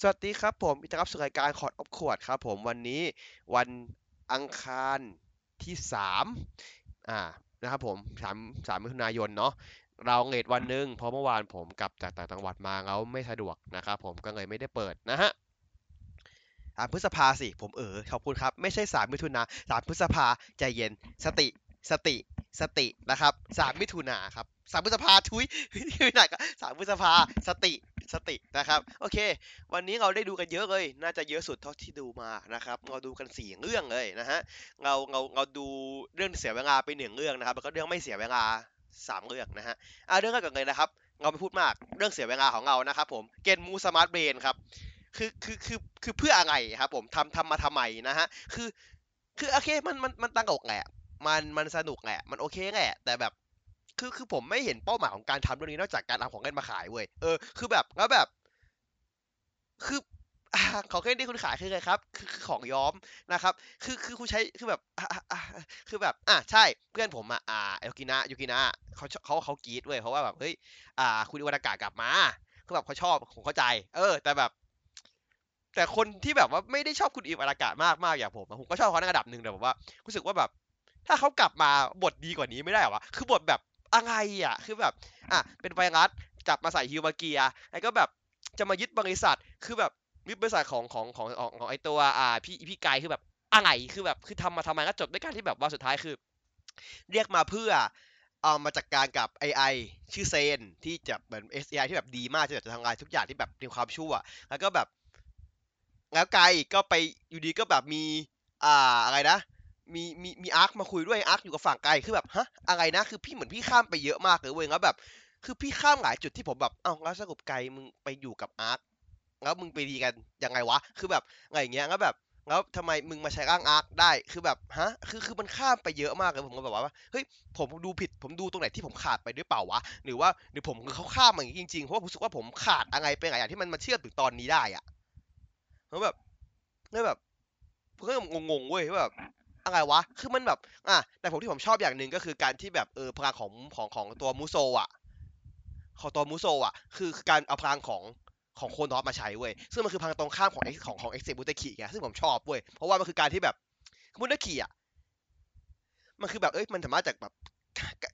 สวัสดีครับผมอิตารับสู่รายการคอดออฟขวดครับผมวันนี้วันอังคารที่สามอ่านะครับผมสามสามมิถุนายนเนาะเราเลทวันหนึ่งเพราะเมื่อวานผมกลับจากต่างจังหวัดมาแล้วไม่สะดวกนะครับผมก็เลยไม่ได้เปิดนะฮะสามพฤษภาสิผมเออขอบคุณครับ ไม่ใช่สามมิถุนาสามพฤษภาใจเย็นสติสติ สตินะครับสามมิถุนาครับสามพฤษภาทุยไม่ไหนก็สามพฤษภาสติสตินะครับ โอเค วันนี้เราได้ดูกันเยอะเลย น่าจะเยอะสุดเท่าที่ดูมานะครับ เราดูกันสี่เรื่องเลยนะฮะเราเราเราดูเรื่องเสียเวลาไปหนึ่งเรื่องนะครับ แล้วก็เรื่องไม่เสียเวลาสามเรื่องนะฮะอ่าเรื่องแรกก่อนเลยนะครับ เราไม่พูดมากเรื่องเสียเวลาของเรานะครับผม Genm Smart Brain ครับ คือคือคือคือเพื่ออะไรครับผมทำทำมาทำไมนะฮะ คือคือโอเคมันมันมันตั้งอกแหละ มันมันสนุกแหละ มันโอเคแหละ แต่แบบ คือคือผมไม่เห็นเป้าหมายของการทำเรื่องนี้นอกจากการเอาของเล่นมาขายเว้ย เออ คือแบบแล้วแบบ คืออ่าของเล่นที่คุณขายคืออะไรครับ คือคือของย้อมนะครับ คือคือคุณใช้คือแบบอ่าอ่าอ่าคือแบบ อะใช่ เพื่อนผมอะอ่ายูกินะยูกินะเขาชเขาเขากรี๊ดเว้ยเพราะว่าแบบเฮ้ยอ่า คุณอิวานากะกลับมาคือแบบเขาชอบผมเข้าใจ เออ แต่แบบ แต่คนที่แบบว่าไม่ได้ชอบคุณอิวานากะมากมากอย่างผมอะผมก็ชอบเขาในระดับหนึ่งแต่แบบว่ารู้สึกว่าแบบ ถ้าเขากลับมาบทดีกว่านี้ไม่ได้หรอวะ คือบทแบบอะไรอะ คือแบบ อะ เป็นไวรัสจับมาใส่ฮิวมาเกียแล้วก็แบบจะมายึดบริษัท คือแบบยึดบริษัทของของของของของไอตัวอ่าพี่พี่กายคือแบบอะไร คือแบบคือทำมาทำไมก็จบด้วยการที่แบบว่าสุดท้ายคือ เรียกมาเพื่อเอามาจัดการกับ AI ชื่อเซนที่จะเหมือน SAI ที่แบบดีมากที่จะทำงานทุกอย่างที่แบบมีความชั่ว แล้วก็แบบ แล้วไกายก็ไปอยู่ดีก็แบบมี อ่าอะไรนะ มีมีมีอาร์คมาคุยด้วยอาร์คอยู่กับฝั่งไกลคือแบบฮะอะไรนะคือพี่เหมือนพี่ข้ามไปเยอะมากเลยเว้ยแล้วแบบ คือพี่ข้ามหลายจุดที่ผมแบบเอ้าแล้วสรุปไกลมึงไปอยู่กับอาร์คแล้วมึงไปดีกันยังไงวะ คือแบบอะไรอย่างเงี้ยแล้วแบบแล้วทำไมมึงมาใช้ร่างอาร์คได้ คือแบบฮะ คือคือมันข้ามไปเยอะมากเลยผมก็แบบว่า เฮ้ย ผมดูผิด ผมดูตรงไหนที่ผมขาดไปด้วยเปล่าวะ หรือว่าหรือผมคือเขาข้ามอย่างนี้จริงๆ เพราะว่าผมรู้สึกว่าผมขาดอะไรไปหลายอย่างที่มันมาเชื่อมถึงตอนนี้ได้อะแล้วแบบแล้วแบบผมก็งงๆเว้ยว่าแบบ อะไรวะ คือมันแบบอะแต่ผมที่ผมชอบอย่างหนึ่งก็คือการที่แบบเออพลังของของของตัวมูโซอะของตัวมูโซอะ คือการเอาพลังของของโคนอสมาใช้เว้ย ซึ่งมันคือพลังตรงข้ามของของของเอ็กเซบุตคิไงซึ่งผมชอบเว้ย เพราะว่ามันคือการที่แบบบุตคิอะ มันคือแบบเอ้ยมันสามารถจากแบบ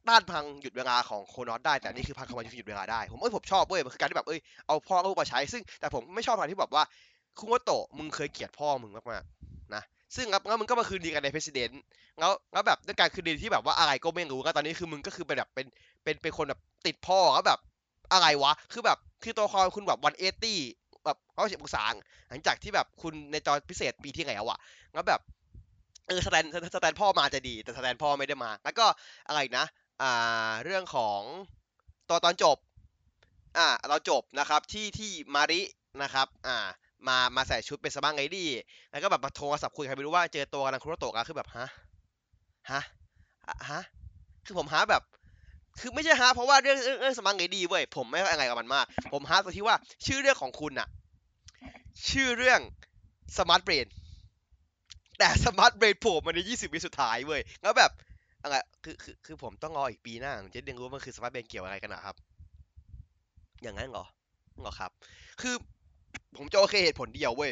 ต้านพังหยุดเวลาของโคนอสได้แต่นี่คือพังของมันหยุดเวลาได้ ผมเอ้ยผมชอบเว้ยมันคือการที่แบบเอ้ยเอาพ่อลูกมาใช้ซึ่งแต่ผมไม่ชอบพังที่แบบว่าคุโมโตะมึงเคยเกลียดพ่อมึงมากๆ ซึ่งครับแล้วมึงก็มาคืนดีกันในเพรสิดเนแล้วแล้วแบบด้วยการคืนดีที่แบบว่าอะไรก็ไม่รู้ก็ตอนนี้คือมึงก็คือเป็นแบบเป็นเป็นเป็นคนแบบติดพ่อแล้วแบบอะไรวะ คือแบบคือตัวละครคุณแบบวันเอตี้แบบเขาเฉียบองศาหลังจากที่แบบคุณในจอพิเศษปีที่แล้วอะแล้วแบบเออสแตนสแตนพ่อมาจะดี แต่สแตนพ่อไม่ได้มา แล้วก็อะไรนะ อ่าเรื่องของตัวตอนจบ อ่าเราจบนะครับที่ที่มารินะครับ อ่า มามาใส่ชุดเป็นสมังไงดี้แล้วก็แบบมาโทรศัพท์คุยใครไม่รู้ว่าเจอตัวกันคุโรโตะกันคือแบบฮะฮะฮะคือผมฮะแบบ คือไม่ใช่ฮะเพราะว่าเรื่องเรื่องสมังไงดีเว้ยผมไม่อะไรกับมันมาก ผมฮะตรงที่ว่าชื่อเรื่องของคุณอะชื่อเรื่อง Smart Brain แต่ Smart Brain โผล่มาใน 20 วิสุดท้ายเว้ยแล้วแบบอะไรคือคือคือผมต้องรออีกปีหน้าถึงจะเรียนรู้ว่ามันคือ Smart Brain เกี่ยวอะไรกันนะครับ อย่างนั้นเหรอเหรอครับ คือ ผมจะโอเคเหตุผลเดียวเว้ย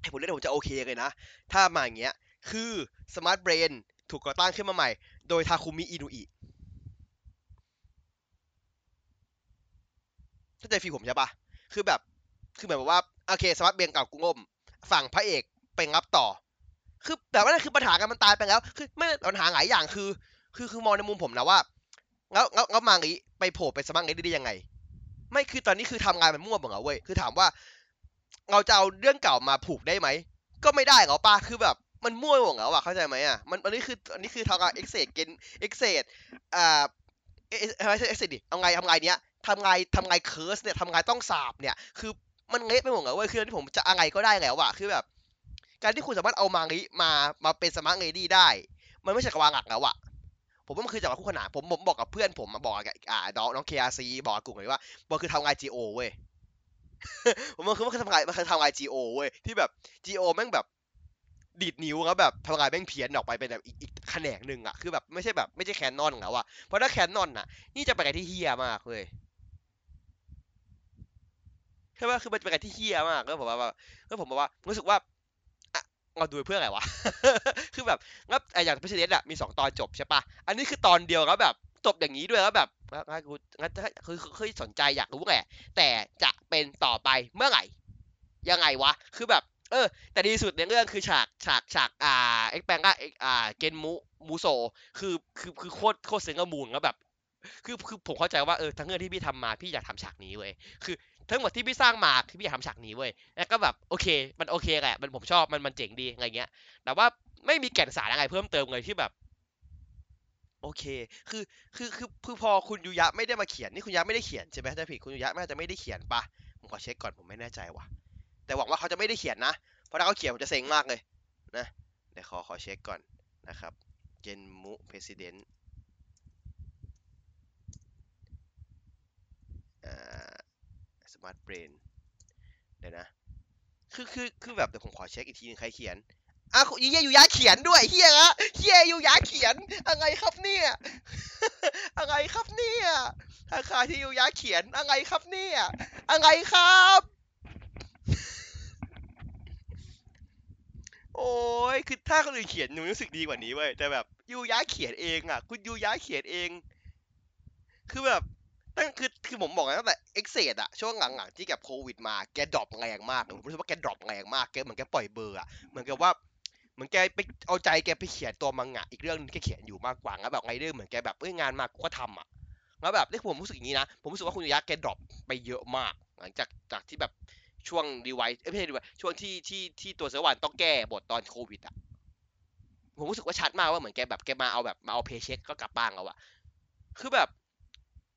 เหตุผลเดียวผมจะโอเคเลยนะ ถ้ามาอย่างเงี้ย คือ Smart Brain ถูกก่อตั้งขึ้นมาใหม่ โดยทาคุมิอินุอิเข้าใจฟีผมใช่ปะคือแบบ คือแบบว่า โอเค Smart Brain เก่ากุ้งล่มฝั่งพระเอกไปรับต่อ คือแต่ว่านั่นคือปัญหากันมันตายไปแล้ว คือไม่ปัญหาหลายอย่างคือ คือคือมองในมุมผมนะว่าแล้วแล้วแล้วมางี้ไปโผล่เป็นสมัครนี้ได้ยังไงไม่คือตอนนี้คือทำงานมันมั่วหมดเหรอเว้ย คือถามว่า เราจะเอาเรื่องเก่ามาผูกได้ไหม ก็ไม่ได้เหรอป้าคือแบบมันมั่วหมดเหรอะเข้าใจไหมอะมันอันนี้คืออันนี้คือทำงานเอ็กเซดเกนเอ็กเซดอ่าเอ็กเซดดิเอาไงทำไงเนี้ยทำไงทำไงเคิร์สเนี่ยทำไงต้องสาบเนี่ย คือมันเละไปหมดเหรอเว้ยคือที่ผมจะอะไรก็ได้แล้วอะคือแบบ การที่คุณสามารถเอามางิมามาเป็นสมาร์ทเงดี้ได้ มันไม่ใช่กวางหลักแล้วอะผมว่ามันคือจังหวะคู่ขนานผมผมบอกกับเพื่อนผมมาบอกกับอ่าน้องน้องเคอาซีบอกกับกลุ่มเลยว่าบอกคือทำไงาน GO เว้ย ผมมันคือมันคือทำงานมันคือทำงาน GO เว้ยที่แบบ GO แม่งแบบดีดนิ้วแล้วแบบทำงานแม่งเพี้ยนออกไปเป็นแบบอีกอีกแขนงหนึ่งอะคือแบบไม่ใช่แบบไม่ใช่แคนนอนแล้วอะเพราะถ้าแคนนอนอะนี่จะไปกันที่เฮียมากเว้ยใช่ไหมคือมันเป็นอะไรที่เฮี้ยมากแล้วผมว่าแล้วผมบอกว่ารู้สึกว่าเราดูเพื่ออะไรวะ คือแบบงั้นไอ้อย่าง President อะมีสองตอนจบใช่ปะอันนี้คือตอนเดียวแล้วแบบจบอย่างนี้ด้วยแล้วแบบ งั้นกูงั้นคือคือคือสนใจอยากรู้แหละ แต่จะเป็นต่อไปเมื่อไหร่ ยังไงวะ คือแบบ เออ แต่ดีสุดในเรื่องคือฉากฉากฉากอ่าเอ็กแปงก็เอ็กอ่าเกนมูมูโซคือคือคือโคตรโคตรเซงกระมูลแล้วแบบคือคือผมเข้าใจว่าเออทั้งเรื่องที่พี่ทำมาพี่อยากทำฉากนี้เว้ยคือ ทั้งหมดที่พี่สร้างมาคือพี่อยากทำฉากนี้เว้ยแล้วก็แบบโอเค มันโอเคแหละมันผมชอบมันมันเจ๋งดีอะไรเงี้ย แต่ว่าไม่มีแก่นสารอะไรเพิ่มเติมเลยที่แบบ โอเค คือ คือ คือ คือพอคุณยูยะไม่ได้มาเขียน นี่คุณยูยะไม่ได้เขียนใช่ไหมถ้าผิดคุณยูยะน่าจะไม่ได้เขียนปะผมขอเช็คก่อนผมไม่แน่ใจว่ะ แต่หวังว่าเขาจะไม่ได้เขียนนะ เพราะถ้าเขาเขียนผมจะเซ็งมากเลยนะ เดี๋ยวขอขอเช็คก่อนนะครับ เจนมุเพรสิดเนสมาร์ทเบรนเดี๋ยวนะ คือ คือ คือแบบเดี๋ยวผมขอเช็คอีกทีนึงใครเขียน อะเฮียยูยะเขียนด้วยเฮียอะเฮียอยูยะเขียนอะไรครับเนี่ยอะไรครับเนี่ยอาคาที่อยูยะเขียนอะไรครับเนี่ยอะไรครับ โอ้ยคือถ้าคนอื่นเขียนหนูรู้สึกดีกว่านี้เว้ยแต่แบบยูยะเขียนเองอะ คุณยูยะเขียนเอง คือแบบตั้งคือคือผมบอกนะตั้งแต่ Ex-Aid อะช่วงหลังๆที่กับโควิดมาแก drop แรงมากผมรู้สึกว่าแก drop แรงมากแกเหมือนแกปล่อยเบอร์อะเหมือนกับว่า เหมือนแกไปเอาใจแกไปเขียนตัวมังงะอีกเรื่องนึงแกเขียนอยู่มากกว่าแล้วแบบไงเดอร์เหมือนแกแบบเอ้ยงานมากูก็ทำอะแล้วแบบนี่ผมรู้สึกอย่างนี้นะ ผมรู้สึกว่าคุณยูยะแก drop ไปเยอะมาก หลังจากจากที่แบบช่วงดีไวเอ้ยไม่ใช่ดีไวช่วงที่ที่ที่ตัว Zero-One ต้องแก้บทตอนโควิดอะผมรู้สึกว่าชัดมากว่าเหมือนแกแบบแกมาเอาแบบมาเอา paycheck ก็กลับบ้านเอาอะคือแบบ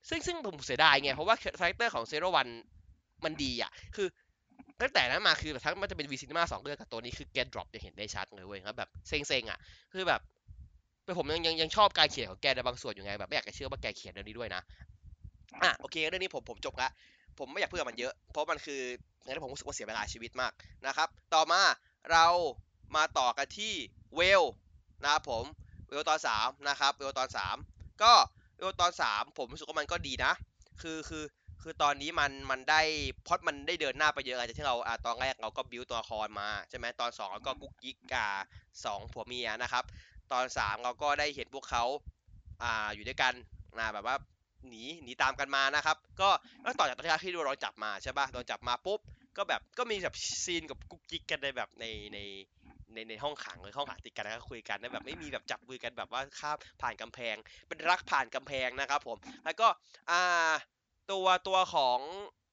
ซึ่งซึ่งผมเสียดายไงเพราะว่า character ของ Zero-One มันดีอะคือ ตั้งแต่นั้นมาคือแบบทั้งมันจะเป็น V-Cin มาสองเรื่องกับตัวนี้คือแก drop จะเห็นได้ชัดเลยเว้ยครับแบบเซ็งๆอะ คือแบบแต่ผมยังยังยังชอบการเขียนของแกในบางส่วนอยู่ไงแบบไม่อยากจะเชื่อว่าแกเขียนเรื่องนี้ด้วยนะอะโอเคเรื่องนี้ผมผมจบละผมไม่อยากพูดกับมันเยอะ เพราะมันคืองั้นผมรู้สึกว่าเสียเวลาชีวิตมากนะครับ ต่อมาเรามาต่อกันที่เวลนะครับผมเวลตอนสามนะครับเวลตอนสามก็เวลตอนสามผมรู้สึกว่ามันก็ดีนะ คือคือ คือตอนนี้มันมันได้พอดมันได้เดินหน้าไปเยอะจากที่เราอ่าตอนแรกเราก็บิวตัวละครมาใช่ไหมตอนสองเราก็กุ๊กกิ๊กกาสองผัวเมียนะครับ ตอนสามเราก็ได้เห็นพวกเขาอ่าอยู่ด้วยกันนะแบบว่าหนีหนีตามกันมานะครับ ก็ก็ต่อจากตอนที่โดนจับมาใช่ป่ะโดนจับมาปุ๊บก็แบบก็มีแบบซีนกับกุ๊กกิ๊กกันในแบบในในในในห้องขังเลยห้องขังติดกันแล้วก็คุยกันนะแบบไม่มีแบบจับมือกันแบบว่าข้ามผ่านกำแพง เป็นรักผ่านกำแพงนะครับผมแล้วก็อ่า ตัวตัวของ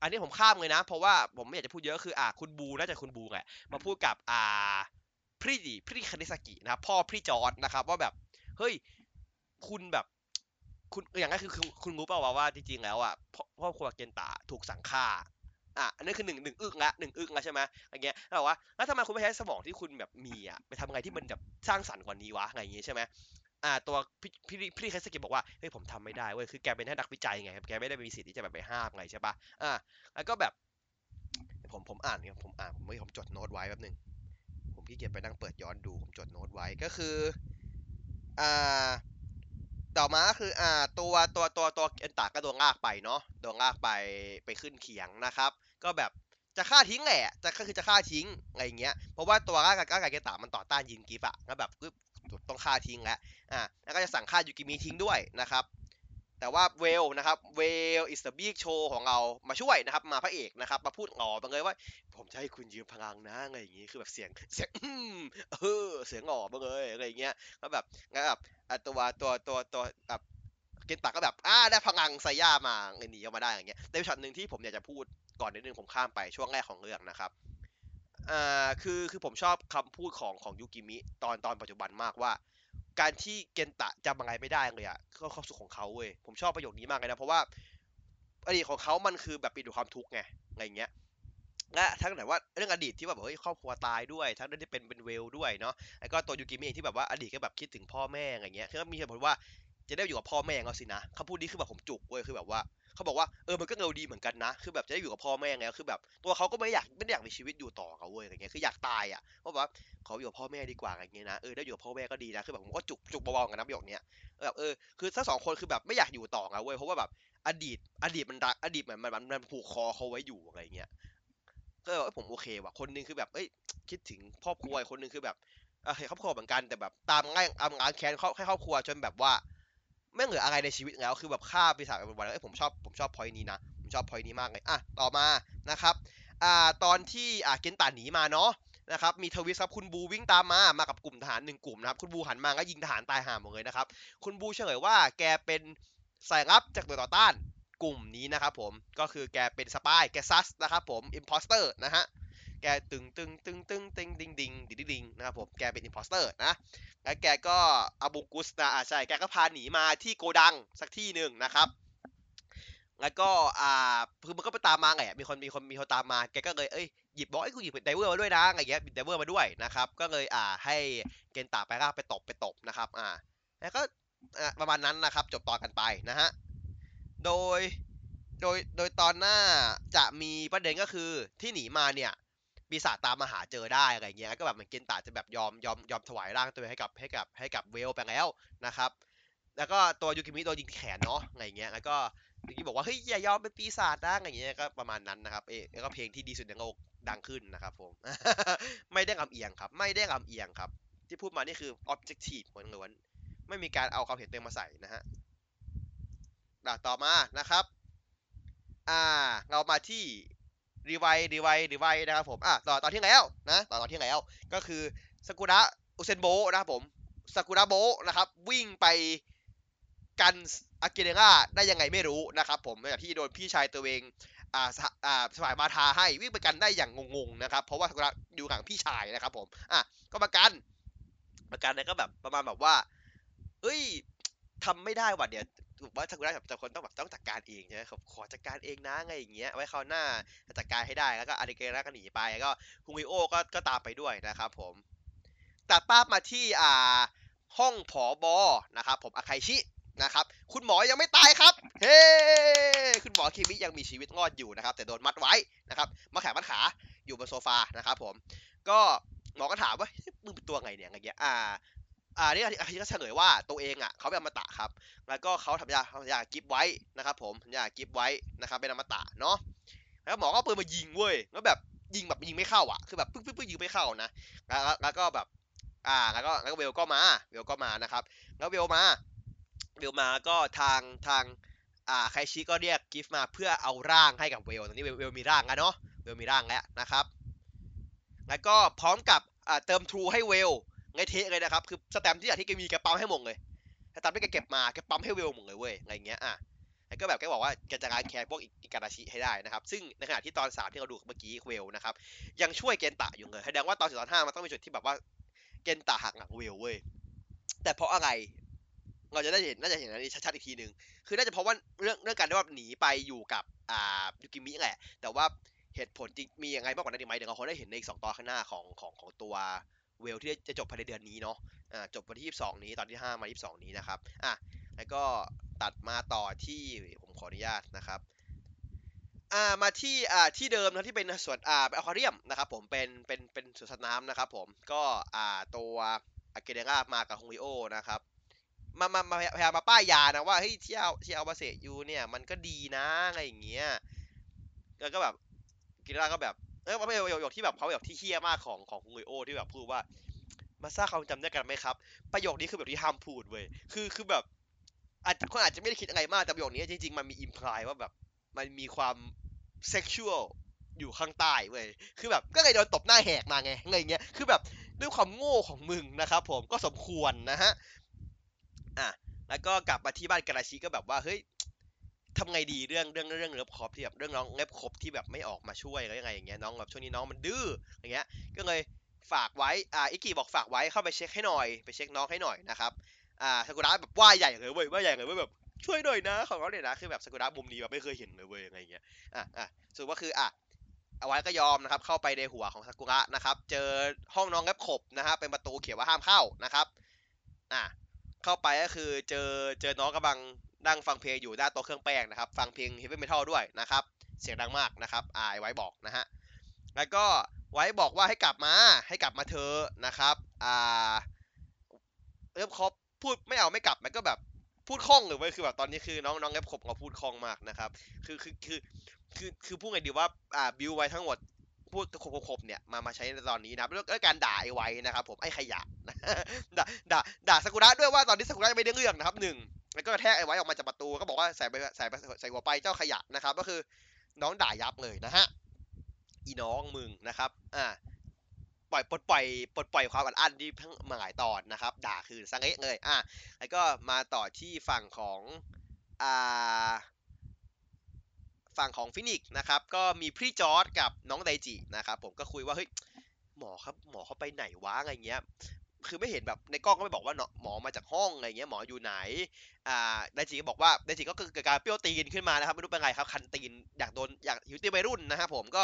อันนี้ผมข้ามเลยนะ เพราะว่าผมไม่อยากจะพูดเยอะคืออ่าคุณบูน่าจะคุณบูแหละมาพูดกับอ่าพี่พี่คาริซากินะครับพ่อพีจอร์ดนะครับ ว่าแบบเฮ้ยคุณแบบคุณอย่างนั้นคือคุณรู้เปล่าว่าจริงๆแล้วอะครอบครัวเกนตาถูกสั่งฆ่าอะอันนี้คือหนึ่งหนึ่งอึ้งละหนึ่งอึ้งละใช่ไหมอย่างเงี้ยแล้วว่าแล้วทำไมคุณไม่ใช้สมองที่คุณแบบมีอะไปทำอะไรที่มันแบบสร้างสรรค์กว่านี้วะอะไรอย่างเงี้ยใช่ไหม อ่าตัวพี่พี่พี่คาริซากิบอกว่าเฮ้ยผมทำไม่ได้เว้ยคือแกเป็นแค่นักวิจัยไงแกไม่ได้มีสิทธิ์ที่จะแบบไปห้ามไงใช่ปะอ่าแล้วก็แบบ ผมผมอ่านเนี่ยผมอ่านผมไม่ผมจดโน้ตไว้แป๊บนึงผมขี้เกียจไปนั่งเปิดย้อนดูผมจดโน้ตไว้ก็คืออ่าต่อมาคืออ่าตัวตัวตัวตัวเกนตาก็โดนลากไปเนาะโดนลากไปไปขึ้นเขียงนะครับ ก็แบบจะฆ่าทิ้งแหละจะก็คือจะฆ่าทิ้งอะไรเงี้ยเพราะว่าตัวร่างกายร่างกายเกนตามันต่อต้านยีน Giff อะก็แบบ ต้องฆ่าทิ้งแล้วอ่าแล้วก็จะสั่งฆ่ายูกิมิทิ้งด้วยนะครับ แต่ว่าเวลนะครับเวลอิสต์บิ๊กโชว์ของเรามาช่วยนะครับ มาพระเอกนะครับ มาพูดอ๋อมาเลยว่า ผมจะให้คุณยืมพลังนะอะไรอย่างงี้คือแบบเสียงเสียงอืมเออเสียงอ๋อมาเลยอะไรอย่างเงี้ยก็แบบงั้นแบบตัวตัวตัวตัวแบบเกนตาก็แบบอ่าได้พลังไซย่ามาเงินหนีออกมาได้อย่างเงี้ยแต่ช็อตหนึ่งที่ผมอยากจะพูดก่อนนิดนึงผมข้ามไปช่วงแรกของเรื่องนะครับ อ่าคือคือผมชอบคำพูดของของยูกิมิตอนตอนปัจจุบันมากว่า การที่เกนตะจำอะไรไม่ได้เลยอะก็ความสุขของเขาเว้ยผมชอบประโยคนี้มากเลยนะ เพราะว่าอดีตของเขามันคือแบบปีด้วยความทุกข์ไงอะไรเงี้ยและทั้งแต่ว่าเรื่องอดีตที่แบบเฮ้ยครอบครัวตายด้วย ทั้งเรื่องที่เป็นเป็นเวลด้วยเนาะแล้วก็ตัวยูกิมิเองที่แบบว่าอดีตก็แบบคิดถึงพ่อแม่อะไรเงี้ยคือมีเหตุผลว่าจะได้อยู่กับพ่อแม่เขาสินะคำพูดนี้คือแบบผมจุกเว้ยคือแบบว่า เขาบอกว่าเออมันก็เงาดีเหมือนกันนะ คือแบบจะได้อยู่กับพ่อแม่ไงคือแบบ ตัวเขาก็ไม่อยากไม่อยากมีชีวิตอยู่ต่อเขาเว้ยอะไรเงี้ยคืออยากตายอะเพราะว่าขออยู่กับพ่อแม่ดีกว่าอะไรเงี้ยนะเออได้อยู่กับพ่อแม่ก็ดีนะคือแบบผมก็จุกจุกเบาๆกันนะประโยคเนี้ยแบบเออคือทั้งสองคนคือแบบไม่อยากอยู่ต่อไงเว้ยเพราะว่าแบบอดีต อดีตมันรักอดีตมันมันมันผูกคอเขาไว้อยู่อะไรเงี้ยก็เลยบผมโอเคว่ะคนหนึงคือแบบเอ้ยคิดถึงครอบครัวคนหนึงคือแบบเออเห็นครอบครัวเหมือนกันแต่แบบตามง่ายตามงานแค้นเขาให้ครอบครัวจนแบบว่า ไม่เหลืออะไรในชีวิตแล้วคือแบบฆ่าปีศาจไปวันๆแล้วผมชอบผมชอบพอยนี้นะผมชอบพอยนี้มากเลยอะต่อมานะครับอ่าตอนที่อ่าเกนตาหนีมาเนาะนะครับมี twist ครับคุณบูวิ่งตามมามากับกลุ่มทหารหนึ่งกลุ่มนะครับคุณบูหันมาก็ยิงทหารตายห่าหมดเลยนะครับคุณบูเฉลยว่าแกเป็นสายลับจากหน่วยต่อต้านกลุ่มนี้นะครับผมก็คือแกเป็น spy แก sus นะครับผม impostor นะฮะ แกตึงตึงตึงตึงตึงดิงดิงดิงดิงนะครับผมแกเป็น impostor นะแล้วแกก็ amogus นะอ่าใช่แกก็พาหนีมาที่โกดังสักที่หนึ่งนะครับแล้วก็อ่าคือมันก็ไปตามมาไงมีคนมีคนมีคนตามมาแกก็เลยเอ้ยหยิบบอกไอ้กูหยิบ driver มาด้วยนะอะไรเงี้ยหยิบ driver มาด้วยนะครับก็เลยอ่าให้เกนตาไปล่าไปตบไปตบนะครับอ่าแล้วก็ประมาณนั้นนะครับจบต่อกันไปนะฮะโดยโดยโดยตอนหน้าจะมีประเด็นก็คือที่หนีมาเนี่ย ปีศาจตามมาหาเจอได้อะไรเงี้ย ก็แบบเหมือนเกนตาจะแบบยอมยอมยอมถวายร่างตัวให้กับให้กับให้กับ Vail ไปแล้วนะครับ แล้วก็ตัวยูกิมิโดนยิงแขนเนาะอะไรเงี้ย แล้วก็ยูกิบอกว่าเฮ้ยอย่ายอมเป็นปีศาจนะอะไรเงี้ย ก็ประมาณนั้นนะครับ เอะแล้วก็เพลงที่ดีสุดในโลกดังขึ้นนะครับผม ไม่ได้ลำเอียงครับ ไม่ได้ลำเอียงครับ ที่พูดมานี่คือ objective ล้วนๆไม่มีการเอาความเห็นตัวเองมาใส่นะฮะอะต่อมานะครับ อ่า เรามาที่ รีไวรีไวรีไวนะครับผมอะต่อตอนที่แล้วนะต่อตอนที่แล้วก็คือสกุระอุเซนโบนะครับผมสกุระโบนะครับวิ่งไปกันอากิเนราได้ยังไงไม่รู้นะครับผมหลังจากที่โดนพี่ชายตัวเองอ่าอ่าสมัยมาทาให้วิ่งไปกันได้อย่างงงๆนะครับเพราะว่าสกุระอยู่ห่างพี่ชายนะครับผมอะก็มากันมากันเนี่ยก็แบบประมาณแบบว่าเอ้ยทำไม่ได้ว่ะเดี๋ยว ถูกว่าซากุระแบบจะคนต้องแบบต้องจัดการเองใช่ไหมครับขอจัดการเองนะไงอย่างเงี้ยไว้คราวหน้าจัดการให้ได้แล้วก็อาริเกระก็หนีไปแล้วก็คุงิโอก็ก็ตามไปด้วยนะครับผมตัดภาพมาที่อ่าห้องผอบอนะครับผมอาไคชินะครับคุณหมอยังไม่ตายครับ เฮ้ คุณหมอคิมิยังมีชีวิตรอดอยู่นะครับ แต่โดนมัดไว้นะครับมาแขนมัดขาอยู่บนโซฟานะครับผม ก็หมอก็ถามว่ามึงเป็นตัวไงเนี่ยอะไรเงี้ยอ่า อ่านี่อาทิตย์ก็เฉลยว่าตัวเองอะเขาเป็นอมตะครับ แล้วก็เขาทำยาทำยากิฟไว้นะครับผมทำยากิฟไว้นะครับเป็นอมตะเนาะแล้วหมอก็เอาปืนมายิงเว้ยแล้วแบบยิงแบบยิงไม่เข้าอะคือแบบปึ๊กปึ๊กปึ๊กยิงไม่เข้านะแล้วแล้วก็แบบอ่าแล้วก็แล้วก็เวลก็มาเวลก็มานะครับ แล้วเวลมาเวลมาก็ทางทางอ่าไคชิก็เรียกกิฟมาเพื่อเอาร่างให้กับเวลตอนนี้เวลเวลมีร่างแล้วเนาะเวลมีร่างแล้วนะครับ แล้วก็พร้อมกับอ่าเติมทรูให้เวล ไงเทะเลยนะครับ คือสแตมที่อยากที่แกมีแกปั๊มให้หมดเลยสแตมที่แกเก็บมาแกปั๊มให้ Vail หมดเลยเว้ยอะไรเงี้ยอะแล้วก็แบบแกบอกว่าแกจะการแคร์พวกอิการาชิให้ได้นะครับ ซึ่งในขณะที่ตอนสามที่เราดูเมื่อกี้ Vail นะครับ ยังช่วยเกนตะอยู่เลยแสดงว่าตอนสี่ตอนห้ามันต้องมีจุดที่แบบว่าเกนตะหักหลัง Vail เว้ย แต่เพราะอะไร เราจะได้เห็นน่าจะเห็นอันนี้ชัดๆอีกทีหนึ่งคือน่าจะเพราะว่าเรื่องเรื่องการที่ว่าหนีไปอยู่กับอ่ายูกิมิแหละ แต่ว่าเหตุผลจริงมียังไงมากกว่านั้นอีกไหมเดี๋ยวเราคงได้เห็นในอีกสองตอนข้างหน้าของของของตัว เวลที่จะจบภายในเดือนนี้เนาะอ่าจบวันที่ 22 นี้ตอนที่ 5 มา 22 นี้นะครับอะแล้วก็ตัดมาต่อที่ผมขออนุญาตนะครับอ่ามาที่อ่าที่เดิมนะที่เป็นสวนอ่าเป็นอควาเรียมนะครับผมเป็นเป็นเป็นสวนสัตว์น้ำนะครับผมก็อ่าตัวอาเกเดรามากับฮงริโอนะครับมามามาพยายามมาป้ายยานะว่าเฮ้ยที่เอาที่เอามาเสกยูเนี่ยมันก็ดีนะอะไรอย่างเงี้ยแล้วก็แบบกิราก็แบบ เออมันเป็นประโยคที่แบบเขาแบบที่เฮี้ยมากของของฮงริโอที่แบบพูดว่ามาซ่าเขาจำได้กันไหมครับ ประโยคนี้คือแบบที่ห้ามพูดเว้ยคือคือแบบอาจคนอาจจะไม่ได้คิดอะไรมากแต่ประโยคนี้จริง ๆ มันมีอิมพลายว่าแบบมันมีความเซ็กชวลอยู่ข้างใต้เว้ย คือแบบก็เลยโดนตบหน้าแหกมาไงอะไรเงี้ย คือแบบด้วยความโง่ของมึงนะครับผมก็สมควรนะฮะ อะ แล้วก็กลับมาที่บ้านกาลาชิก็แบบว่า เฮ้ย ทำไงดีเรื่องเรื่องเรื่องเล็บครบที่แบบเรื่องน้องเล็บครบที่แบบไม่ออกมาช่วยอะไรยังไงอย่างเงี้ยน้องแบบช่วงนี้น้องมันดื้ออย่างเงี้ย ก็เลยฝากไว้อ่าอิกิบอกฝากไว้เข้าไปเช็คให้หน่อย ไปเช็คน้องให้หน่อยนะครับอ่าซากุระแบบว่าใหญ่เลยเว้ยว่าใหญ่เลยเว้ยแบบช่วยหน่อยนะของเขาเนี่ยนะคือแบบซากุระมุมนี้แบบไม่เคยเห็นเลยเว้ยอะไรเงี้ยอะอะสรุปว่าคืออะเอาไว้ก็ยอมนะครับเข้าไปในหัวของซากุระนะครับเจอห้องน้องเล็บขบนะครับเป็นประตูเขียนว่าห้ามเข้านะครับอะเข้าไปก็คือเจอเจอน้องกำลัง นั่งฟังเพลงอยู่ด้าโต๊ะเครื่องแป้งนะครับ ฟังเพลงเฮฟวี่เมทัลด้วยนะครับ เสียงดังมากนะครับอ่าไว้บอกนะฮะ แล้วก็ไว้บอกว่าให้กลับมา ให้กลับมาเธอนะครับอ่าเริ่มครบพูดไม่เอาไม่กลับมันก็แบบพูดคล่องเลยเว้ยคือแบบตอนนี้คือน้องน้องเล็บขบเขาพูดคล่องมากนะครับ คือคือคือคือคือพูดไงดีว่าอ่าบิวไว้ทั้งหมดพูดคมๆเนี่ยมามาใช้ในตอนนี้นะครับแล้วการด่าไอไว้นะครับ ผมไอขยะนะด่าด่าด่าสกุระด้วยว่าตอนนี้สกุระยังไม่ได้เรื่องนะครับหนึ่ง แล้วก็แทกไอ้ไว้ออกมาจากประตูก็บอกว่าใส่ไปใส่ใส่หัวไปเจ้าขยะนะครับ ก็คือน้องด่ายับเลยนะฮะอีน้องมึงนะครับอ่าปล่อยปลดปล่อยปลดปล่อยความอัดอั้นที่ทั้งมาหลายตอนนะครับ ด่าคือสังเกตเลยอะแล้วก็มาต่อที่ฝั่งของอ่าฝั่งของฟินิกส์นะครับ ก็มีพี่จอร์ดกับน้องไดจินะครับ ผมก็คุยว่าเฮ้ยหมอครับหมอเขาไปไหนวะอะไรเงี้ย คือไม่เห็นแบบในกล้องก็ไม่บอกว่าหมอมาจากห้องอะไรเงี้ยหมออยู่ไหนอ่าไดจิก็บอกว่าไดจิก็เกิดการเปรี้ยวตีนขึ้นมานะครับไม่รู้เป็นไงครับคันตีนอยากโดนอยากหิวตีวัยรุ่นนะครับผมก็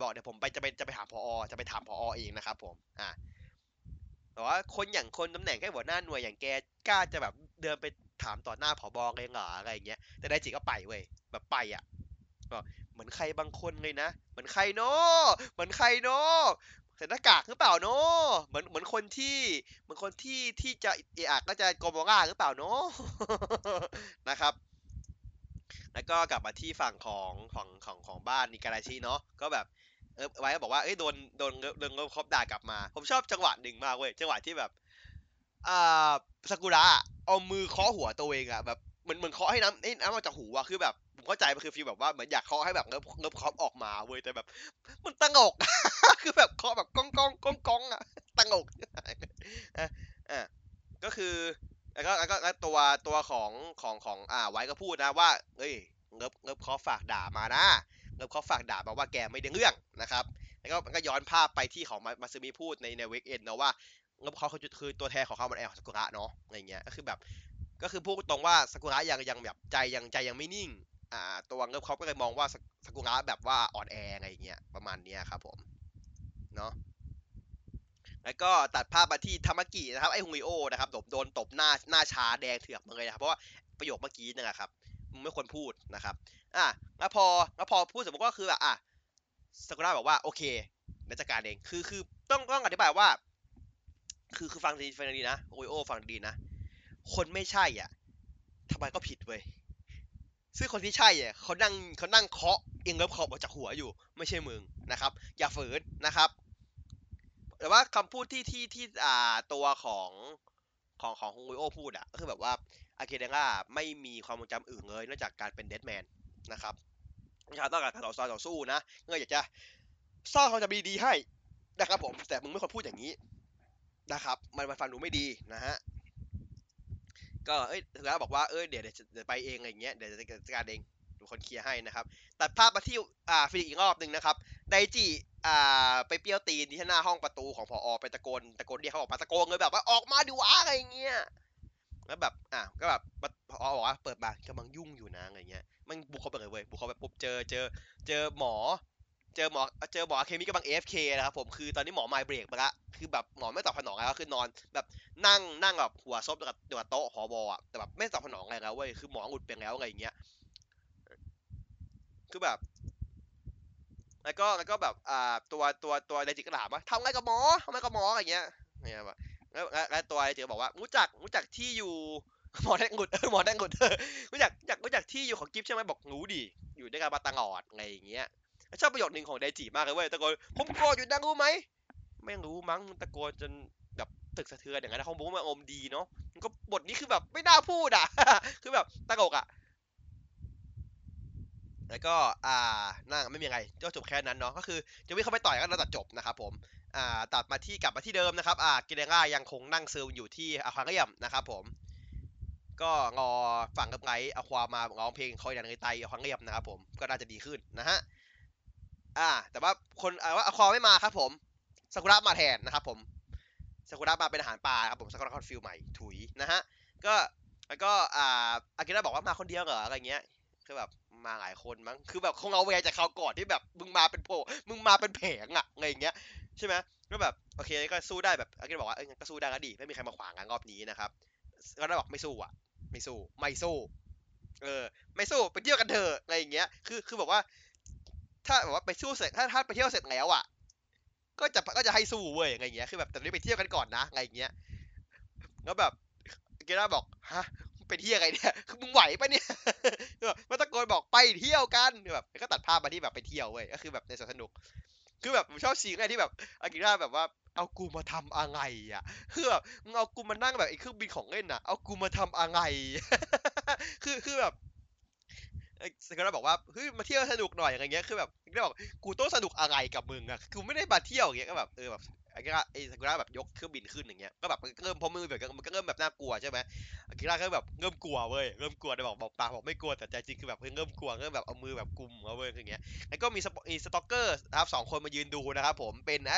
บอกเดี๋ยวผมไปจะไปจะไปหาพอจะไปถามพอเองนะครับผมอ่าแต่ว่าคนอย่างคนตำแหน่งแค่หัวหน้าหน่วยอย่างแกกล้าจะแบบเดินไปถามต่อหน้าผอบเองเหรออะไรเงี้ยแต่ไดจิก็ไปเว้ยแบบไปอะเหมือนใครบางคนเลยนะ เหมือนใครเนาะเหมือนใครเนาะ ส่หน้ากากหรือเปล่าเนาะเหมือนเหมือนคนที่ เหมือนคนที่ที่จะเอะอก็จะโกโมราหรือเปล่าเนาะนะครับ แล้วก็กลับมาที่ฝั่งของของของของบ้านนิการาชิเนาะก็แบบเออไว้ก็บอกว่าเอ้ยโดนโดนโดนครบด่ากลับมา ผมชอบจังหวะหนึ่งมากเว้ยจังหวะที่แบบอ่าซากุระเอามือเคาะหัวตัวเองอะแบบเหมือนเหมือนเคาะให้น้ำให้น้ำมาจากหูอะคือแบบ ผมเข้าใจมันคือฟีลแบบว่าเหมือนอยากเคาะให้แบบเงิบเงิบคอปออกมาเว้ยแต่แบบ มันตั้งอก คือแบบเคาะแบบก้องก้องก้องก้องอะตั้งอกอะอะก็คือแล้วก็แล้วก็แล้วตัวตัวของของของอ่าไว้ก็พูดนะว่าเอ้ยเงิบเงิบเคาะฝากด่ามานะเงิบเคาะฝากด่ามาว่าแกไม่ได้เรื่องนะครับแล้วก็มันก็ย้อนภาพไปที่ของมาซึมิพูดในในเวกเอ็นนะว่าเงิบเขาคือคือตัวแทนของเขามันแอลของซากุระเนาะอะไรเงี้ยก็คือแบบก็คือพูดตรงว่าซากุระยังยังแบบใจยังใจยังไม่นิ่ง อ่าตัวเงิบเขาก็เลยมองว่าซากุระแบบว่าอ่อนแออะไรเงี้ยประมาณเนี้ยครับผมเนาะแล้วก็ตัดภาพมาที่ทามกินะครับไอฮุงริโอนะครับโดนโดนตบหน้าหน้าชาแดงเถือกมาเลยนะครับเพราะว่าประโยคเมื่อกี้นั่แหละครับมึงไม่ควรพูดนะครับอะแล้วพอแล้วพอพูดสมมติก็คือแบบอะซากุระบอกว่าโอเคเดี๋ยวจัดการเองคือคือต้องต้องอธิบายว่า คือคือฟังดีฟังดีนะโอริโอฟังดีนะคนไม่ใช่อะทำไมก็ผิดเว้ย ซึ่งคนที่ใช่อะเขานั่งเขานั่งเคาะเองเลิฟขอบออกจากหัวอยู่ ไม่ใช่มึงนะครับ อย่าฝืนนะครับ แต่ว่าคำพูดที่ที่ที่อ่าตัวของของของฮงวิโอพูดอะก็คือแบบว่าอาเกเดง่าไม่มีความทรงจำอื่นเลยนอกจากการเป็นเดดแมนนะครับเขาต้องการการต่อสู้ต่อสู้นะเงยอยากจะสร้างความจำดีๆให้นะครับผมแต่มึงไม่ควรพูดอย่างนี้นะครับ มันมันฟังดูไม่ดีนะฮะ ก็เอ้ยถึงแล้วบอกว่าเอ้ยเดี๋ยวเดี๋ยวไปเองอะไรเงี้ยเดี๋ยวจะจัดการเองดูคนเคลียร์ให้นะครับตัดภาพมาที่อ่าฟิลิปอีกรอบหนึ่งนะครับไดจิอ่าไปเปี้ยวตีนที่หน้าห้องประตูของพ่อไปตะโกนตะโกนเรียกเขาออกมาตะโกนเลยแบบว่าออกมาดิวะอะไรเงี้ยแล้วแบบอะก็แบบพ่อบอกว่าเปิดมากำลังยุ่งอยู่นะอะไรเงี้ยมันบุกเข้าไปเลยเว้ยบุกเข้าไปปุ๊บเจอเจอ เจอหมอ เจอหมอเจอหมอเคมีกำลัง AFK นะครับผมคือตอนนี้หมอไมเบรกไปละคือแบบหมอไม่ตอบสนองแล้วคือนอน แบบนั่งนั่งแบบหัวซบกับกับโต๊ะหอบอะแต่แบบไม่ตอบสนองอะไรแล้วเว้ยคือหมอหลุดไปแล้วอะไรอย่างเงี้ยคือแบบ แล้วก็แล้วก็แบบอ่าตัวตัวตัวไดจิก็ถามว่าทำไรกับหมอทำไรกับหมออะไรเงี้ยเนี่ยแบบแล้วแล้วตัวไดจิก็บอกว่ารู้จักรู้จักที่อยู่หมอแดงกุดเออหมอแดงกุดเออรู้จักรู้จักรู้จักที่อยู่ของกิฟใช่ไหมบอกรู้ดิอยู่ด้วยกันมาตลอดอะไรอย่างเงี้ย ชอบประโยคนึงของไดจิมากเลยเว้ยตะโกนผมโกรธอยู่นะรู้ไหมไม่รู้มั้งตะโกนจนแบบตึกสะเทือนอย่างนั้นเขาบอกว่ามันอมดีเนาะมันก็บทนี้คือแบบไม่น่าพูดอะ คือแบบตะกกอะ แล้วก็อ่านั่งไม่มีอะไรก็จบแค่นั้นเนาะก็คือจะวิ่งเข้าไปต่อยก็แล้วตัดจบนะครับผมอ่าตัดมาที่กลับมาที่เดิมนะครับอ่ากิเดง่ายังคงนั่งซึมอยู่ที่อาควาเรียมนะครับผม ก็งอฝั่งกับไงอาความาร้องเพลงคอยดันในไตอาควาเรียมนะครับผมก็น่าจะดีขึ้นนะฮะ อ่า แต่ว่าคนอ่าว่าอคอไม่มาครับผมซากุระมาแทนนะครับผมซากุระมาเป็นอาหารปลาครับผมซากุระคอนฟิลใหม่ถุยนะฮะก็แล้วก็อ่าอากิระบอกว่ามาคนเดียวเหรออะไรเงี้ยคือแบบมาหลายคนมั้งคือแบบคงเอาแวร์จากเขาก่อนที่แบบมึงมาเป็นโผมึงมาเป็นแผงอะอะไรเงี้ยใช่ไหมก็แบบโอเคก็สู้ได้แบบอากิระบอกว่าเอ้ยก็สู้ได้ก็ดีไม่มีใครมาขวางกันรอบนี้นะครับก็ได้บอกไม่สู้อะ ไม่สู้ไม่สู้ เออ ไม่สู้ไปเที่ยวกันเถอะอะไรอย่างเงี้ยคือคือบอกว่า ถ้าแบบว่าไปสู้เสร็จถ้าถ้าไปเที่ยวเสร็จแล้วอะ ก็จะก็จะให้สู้เว้ยอะไรเงี้ยคือแบบแต่นี้ไปเที่ยวกันก่อนนะอะไรเงี้ยแล้วแบบเกด้าบอกฮะไปเที่ยวไงเนี่ยคือมึงไหวปะเนี่ยมาตะโกนบอกไปเที่ยวกันแบบก็ตัดภาพมาที่แบบไปเที่ยวเว้ยก็คือแบบในสวนสนุก คือแบบผมชอบซีนไงที่แบบอากิระแบบว่าเอากูมาทำอะไรอะคือแบบมึงเอากูมานั่งแบบไอ้เครื่องบินของเล่นอะ เอากูมาทำอะไรคือคือแบบ ไอซากุระบอกว่าเฮ้ยมาเที่ยวสนุกหน่อยอะไรเงี้ยคือแบบซากุระบอกกูต้องสนุกอะไรกับมึงอะกูไม่ได้มาเที่ยวอย่างเงี้ยก็แบบเออแบบอากิระไอซากุระแบบยกเครื่องบินขึ้นอย่างเงี้ย ก็แบบมันก็เริ่มพอมือแบบมันก็เริ่มแบบน่ากลัวใช่ไหมอากิระก็แบบเริ่มกลัวเว้ย เริ่มกลัวแต่บอกบอกปากบอกไม่กลัวแต่ใจจริงคือแบบเริ่มกลัวเริ่มแบบเอามือแบบกุมเอาเว้ยอย่างเงี้ย แล้วก็มีสปมีสต็อกเกอร์นะครับสองคนมายืนดูนะครับผม เป็นไอ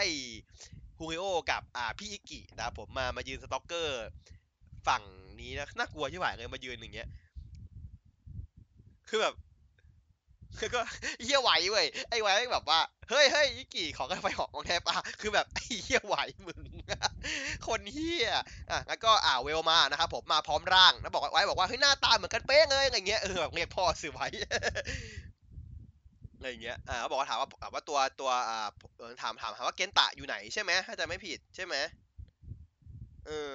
ฮูริโอกับอ่าพี่อิกินะครับผมมามายืนสต็อกเกอร์ฝั่งนี้นะน่ากลัวที่หวายเลยมายืนอย่างเงี้ย คือแบบคือก็เหี้ยไหวเว้ยไอ้ไหวแม่งแบบว่าเฮ้ยเฮ้ยอิกิขอกันไฟหอกของแทบอะคือแบบไอ้เหี้ยไหวมึงคนเหี้ยอะแล้วก็อ่าเวลมานะครับผมมาพร้อมร่างแล้วบอกไว้บอกว่าเฮ้ยหน้าตาเหมือนกันเป๊ะเลยอะไรเงี้ยเออแบบเรียกพ่อสื่อไว้อะไรเงี้ยอ่าเขาบอกว่าถามว่าถามว่าตัวตัวอ่าถามถามถามว่าเกนตะอยู่ไหนใช่ไหมถ้าจะไม่ผิดใช่ไหมเออ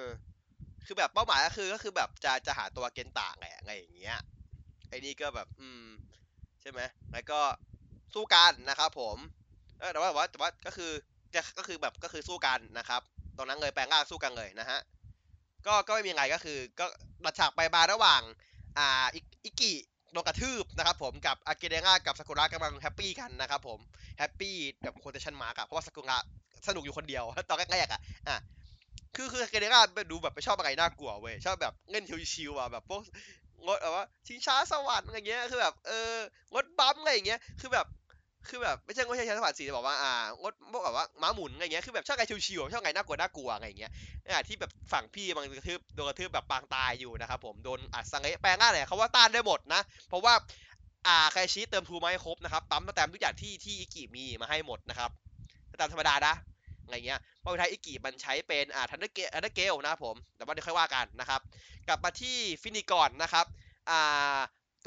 คือแบบเป้าหมายก็คือก็คือแบบจะจะหาตัวเกนตะแหละอะไรอย่างเงี้ย ไอ้นี่ก็แบบ อืม ใช่ไหมแล้วก็สู้กันนะครับผมเออแต่ว่าแต่ว่าแต่ว่าก็คือจะก็คือแบบก็คือสู้กันนะครับตรงนั้นเลยแปลงร่างสู้กันเลยนะฮะก็ก็ไม่มีอะไรก็คือ ก็รัดฉากไปมาระหว่าง อ่าอิอิกิโดนกระทืบนะครับผมกับอากิเดงะกับซากุระกำลังแฮปปี้กันนะครับผมแฮปปี้แบบ quotation mark อะเพราะว่าซากุระสนุกอยู่คนเดียวตอนแรกๆอะอะคือคืออากิเดงะดูแบบไม่ชอบอะไรน่ากลัวเว้ยชอบแบบเล่นชิวๆอะแบบพวก งดแบบว่าชิงช้าสวรรค์อะไรเงี้ยคือแบบเอองดบัมอะไรอย่างเงี้ยคือแบบคือแบบไม่ใช่งดชิงช้าสวรรค์สิแต่บอกว่าอ่างดพวกแบบว่าม้าหมุนอะไรเงี้ยคือแบบชอบไรชิวๆชอบไรน่ากลัวน่ากลัวอะไรเงี้ยอะที่แบบฝั่งพี่มันกระทืบโดนกระทืบแบบปางตายอยู่นะครับผมโดนอัดสังเกตแปลงง่ายเลยเขาว่าต้านได้หมดนะ เพราะว่าอ่าใครชี้เติมทูมาให้ครบนะครับปั๊มสแตมทุกอย่างที่ที่อิกิมีมาให้หมดนะครับตามธรรมดานะ อะไรเงี้ยเพราะท้ายอิกิมันใช้เป็นอ่าทันเดอร์เกทันเดอร์เกลนะครับผมแต่ว่าเดี๋ยวค่อยว่ากันนะครับกลับมาที่ฟินิกอนนะครับอ่า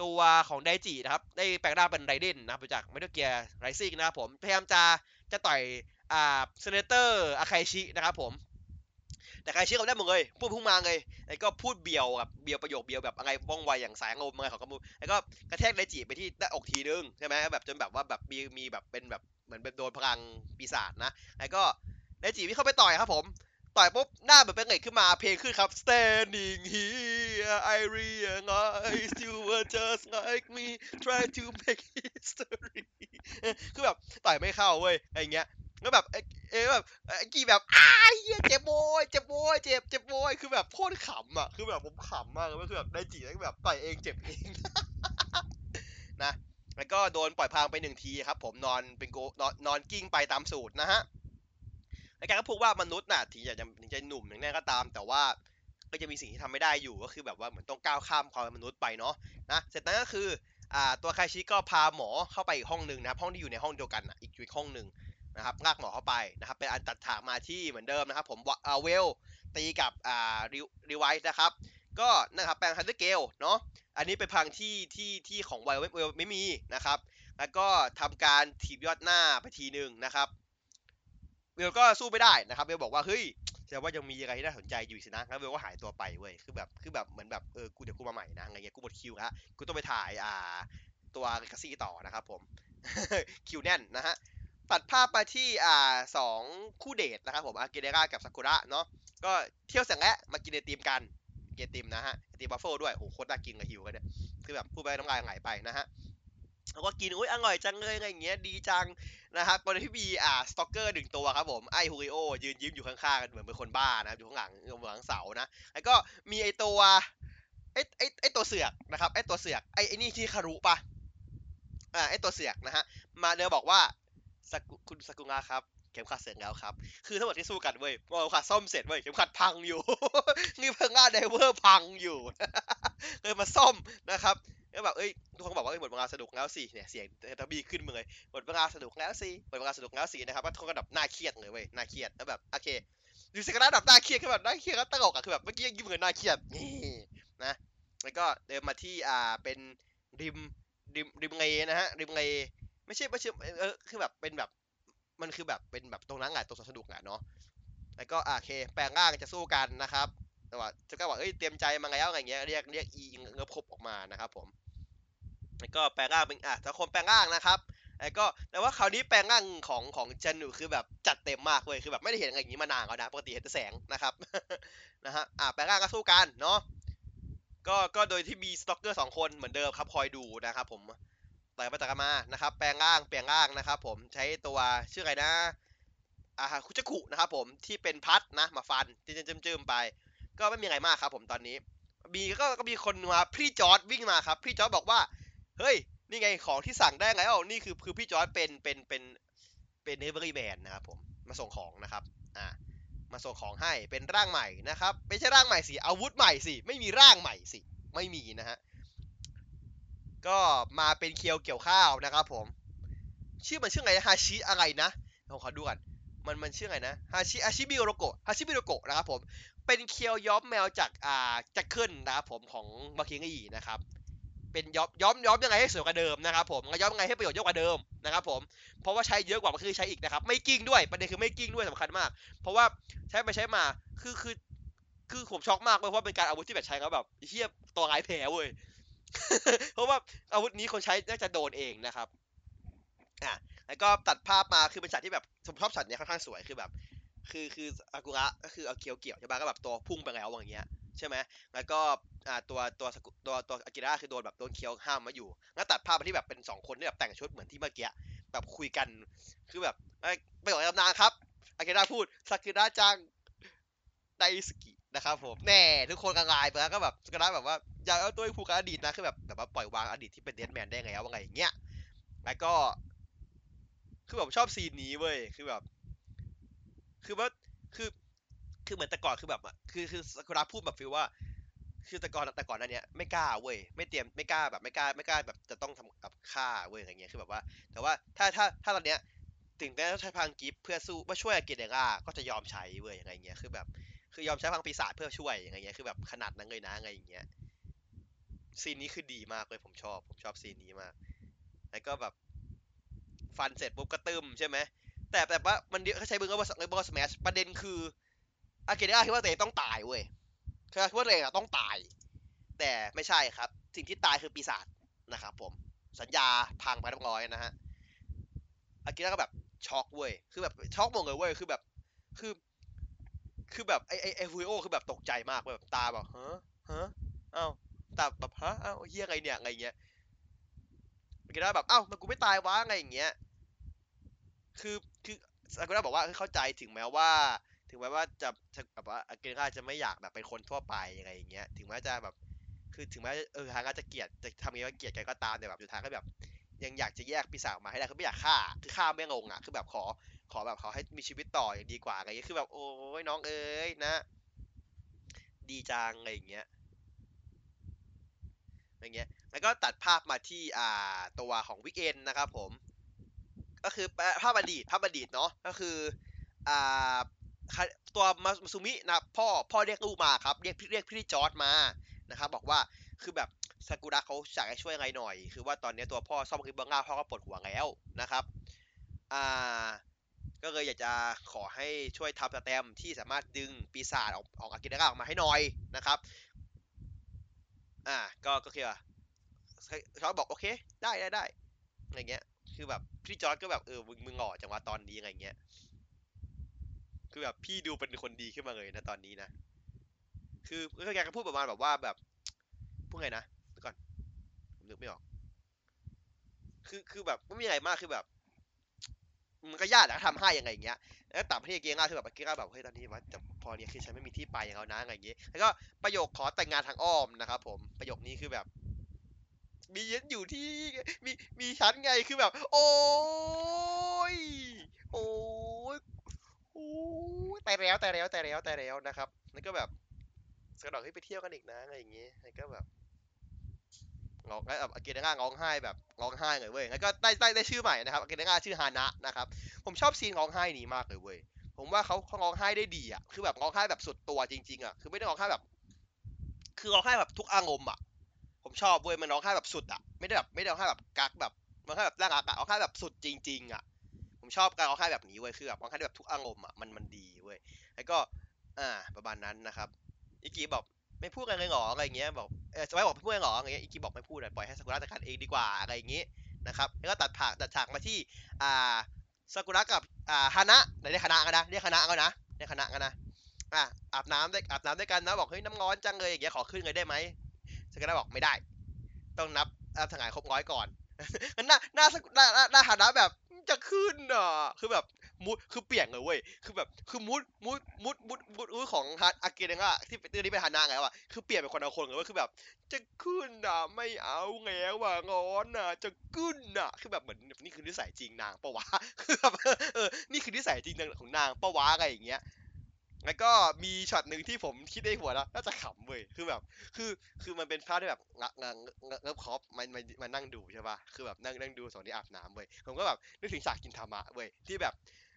ตัวของไดจินะครับ ได้แปลงร่างเป็นไรเดนนะครับจากเมทัลเกียร์ไรซิ่งนะครับผมพยายามจะจะต่อยอ่าเซเนเตอร์อาคาชินะครับผมแต่ใครเชื่อเขาได้หมดเลย พูดพุ่งมาเลยไอ้ก็พูดเบียวกับเบียวประโยคเบียวแบบอะไรว่องไวอย่างแสงลมอะไรของกามูไอ้ก็กระแทกไดจิไปที่หน้าอกทีนึงใช่ไหมแบบจนแบบว่าแบบมีมีแบบเป็นแบบเหมือนเป็นโดนพลังปีศาจนะไอ้ก็ ไดจิที่เข้าไปต่อยครับผม ต่อยปุ๊บหน้าเหมือนเป็นเหล็กขึ้นมาเพลงขึ้นครับ standing here I realize you were just like me try to make history คือแบบต่อยไม่เข้าเว้ยอะไรเงี้ยแล้วแบบเออแบบไอ้กี่แบบอ้าเหี้ยเจ็บโวยเจ็บโวยเจ็บเจ็บโวยคือแบบโคตรขำอะคือแบบผมขำมากเลยคือแบบได้จีแล้วแบบต่อยเองเจ็บเองนะแล้วก็โดนปล่อยพลังไปหนึ่งทีครับ ผมนอนเป็นโกนอนนอนกิ้งไปตามสูตรนะฮะ แล้วแกก็พูดว่ามนุษย์น่ะถึงจะถึงจะหนุ่มอย่างแน่ก็ตาม แต่ว่าก็จะมีสิ่งที่ทำไม่ได้อยู่ก็คือแบบว่าเหมือนต้องก้าวข้ามความเป็นมนุษย์ไปเนาะนะเสร็จนั้นก็คืออ่าตัวคาชิก็พาหมอเข้าไปอีกห้องหนึ่งนะครับห้องที่อยู่ในห้องเดียวกันอะอีกอีกห้องหนึ่งนะครับลากหมอเข้าไปนะครับเป็นอันตัดฉากมาที่เหมือนเดิมนะครับผมเวลตีกับอ่ารีไวท์นะครับก็นะครับแปลง Thunder Gale เนาะอันนี้เป็นพลังที่ที่ที่ของเวลเวลไม่มีนะครับแล้วก็ทำการถีบยอดหน้าไปทีหนึ่งนะครับ เวลก็สู้ไม่ได้นะครับเวลบอกว่าเฮ้ยแสดงว่ายังมีอะไรที่น่าสนใจอยู่สินะแล้วเวลก็หายตัวไปเว้ยคือแบบคือแบบเหมือนแบบเออกูเดี๋ยวกูมาใหม่นะอะไรเงี้ยกูหมดคิวแล้วกูต้องไปถ่ายอ่า ตัวกาซี่ต่อนะครับผมคิวแน่นนะฮะตัดภาพไปที่อ่าสองคู่เดทนะครับผมอากิเดรากับซากุระเนาะก็เที่ยวเสร็จแล้วมากินไอติมกันกินไอติมนะฮะไอติมบัฟเฟิลด้วยโอ้โหโคตรน่ากินกับหิวกันเนี่ยคือแบบพูดไปน้ำลายไหลไปนะฮะ แล้วก็กินอุ้ยอร่อยจังเลยอะไรอย่างเงี้ยดีจังนะครับตอนที่มีอ่า stalker หนึ่งตัวครับผมไอฮูริโอยืนยิ้มอยู่ข้างๆกันเหมือนเป็นคนบ้านะครับอยู่ข้างหลังอยู่หลังเสานะแล้วก็มีไอตัวไอไอไอตัวเสือกนะครับไอตัวเสือกไอไอนี่ที่คารุปะอ่าไอตัวเสือกนะฮะมาเดินบอกว่าสกุคุณสกุงะครับเข็มขัดเสร็จแล้วครับ คือทั้งหมดที่สู้กันเว้ยพอเข็มขัดซ่อมเสร็จเว้ย เข็มขัดพังอยู่นี่เพิ่งง่าไดเวอร์พังอยู่เลยมาซ่อมนะครับ แล้วแบบเอ้ยทุกคนก็บอกว่าเอ้ยหมดเวลาสนุกแล้วสิเนี่ยเสียงเทบีขึ้นมาเลยหมดเวลาสนุกแล้วสิหมดเวลาสนุกแล้วสินะครับว่าทุกคนก็แบบน่าเครียดเลยเว้ยน่าเครียดแล้วแบบโอเคดูสิกระดับน่าเครียดคือแบบน่าเครียดก็ตลกอะคือแบบเมื่อกี้ยิ้มเหมือนน่าเครียดนี่นะแล้วก็เดินมาที่อ่าเป็นริมริมริมเงนะฮะริมเงไม่ใช่ไม่ใช่เออคือแบบเป็นแบบมันคือแบบเป็นแบบตรงนั้นแหละตรงสนสนุกอะเนาะแล้วก็อะโอเค แปลงร่างจะสู้กันนะครับแต่ว่าเจะก็บอกเอ้ยเตรียมใจมาแล้วอะไรเงี้ยเรียกเรียกอีเงือบครบออกมานะครับผม แล้วก็แปลงร่างเป็นอะถ้าคนแปลงร่างนะครับแล้วก็แต่ว่าคราวนี้แปลงร่างของของจันหนูคือแบบจัดเต็มมากเว้ยคือแบบไม่ได้เห็นอะไรอย่างนี้มานานแล้วนะปกติเห็นแต่แสงนะครับนะฮะอ่าแปลงร่างก็สู้กันเนาะก็ก็โดยที่มี stalker สองคนเหมือนเดิมครับคอยดูนะครับผมต่อยไปต่อยกันมานะครับ แปลงร่าง แปลงร่างนะครับ ผมใช้ตัวชื่ออะไรนะอ่าคุจคุนะครับผมที่เป็นพัดนะมาฟันจิ้มๆๆไป ก็ไม่มีอะไรมากครับ ผมตอนนี้ มีก็ก็มีคนมาพี่จอร์ดวิ่งมาครับ พี่จอร์ดบอกว่า เฮ้ย นี่ไงของที่สั่งได้แล้วนี่คือคือพี่จอร์ดเป็นเป็นเป็นเป็น delivery man นะครับผมมาส่งของนะครับอ่ามาส่งของให้เป็นร่างใหม่นะครับไม่ใช่ร่างใหม่สิอาวุธใหม่สิไม่มีร่างใหม่สิไม่มีนะฮะก็มาเป็นเคียวเกี่ยวข้าวนะครับผม ชื่อมันชื่อไงฮาชิอะไรนะผมขอดูก่อนมันมันชื่อไงนะฮาชิฮาชิบิโรโกะฮาชิบิโรโกะนะครับผมเป็นเคียวย้อมแมวจากอ่าจ็คเกิลนะครับผมของมาคิงอีนะครับ เป็นย้อมย้อมย้อมยังไงให้สวยกว่าเดิมนะครับผมแล้วย้อมยังไงให้ประโยชน์เยอะกว่าเดิมนะครับผมเพราะว่าใช้เยอะกว่ามันคือใช้อีกนะครับไม่กิ้งด้วยประเด็นคือไม่กิ้งด้วยสำคัญมาก เพราะว่าใช้ไปใช้มาคือคือคือผมช็อกมากเพราะเป็นการอาวุธที่แบบใช้แล้วแบบเฮียบตัวร้ายแผลเว้ยเพราะว่าอาวุธนี้คนใช้น่าจะโดนเองนะครับอะแล้วก็ตัดภาพมาคือเป็นฉากที่แบบผมชอบฉากเนี้ยค่อนข้างสวยคือแบบ คือคืออากุระก็คือเอาเคียวเกี่ยวใช่ปะก็แบบตัวพุ่งไปแล้วอย่างเงี้ย ใช่ไหมแล้วก็ตัวตัวสกุตัวตัวอากิระคือโดนแบบโดนเคียวห้ามมาอยู่แล้วตัดภาพมาที่แบบเป็นสองคนที่แบบแต่งชุดเหมือนที่เมื่อกี้แบบคุยกันคือแบบไปบอกนตำนานครับอากิระพูดซากุระจังไดสกินะครับผมแน่ทุกคนกระงายไปแล้วก็แบบซากุระแบบว่าอย่าเอาตัวผูกกับอดีตนะคือแบบแบบว่าปล่อยวางอดีตที่เป็นเดดแมนได้ไงว่าไงอย่างเงี้ยแล้วก็ คือแบบชอบซีนนี้เว้ยคือแบบ คือว่าคือ คือเหมือนแต่ก่อนคือแบบคือคือซากุระพูดแบบฟีลว่า คือแต่ก่อนแต่ก่อนนั้นเนี้ยไม่กล้าเว้ยไม่เตรียมไม่กล้าแบบไม่กล้าไม่กล้าแบบจะต้องทำกับฆ่าเว้ยอะไรเงี้ยคือแบบว่า แต่ว่าถ้าถ้าถ้าตอนเนี้ยถึงแม้ต้องใช้พลังกิฟเพื่อสู้เพื่อช่วยอากิเดร่าก็จะยอมใช้เว้ยอะไรเงี้ยคือแบบ คือยอมใช้พลังปีศาจเพื่อช่วยอะไรเงี้ยคือแบบขนาดนั้นเลยนะอะไรอย่างเงี้ยซีนนี้คือดีมากเลยผมชอบ ผมชอบซีนนี้มาก แล้วก็แบบฟันเสร็จปุ๊บก็ตึมใช่ไหมแต่แต่ว่ามันเดียวเขาใช้มือก็ว่าบอสแมชประเด็นคือ อากิเดะคิดว่าตัวเองต้องตายเว้ยคือคิดว่าตัวเองอะต้องตาย แต่ไม่ใช่ครับ สิ่งที่ตายคือปีศาจนะครับผมสัญญาพังไปเรียบร้อยนะฮะอากิเดะก็แบบช็อกเว้ยคือแบบช็อกหมดเลยเว้ยคือแบบคือ คือแบบไอไอไอฮูริโอคือแบบตกใจมากเว้ยแบบตาแบบฮะฮะเอ้าตาแบบฮะเอ้าเฮียไงเนี่ยไงเงี้ยอากิเดะแบบเอ้ามันกูไม่ตายวะไงอย่างเงี้ย คือคือซากุระบอกว่าเข้าใจถึงแม้ว่า ถึงแม้ว่าจะจะแบบว่าอากิระจะไม่อยากแบบเป็นคนทั่วไปยังไงอย่างเงี้ย ถึงแม้จะแบบ คือถึงแม้เออทางอาจะเกลียดจะทำยังไงว่าเกลียดกันก็ตามแต่แบบสุดท้ายก็แบบ ยังอยากจะแยกปีศาจมาให้ได้คือไม่อยากฆ่า คือฆ่าไม่ลงอะ คือแบบขอขอแบบขอให้มีชีวิตต่ออย่างดีกว่าอะไรเงี้ยคือแบบโอ้ยน้องเอ้ยนะ ดีจังอะไรอย่างเงี้ยอะไรเงี้ย แล้วก็ตัดภาพมาที่อ่าตัวของวิกเอนนะครับผม ก็คือภาพอดีตภาพอดีตเนาะ ก็คืออ่า ตัวมาซูมินะพ่อพ่อเรียกลูกมาครับเรียกเรียกพี่จอร์ดมานะครับบอกว่าคือแบบซากุระเขาอยากให้ช่วยอะไรหน่อย คือว่าตอนนี้ตัวพ่อซ่อมคลิปเบื้องหน้าพ่อก็ปวดหัวแล้วนะครับอ่าก็เลยอยากจะขอให้ช่วยทำสแตมที่สามารถดึงปีศาจออกออกอากิระออกมาให้หน่อยนะครับอ่าก็ก็คือเขาบอกโอเค ได้ได้ได้อะไรเงี้ยคือแบบพี่จอร์ดก็แบบเออมึงมึงหงอจังวะตอนนี้อะไรเงี้ย คือแบบพี่ดูเป็นคนดีขึ้นมาเลยนะตอนนี้นะ คือแกก็พูดประมาณแบบว่าแบบพูดไงนะเดี๋ยวก่อน ผมนึกไม่ออก คือคือแบบไม่มีอะไรมากคือแบบ มันก็ยากนะทำให้ยังไงอย่างเงี้ย แล้วต่างประเทศเกียง่าคือแบบเกียร์แบบเฮ้ยตอนนี้ว่าจะพอเนี้ยคือฉันไม่มีที่ไปอย่างเอานะอะไรอย่างเงี้ย แล้วก็ประโยคขอแต่งงานทางอ้อมนะครับผม ประโยคนี้คือแบบมียันอยู่ที่มีมีชั้นไงคือแบบ โอ้ยโอ้ย โอ้ยแต่แล้วแต่แล้วแต่แล้วแต่แล้วนะครับแล้วก็แบบสกดอกให้ไปเที่ยวกันอีกนะอะไรอย่างเงี้ยแล้วก็แบบร้องแบบอากิเนะร้องไห้แบบร้องไห้เลยเว้ยแล้วก็ได้ได้ได้ชื่อใหม่นะครับอากิเนะชื่อฮานะนะครับ ผมชอบซีนร้องไห้นี้มากเลยเว้ยผมว่าเขาเขาร้องไห้ได้ดีอะคือแบบร้องไห้แบบสุดตัวจริงๆอะคือไม่ได้ร้องไห้แบบ คือร้องไห้แบบทุกอารมณ์อะ ผมชอบเว้ยมันร้องไห้แบบสุดอะไม่ได้แบบไม่ได้ร้องไห้แบบกักแบบร้องไห้แบบร่างรักอะร้องไห้แบบสุดจริง ๆ อะ ผมชอบการร้องไห้แบบนี้เว้ยคือแบบร้องไห้แบบทุกอารมณ์อะมันมันดีเว้ยแล้วก็อ่าประมาณนั้นนะครับอิกิบอกไม่พูดกันเลยหรออะไรเงี้ยบอกเออจะไม่บอกไม่พูดกันหรออะไรเงี้ยอิกิบอกไม่พูดเลยปล่อยให้ซากุระจัดการเองดีกว่าอะไรอย่างงี้นะครับแล้วก็ตัดผากตัดฉากมาที่อ่าซากุระกับอ่าฮานะไหนเรียกฮานะกันนะเรียกฮานะกันนะเรียกฮานะกันนะอะอาบน้ำได้อาบน้ำด้วยกันนะบอกเฮ้ยน้ำร้อนจังเลยอย่างเงี้ยขอขึ้นเลยได้ไหมซากุระบอกไม่ได้ ต้องนับนับถงายครบร้อยก่อนหน้าหน้าหน้าหน้าหน้าฮานะแบบ จะขึ้นอะ คือแบบมุดคือเปลี่ยนเลยเว้ย คือแบบคือมุดมุดมุดมุดมุดมุดของฮาอากิเนะอะที่ตัวนี้เป็นฮานะไงวะ คือเปลี่ยนเป็นคนละคนเลยว่าคือแบบ จะขึ้นอะไม่เอาแล้วอะงอนอะ จะขึ้นอะ คือแบบเหมือนนี่คือนิสัยจริงนางปะวะ คือแบบเออ นี่คือนิสัยจริงของนางปะวะอะไรอย่างเงี้ย แล้วก็มีช็อตหนึ่งที่ผมคิดในหัวแล้วน่าจะขำเว้ยคือแบบ คือคือมันเป็นภาพที่แบบงะงะงะเงิบคอปมันมันมันนั่งดูใช่ป่ะคือแบบนั่งนั่งดูสองที่อาบน้ำเว้ยผมก็แบบนึกถึงฉากกินธรรมะเว้ยที่แบบ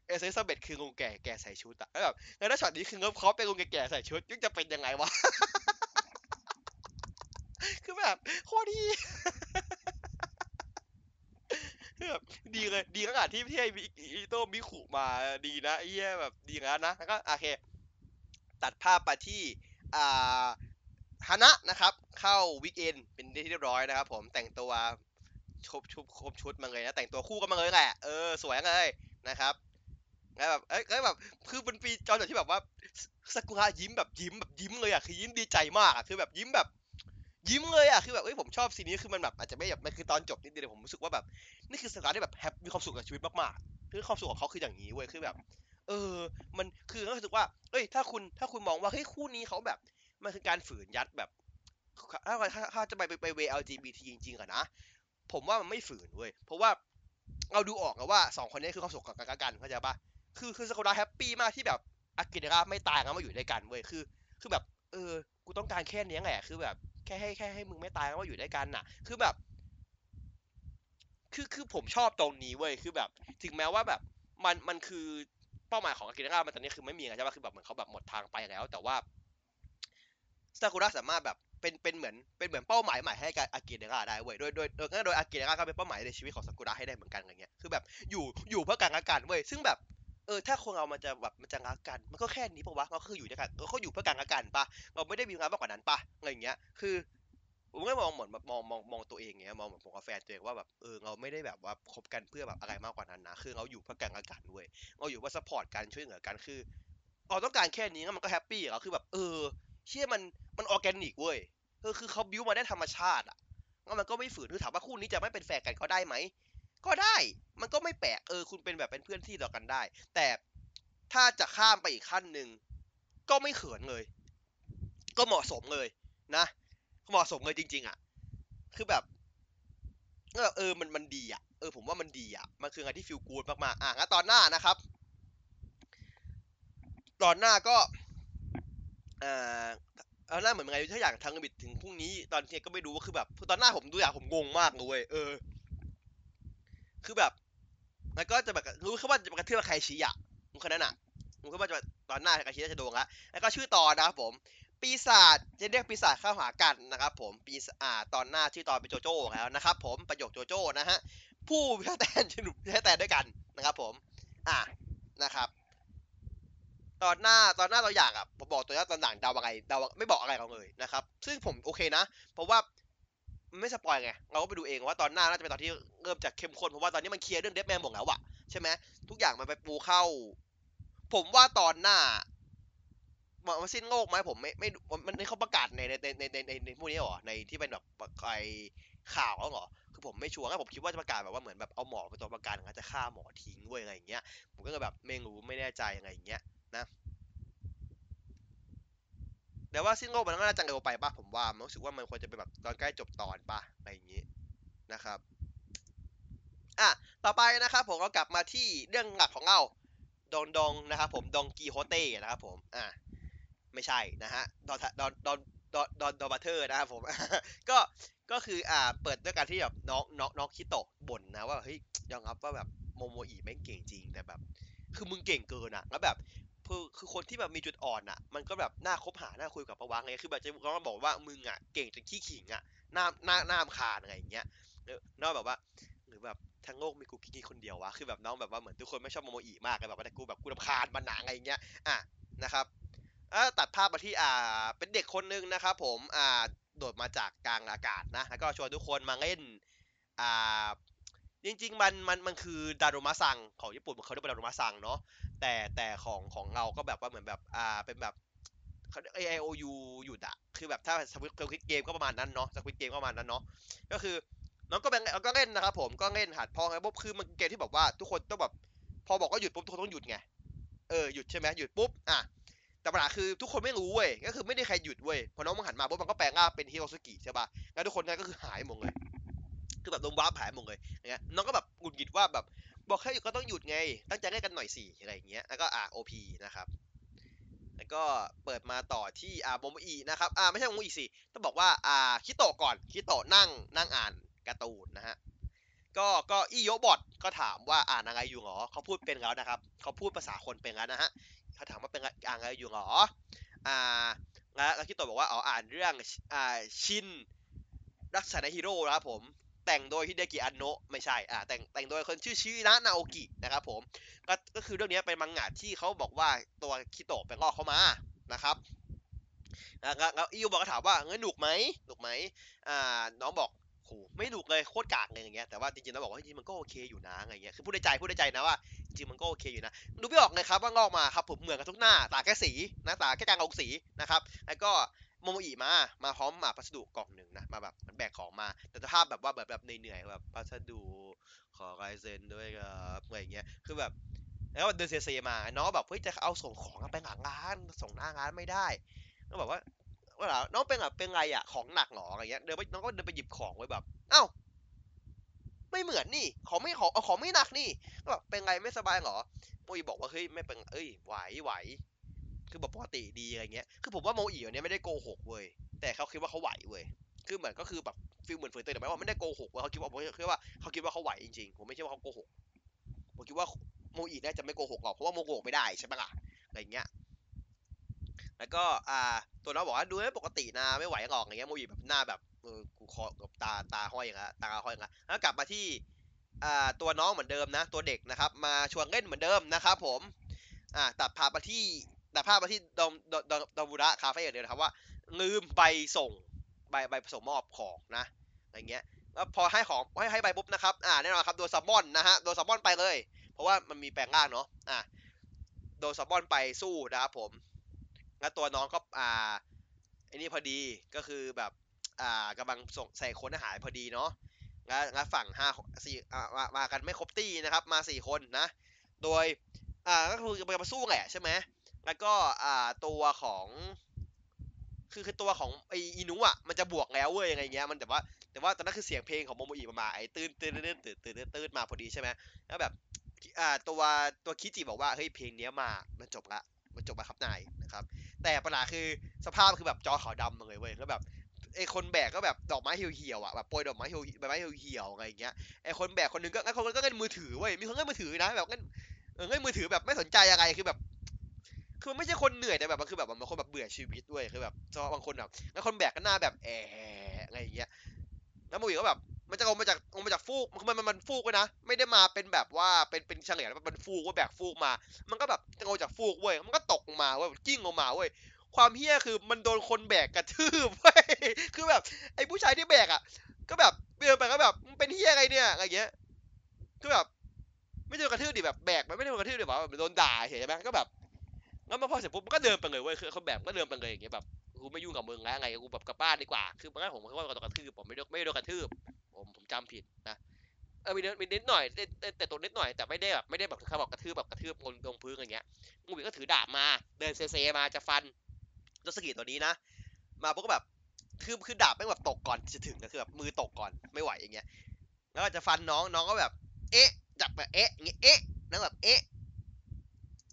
เอเซซาเบตคืองูแก่แก่ใส่ชุดอะแล้วแบบแล้วถ้าช็อตนี้คือเงิบคอปเป็นงูแก่แก่ใส่ชุดยังจะเป็นยังไงวะคือแบบโคตรดีคือแบบดีเลยดีขนาดที่ที่ไอ้มิอิโตะมิคุมาดีนะไอ้เหี้ยแบบดีงั้นนะแล้วก็โอเค ตัดภาพไปที่ฮานะนะครับ เข้าวิกเอนเป็นที่เรียบร้อยนะครับ ผมแต่งตัวครบชุดครบชุดมาเลยนะแต่งตัวคู่กันมาเลยแหละเออสวยเลยนะครับแล้วแบบเอ้ยแบบคือเป็นปีจอนที่แบบว่าซากุระยิ้มแบบยิ้มแบบยิ้มเลยอะคือยิ้มดีใจมากอะคือแบบยิ้มแบบยิ้มเลยอะคือแบบเอ้ยผมชอบซีนนี้คือมันแบบอาจจะไม่แบบมันคือตอนจบนิดเดียวผมรู้สึกว่าแบบนี่คือสการที่แบบแฮปมีความสุขกับชีวิตมากๆคือความสุขของเขาคืออย่างนี้เว้ยคือแบบ เออ มันคือรู้สึกว่า เอ้ย ถ้าคุณถ้าคุณมองว่าเฮ้ยคู่นี้เขาแบบ มันคือการฝืนยัดแบบ ถ้าถ้าถ้าจะไปไปไปเว LGBT จริงๆอะนะ ผมว่ามันไม่ฝืนเว้ย เพราะว่าเราดูออกนะว่าสองคนนี้คือความสุขกับกันกันเข้าใจปะคือคือสกุลาแฮปปี้มากที่แบบอากิระไม่ตายกันมาอยู่ด้วยกันเว้ย คือ คือแบบ เออ กูต้องการแค่นี้แหละ คือแบบ แค่ให้แค่ให้มึงไม่ตายกันมาอยู่ด้วยกันน่ะ คือแบบ คือคือผมชอบตรงนี้เว้ย คือแบบ ถึงแม้ว่าแบบ มันมันคือ ป้าหมายของอากิระมันตอนนี้คือไม่มีไงใช่ปะคือแบบเหมือนเขาแบบหมดทางไปแล้ว แต่ว่าซากุระสามารถแบบเป็นเป็นเหมือนเป็นเหมือนเป้าหมายใหม่ให้กับอากิระได้เว้ยโดยโดยโดยโดยอากิระก็เป็นเป้าหมายในชีวิตของซากุระให้ได้เหมือนกันอะไรเงี้ยคือแบบอยู่อยู่เพื่อการรักกันเว้ยซึ่งแบบเออถ้าคนเรามันจะแบบมันจะรักกันมันก็แค่นี้ปะวะเราคืออยู่ด้วยกันเออเขาอยู่เพื่อการรักกันปะเราไม่ได้มีงานมากกว่านั้นปะอะไรเงี้ยคือ ผมก็มองเหมือนแบบมองมองมองตัวเองเงี้ยมองเหมือนผมกับแฟนตัวเองว่าแบบเออเราไม่ได้แบบว่าคบกันเพื่อแบบอะไรมากกว่านั้นนะคือเราอยู่เพื่อการรักกันเว้ยเราอยู่ว่า support กันช่วยเหลือกันคือเราต้องการแค่นี้แล้วมันก็แฮปปี้แล้วคือแบบเออเชื่อมันมันออร์แกนิกเว้ยเออคือเขาบิวมาได้ธรรมชาติอะแล้วมันก็ไม่ฝืนคือถามว่าคู่นี้จะไม่เป็นแฟนกันก็ได้ไหมก็ได้ มันก็ไม่แปลกเออคุณเป็นแบบเป็นเพื่อนที่ต่อกันได้ แต่ถ้าจะข้ามไปอีกขั้นหนึ่งก็ไม่เขินเลย ก็เหมาะสมเลยนะ เหมาะสมเลยจริง ๆ อะ คือแบบเออเออมันมันดีอะเออผมว่ามันดีอะมันคืออะไรที่ฟีลกูดมากๆอะงั้นตอนหน้านะครับ ตอนหน้าก็เอ่อเอาหน้าเหมือนไงถ้าอยากทางบิดถึงพรุ่งนี้ตอนนี้ก็ไม่รู้ว่าคือแบบตอนหน้าผมดูอย่างผมงงมากเลยเออ คือแบบแล้วก็จะแบบรู้แค่ว่าจะกระเทือบใครชี้อะมึงคนนั้นอะมึงก็ว่าจะตอนหน้าใครชี้จะโดนละแล้วก็ชื่อตอนนะครับผม ปีศาจจะเรียกปีศาจเข้าหากันนะครับผมปีศาจตอนหน้าชื่อตอนเป็นโจโจ้แล้วนะครับผมประโยคโจโจ้นะฮะผู้แพ้แตนสนุกแพ้แตนด้วยกันนะครับผมอะนะครับตอนหน้าตอนหน้าเราอยากอะผมบอกตัวว่าตอนหลังเดาอะไรเดาไม่บอกอะไรเราเลยนะครับ ซึ่งผมโอเคนะ เพราะว่าไม่สปอยไงเราก็ไปดูเองว่าตอนหน้าน่าจะเป็นตอนที่เริ่มจากเข้มข้นเพราะว่าตอนนี้มันเคลียร์เรื่องเดฟแมนหมดแล้วอะใช่ไหมทุกอย่างมันไปปูเข้า ผมว่าตอนหน้า มันสิ้นโลกไหมผมไม่ไม่มันนี่เขาประกาศในในในในในในพวกนี้หรอในที่เป็นแบบใครข่าวแล้วหรอคือผมไม่ชัวร์นะผมคิดว่าจะประกาศแบบว่าเหมือนแบบเอาหมอเป็นตัวประกันอาจจะฆ่าหมอทิ้งด้วยอะไรอย่างเงี้ยผมก็แบบไม่รู้ไม่แน่ใจยังไงอย่างเงี้ยนะแต่ว่าสิ้นโลกมันก็น่าจะเร็วไปป่ะผมว่ามันรู้สึกว่ามันควรจะเป็นแบบตอนใกล้จบตอนป่ะอะไรอย่างงี้นะครับอะต่อไปนะครับผมก็กลับมาที่เรื่องหลักของเราดองดองนะครับผมดองกีโฮเต้นะครับผมอะ ไม่ใช่นะฮะดอนดอนดอนDon Don DonBrothers นะครับผมก็ก็คืออ่าเปิดด้วยการที่แบบน้องน้องน้องคิโตะบ่นนะว่าเฮ้ยยอมรับว่าแบบโมโมอีแม่งเก่งจริงแต่แบบ คือมึงเก่งเกินอะแล้วแบบคือคือคนที่แบบมีจุดอ่อนอะมันก็แบบน่าคบหาน่าคุยกับประวังไงคือแบบจะก็บอกว่ามึงอะเก่งจนขี้ขิงอะหน้าหน้าหน้ามคานอะไรอย่างเงี้ยนอกแบบว่า หรือแบบทั้งโลกมีกูกี้คนเดียววะคือแบบน้องแบบว่าเหมือนทุกคนไม่ชอบโมโมอีมากเลยแบบว่าแต่กูแบบกูรำคาญมันหนาอะไรอย่างเงี้ยอะนะครับ ตัดภาพมาที่อ่าเป็นเด็กคนนึงนะครับผมอ่าโดดมาจากกลางอากาศนะแล้วก็ชวนทุกคนมาเล่นอ่าจริงๆมันมันมันคือดารุมะซังของญี่ปุ่นเขาเรียกว่าดารุมะซังเนาะแต่แต่ของของเราก็แบบว่าเหมือนแบบอ่าเป็นแบบเขา A I O U หยุดอะคือแบบถ้าสวิตสวิตเกมก็ประมาณนั้นเนาะสวิตเกมก็ประมาณนั้นเนาะก็คือน้องก็เป็นก็เล่นนะครับผมก็เล่นหัดพอไงปุ๊บคือมันเกมที่แบบว่าทุกคนต้องแบบพอบอกว่าหยุดปุ๊บทุกคนต้องหยุดไงเออหยุดใช่ไหมหยุดปุ๊บอะ แต่ปัญหาคือทุกคนไม่รู้เว้ย ก็คือไม่ได้ใครหยุดเว้ย พอน้องมันหันมาปุ๊บมันก็แปลงร่างเป็นฮิโรซุกิใช่ป่ะ แล้วทุกคนนั้นก็คือหายหมดเลย คือแบบโดนวาร์ปหายหมดเลยอย่างเงี้ย น้องก็แบบหงุดหงิดว่าแบบบอกให้หยุดก็ต้องหยุดไง ตั้งใจเล่นกันหน่อยสิอะไรอย่างเงี้ย แล้วก็อ่า OP นะครับแล้วก็เปิดมาต่อที่อ่าโมโมอีนะครับ อ่าไม่ใช่โมโมอีสิ ต้องบอกว่าอ่าคิโตะก่อน คิโตะนั่งนั่งอ่านการ์ตูนนะฮะ ก็ก็อีโยบอทก็ถามว่าอ่านอะไรอยู่หรอเขาพูดเป็นแล้วนะครับ เขาพูดภาษาคนเป็นแล้วนะฮะ เขาถามว่าเป็นอ่านอะไรอยู่หรอ อ่าแล้วคิโตะบอกว่าอ๋ออ่านเรื่องอ่าชินรักษาในฮีโร่นะครับผมแต่งโดยฮิเดกิอันโนะไม่ใช่อ่าแต่งแต่งโดยคนชื่อชิระนาโอกินะครับผมก็ก็คือเรื่องนี้เป็นมังงะที่เขาบอกว่าตัวคิโตะไปงอกเข้ามานะครับแล้วแล้วอิวบอกก็ถามว่าเงินหนุกไหมหนุกไหมอ่าน้องบอกโหไม่หนุกเลยโคตรกากเลยอย่างเงี้ยแต่ว่าจริงๆแล้วบอกว่าจริงมันก็โอเคอยู่นะอะไรเงี้ยคือพูดในใจพูดในใจนะว่า ริงมันก็โอเคอยู่นะดูไม่ออกเลยครับว่างอกมาครับผมเหมือนกันทุกหน้าต่างแค่สีนะต่างแค่การเอาสีนะครับแล้วก็โมโมอิมา มาพร้อมมาพัสดุกล่องหนึ่งนะ มาแบบมันแบกของมา แต่สภาพแบบว่าแบบแบบเหนื่อยๆแบบพัสดุขอลายเซ็นด้วยครับอะไรเงี้ย คือแบบแล้วเดินเซๆมาน้องแบบเฮ้ยจะเอาส่งของไปหลังร้านส่งหน้างานไม่ได้ก็แบบว่าว่าน้องเป็นแบบเป็นไรอะของหนักหรออะไรเงี้ยเดินไปน้องก็เดินไปหยิบของไว้แบบ เอ้า ไม่เหมือนนี่ของไม่ของเอาของไม่หนักนี่ก็แบบเป็นไรไม่สบายหรอโมอีบอกว่าเฮ้ยไม่เป็นเอ้ยไหวไหวคือแบบปกติดีอะไรเงี้ยคือผมว่าโมอีเนี่ยไม่ได้โกหกเว้ยแต่เขาคิดว่าเขาไหวเว้ยคือเหมือนก็คือแบบฟีลเหมือนฝืนตัวแต่หมายว่าไม่ได้โกหกเว้ยเขาคิดว่าผมคิดว่าเขาคิดว่าเขาไหวจริงๆผมไม่ใช่ว่าเขาโกหกผมคิดว่าโมอีน่าจะไม่โกหกหรอกเพราะว่าโมโกหกไม่ได้ใช่ไหมล่ะอะไรเงี้ยแล้วก็อ่าตัวน้องบอกว่าดูไม่ปกตินะไม่ไหวหรอกอย่างเงี้ยโมอีแบบหน้าแบบ กูคอแบบตาตาห้อยอย่างเงี้ยตาห้อยอย่างเงี้ยแล้วกลับมาที่ตัวน้องเหมือนเดิมนะ ตัวเด็กนะครับ มาชวนเล่นเหมือนเดิมนะครับผมอ่าตัดภาพมาที่ตัดภาพมาที่ดอมดอมดอมดอมบุระคาเฟ่อย่างเดียวนะครับว่า ลืมใบส่งใบใบส่งมอบของนะอะไรเงี้ยแล้วพอให้ของให้ให้ใบปุ๊บนะครับอ่าแน่นอนครับโดนซัมมอนนะฮะโดนซัมมอนไปเลย เพราะว่ามันมีแปลงร่างเนาะอ่าโดนซัมมอนไปสู้นะครับผมแล้วตัวน้องก็อ่าไอ้นี่พอดีก็คือแบบ อ่ากำลังส่งใส่คนหารพอดีเนาะแล้วแล้วฝั่งห้าสี่มามากันไม่ครบตี้นะครับ มาสี่คนนะ โดยอ่าก็คือจะมาสู้แหละใช่ไหมแล้วก็อ่าตัวของคือคือตัวของไออินุอะมันจะบวกแล้วเว้ยอะไรเงี้ยมันแต่ว่าแต่ว่าตอนนั้นคือเสียงเพลงของโมโมอิมาไอ้ตื่นตื่นตื่นตื่นตื่นตื่นมาพอดีใช่ไหมแล้วแบบอ่าตัวตัวคิจิบอกว่าเฮ้ยเพลงเนี้ยมามันจบละมันจบมาครับนายนะครับ แต่ปัญหาคือสภาพคือแบบจอขาวดำเลยเว้ยแล้วแบบ ไอคนแบกก็แบบดอกไม้เหี่ยวๆอะแบบโปรยดอกไม้เหี่ยวใบไม้เหี่ยวๆอะไรอย่างเงี้ยไอคนแบกคนนึงก็ไอคนก็เล่นมือถือเว้ยมีคนเล่นมือถือนะแบบเล่นเออเล่นมือถือแบบไม่สนใจอะไรคือแบบคือมันไม่ใช่คนเหนื่อยแต่แบบมันคือแบบมันคนแบบเบื่อชีวิตด้วยคือแบบบางคนแบบแล้วคนแบกก็หน้าแบบแอะอะไรอย่างเงี้ยแล้วมูอีก็แบบมันจะลงมาจากลงมาจากฟูกมันมันมันฟูกไว้นะ ไม่ได้มาเป็นแบบว่าเป็นเป็นเฉลี่ยมันฟูกว่าแบกฟูกมา มันก็แบบจะลงจากฟูกเว้ยมันก็ตกลงมาเว้ยกิ้งลงมาเว้ย ความเฮี้ยคือมันโดนคนแบกกระทืบเว้ยคือแบบ ไอ้ผู้ชายที่แบกอะ ก็แบบเดินไปก็แบบมึงเป็นเฮี้ยอะไรเนี่ยอะไรเงี้ยคือแบบ ไม่โดนกระทืบดิแบบแบกมันไม่ได้โดนกระทืบดิแบบโดนด่าเห็นไหมก็แบบแล้วมาพอเสร็จปุ๊บมันก็เดินไปเลยเว้ยคือคนแบบก็เดินไปเลยอย่างเงี้ยแบบกูไม่ยุ่งกับมึงแล้วไงกูแบบกลับบ้านดีกว่า คือมันก็ผมก็ว่าโดนกระทืบผมไม่โดนไม่โดนกระทืบผมผมจำผิดนะเออมีนิดมีนิดหน่อยแต่แต่ตัวนิดหน่อยแต่ไม่ได้แบบไม่ได้แบบเขาบอกกระทืบแบบกระทืบลงลงพื้นอย่างเงี้ยงูบีก็ถือดาบมา เดินเซเซมาจะฟัน รถสกีตัวนี้นะ มาปุ๊บก็แบบคือคือดาบแม่งแบบตกก่อนจะถึงก็คือแบบมือตกก่อนไม่ไหวอย่างเงี้ย แล้วก็จะฟันน้องน้องก็แบบ เอ๊ะจับแบบเอ๊ะอย่างเงี้ยเอ๊ะนั่งแบบเอ๊ะ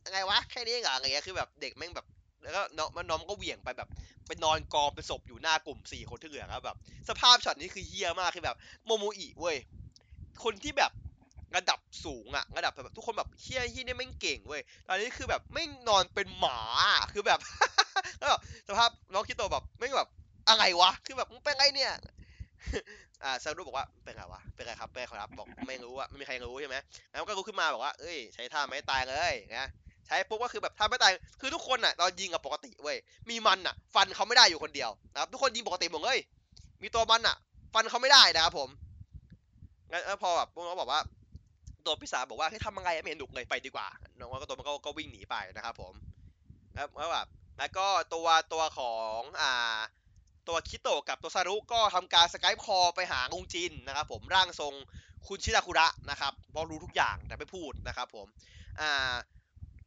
ยังไงวะแค่นี้เหรออะไรเงี้ยคือแบบเด็กแม่งแบบแล้วก็น้องมันน้องก็เหวี่ยงไปแบบไปนอนกองเป็นศพอยู่หน้ากลุ่มสี่คนที่เหลือครับแบบ สภาพช็อตนี้คือเหี้ยมากคือแบบโมโมอิเว้ยคนที่แบบระดับสูงอะระดับแบบทุกคนแบบเหี้ยเหี้ยนี่แม่งเก่งเว้ยตอนนี้คือแบบไม่นอนเป็นหมาคือแบบ แบบสภาพน้องคิโตแบบไม่แบบอะไรวะ คือแบบมึงเป็นไงเนี่ย อ่าซารุบอกว่าเป็นไงวะ เป็นไงครับเป็นไงครับ บอกไม่รู้อะไม่มีใครรู้ใช่ไหมแล้วก็รู้ขึ้นมาบอกว่า เอ้ย ใช้ท่าไม่ตายเลยนะใช้ปุ๊บก็คือแบบท่าไม่ตาย คือทุกคนอะตอนยิงกับปกติเว้ย มีมันอะฟันเขาไม่ได้อยู่คนเดียวนะครับ ทุกคนยิงปกติหมดเลย มีตัวมันอะฟันเขาไม่ได้นะครับผมงั้นพอแบบพวกน้องบอกว่า ตัวปีศาจบอกว่าให้ทำยังไงไม่เห็นหนุกเลยไปดีกว่า น้องก็ตัวมันก็วิ่งหนีไปนะครับผม แล้วแบบ แล้วก็ตัวตัวของอ่าตัวคิโตะกับตัวซารุก็ทำการสกายคอไปหางงจินนะครับผมร่างทรงคุณชิราคุระนะครับเพราะรู้ทุกอย่างแต่ไม่พูดนะครับผมอ่า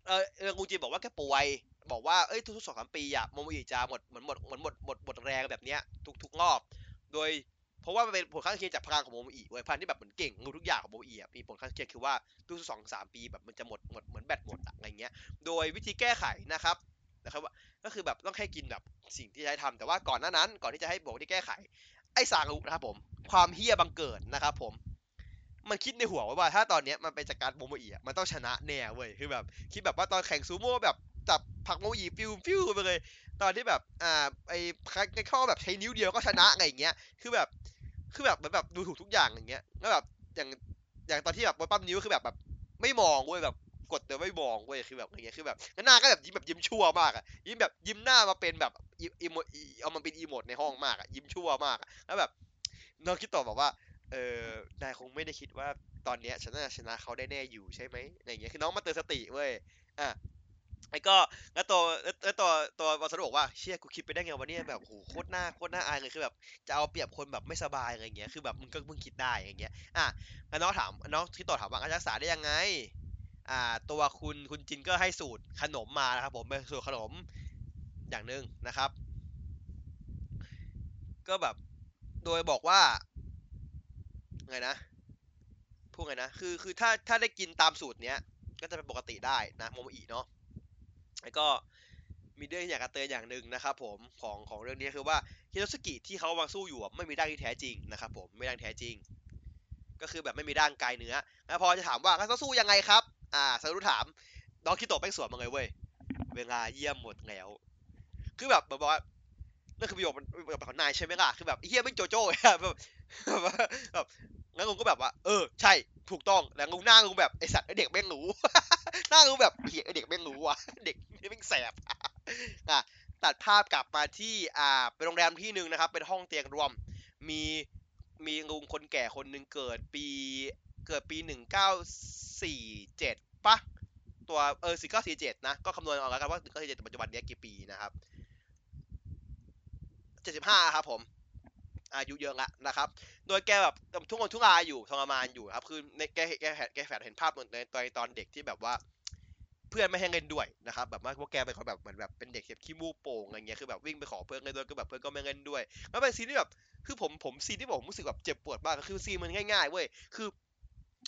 เออเอองงจินบอกว่าแกป่วยบอกว่าเอ้ยทุกๆสองสามปีอะโมโมอิจะหมดเหมือนหมดเหมือนหมดหมดหมดแรงแบบเนี้ยทุกทุกรอบ โดยเพราะว่ามันเป็นผลข้างเคียงจากพลังของโมโมอิเว้ยพลังที่แบบเหมือนเก่งรู้ทุกอย่างของโมโมอิมีผลข้างเคียงคือว่าทุกๆสองสามปีแบบมันจะหมดหมดเหมือนแบตหมดอะไรเงี้ย โดยวิธีแก้ไขนะครับ นะครับว่าก็คือแบบต้องแค่กินแบบสิ่งที่ให้ทำแต่ว่าก่อนหน้านั้น ก่อนที่จะให้บอกที่แก้ไข ไอ้ซารุนะครับผม ความเหี้ยบังเกิดนะครับผมมันคิดในหัวไว้ว่าถ้าตอนเนี้ยมันไปจัดการโมโมอิอะมันต้องชนะแน่เว้ยคือแบบ คิดแบบว่าตอนแข่งซูโม่แบบจับผลักโมโมอิฟิวฟิวไปเลย ตอนที่แบบอ่าไอ้ไอ้ข้อแบบใช้นิ้วเดียวก็ชนะไงอย่างเงี้ย คือแบบคือแบบเหมือนแบบดูถูกทุกอย่างอย่างเงี้ยแล้วแบบอย่างอย่างตอนที่แบบปั้มนิ้วคือแบบแบบไม่มองเว้ยแบบ กดแต่ไม่มองเว้ยคือแบบอย่างเงี้ยคือแบบหน้าก็แบบยิ้มแบบยิ้มชั่วมากอะยิ้มแบบยิ้มหน้ามาเป็นแบบอีโมเอามันเป็นอีโมดในห้องมากอะยิ้มชั่วมากอะแล้วแบบน้องคิดต่อบอกว่าเออนายคงไม่ได้คิดว่าตอนเนี้ยฉันน่าจะชนะเขาได้แน่อยู่ใช่ไหมอะไรเงี้ยคือน้องมาเตือนสติเว้ยอะไอ้ก็แล้วตัวแล้วตัวตัววาสรุบอกว่าเชี่ยกูคิดไปได้ไงวะเนี่ยแบบโหโคตรหน้าโคตรหน้าอายเลยคือแบบจะเอาเปรียบคนแบบไม่สบายอะไรเงี้ยคือแบบมึงก็มึงคิดได้อย่างเงี้ยอะแล้วน้องถามน้องที่ต่อถามว่าการรักษาได้ยังไง อ่าตัวคุณคุณจินก็ให้สูตรขนมมานะครับ ผมเป็นสูตรขนมอย่างหนึ่งนะครับ ก็แบบโดยบอกว่าไงนะพูดไงนะคือคือถ้าถ้าได้กินตามสูตรเนี้ย ก็จะเป็นปกติได้นะโมโมอิเนาะแล้วก็มีเรื่องอยากจะเตือนอย่างหนึ่งนะครับผมของของเรื่องนี้คือว่าฮิโนสกิที่เขากำลังสู้อยู่ไม่มีร่างที่แท้จริงนะครับผมไม่มีร่างแท้จริง ก็คือแบบไม่มีร่างกายเนื้อแล้วพอจะถามว่าเขาสู้ยังไงครับ อ่าซารุถามน้องคิโตะแป้งสวนมาไงเว้ย เวลาเยี่ยมหมดแล้ว คือแบบแบบว่านั่นคือประโยคมันแบบของนายใช่ไหมล่ะ คือแบบเฮียไม่งโจโจ้แบบแบบว่าแบบงั้นกูก็แบบว่า เออ ใช่ ถูกต้อง แล้วกูหน้ากูแบบไอสัตว์ไอเด็กแม่งรู้ หน้ากูแบบเฮียไอเด็กแม่งรู้ว่ะ เด็กนี่แม่งแสบ อะ ตัดภาพกลับมาที่ อ่า เป็นโรงแรมที่หนึ่งนะครับ เป็นห้องเตียงรวม มี มีลุงคนแก่คนหนึ่งเกิดปี เกิดปีหนึ่งเก้าสี่เจ็ดปะตัวเออสี่เก้าสี่เจ็ดนะ ก็คำนวณเอาแล้วกันว่าหนึ่งเก้าสี่เจ็ดปัจจุบันเนี้ยกี่ปีนะครับเจ็ดสิบห้าครับผมอายุเยอะละนะครับ โดยแกแบบทุกคนทุกอาอยู่ทรมานอยู่ครับ คือในแกแกแกแกแฝดเห็นภาพในตอนตอนเด็กที่แบบว่า เพื่อนไม่ให้เล่นด้วยนะครับ แบบว่าพวกแกเป็นคนแบบเหมือนแบบเป็นเด็กแบบขี้มูกโป่งอะไรเงี้ย คือแบบวิ่งไปขอเพื่อนเล่นด้วยก็แบบเพื่อนก็ไม่เล่นด้วย แล้วเป็นซีนที่แบบ คือผมผมซีนที่ผมรู้สึกแบบเจ็บปวดมากคือซีนมันง่ายๆเว้ย คือ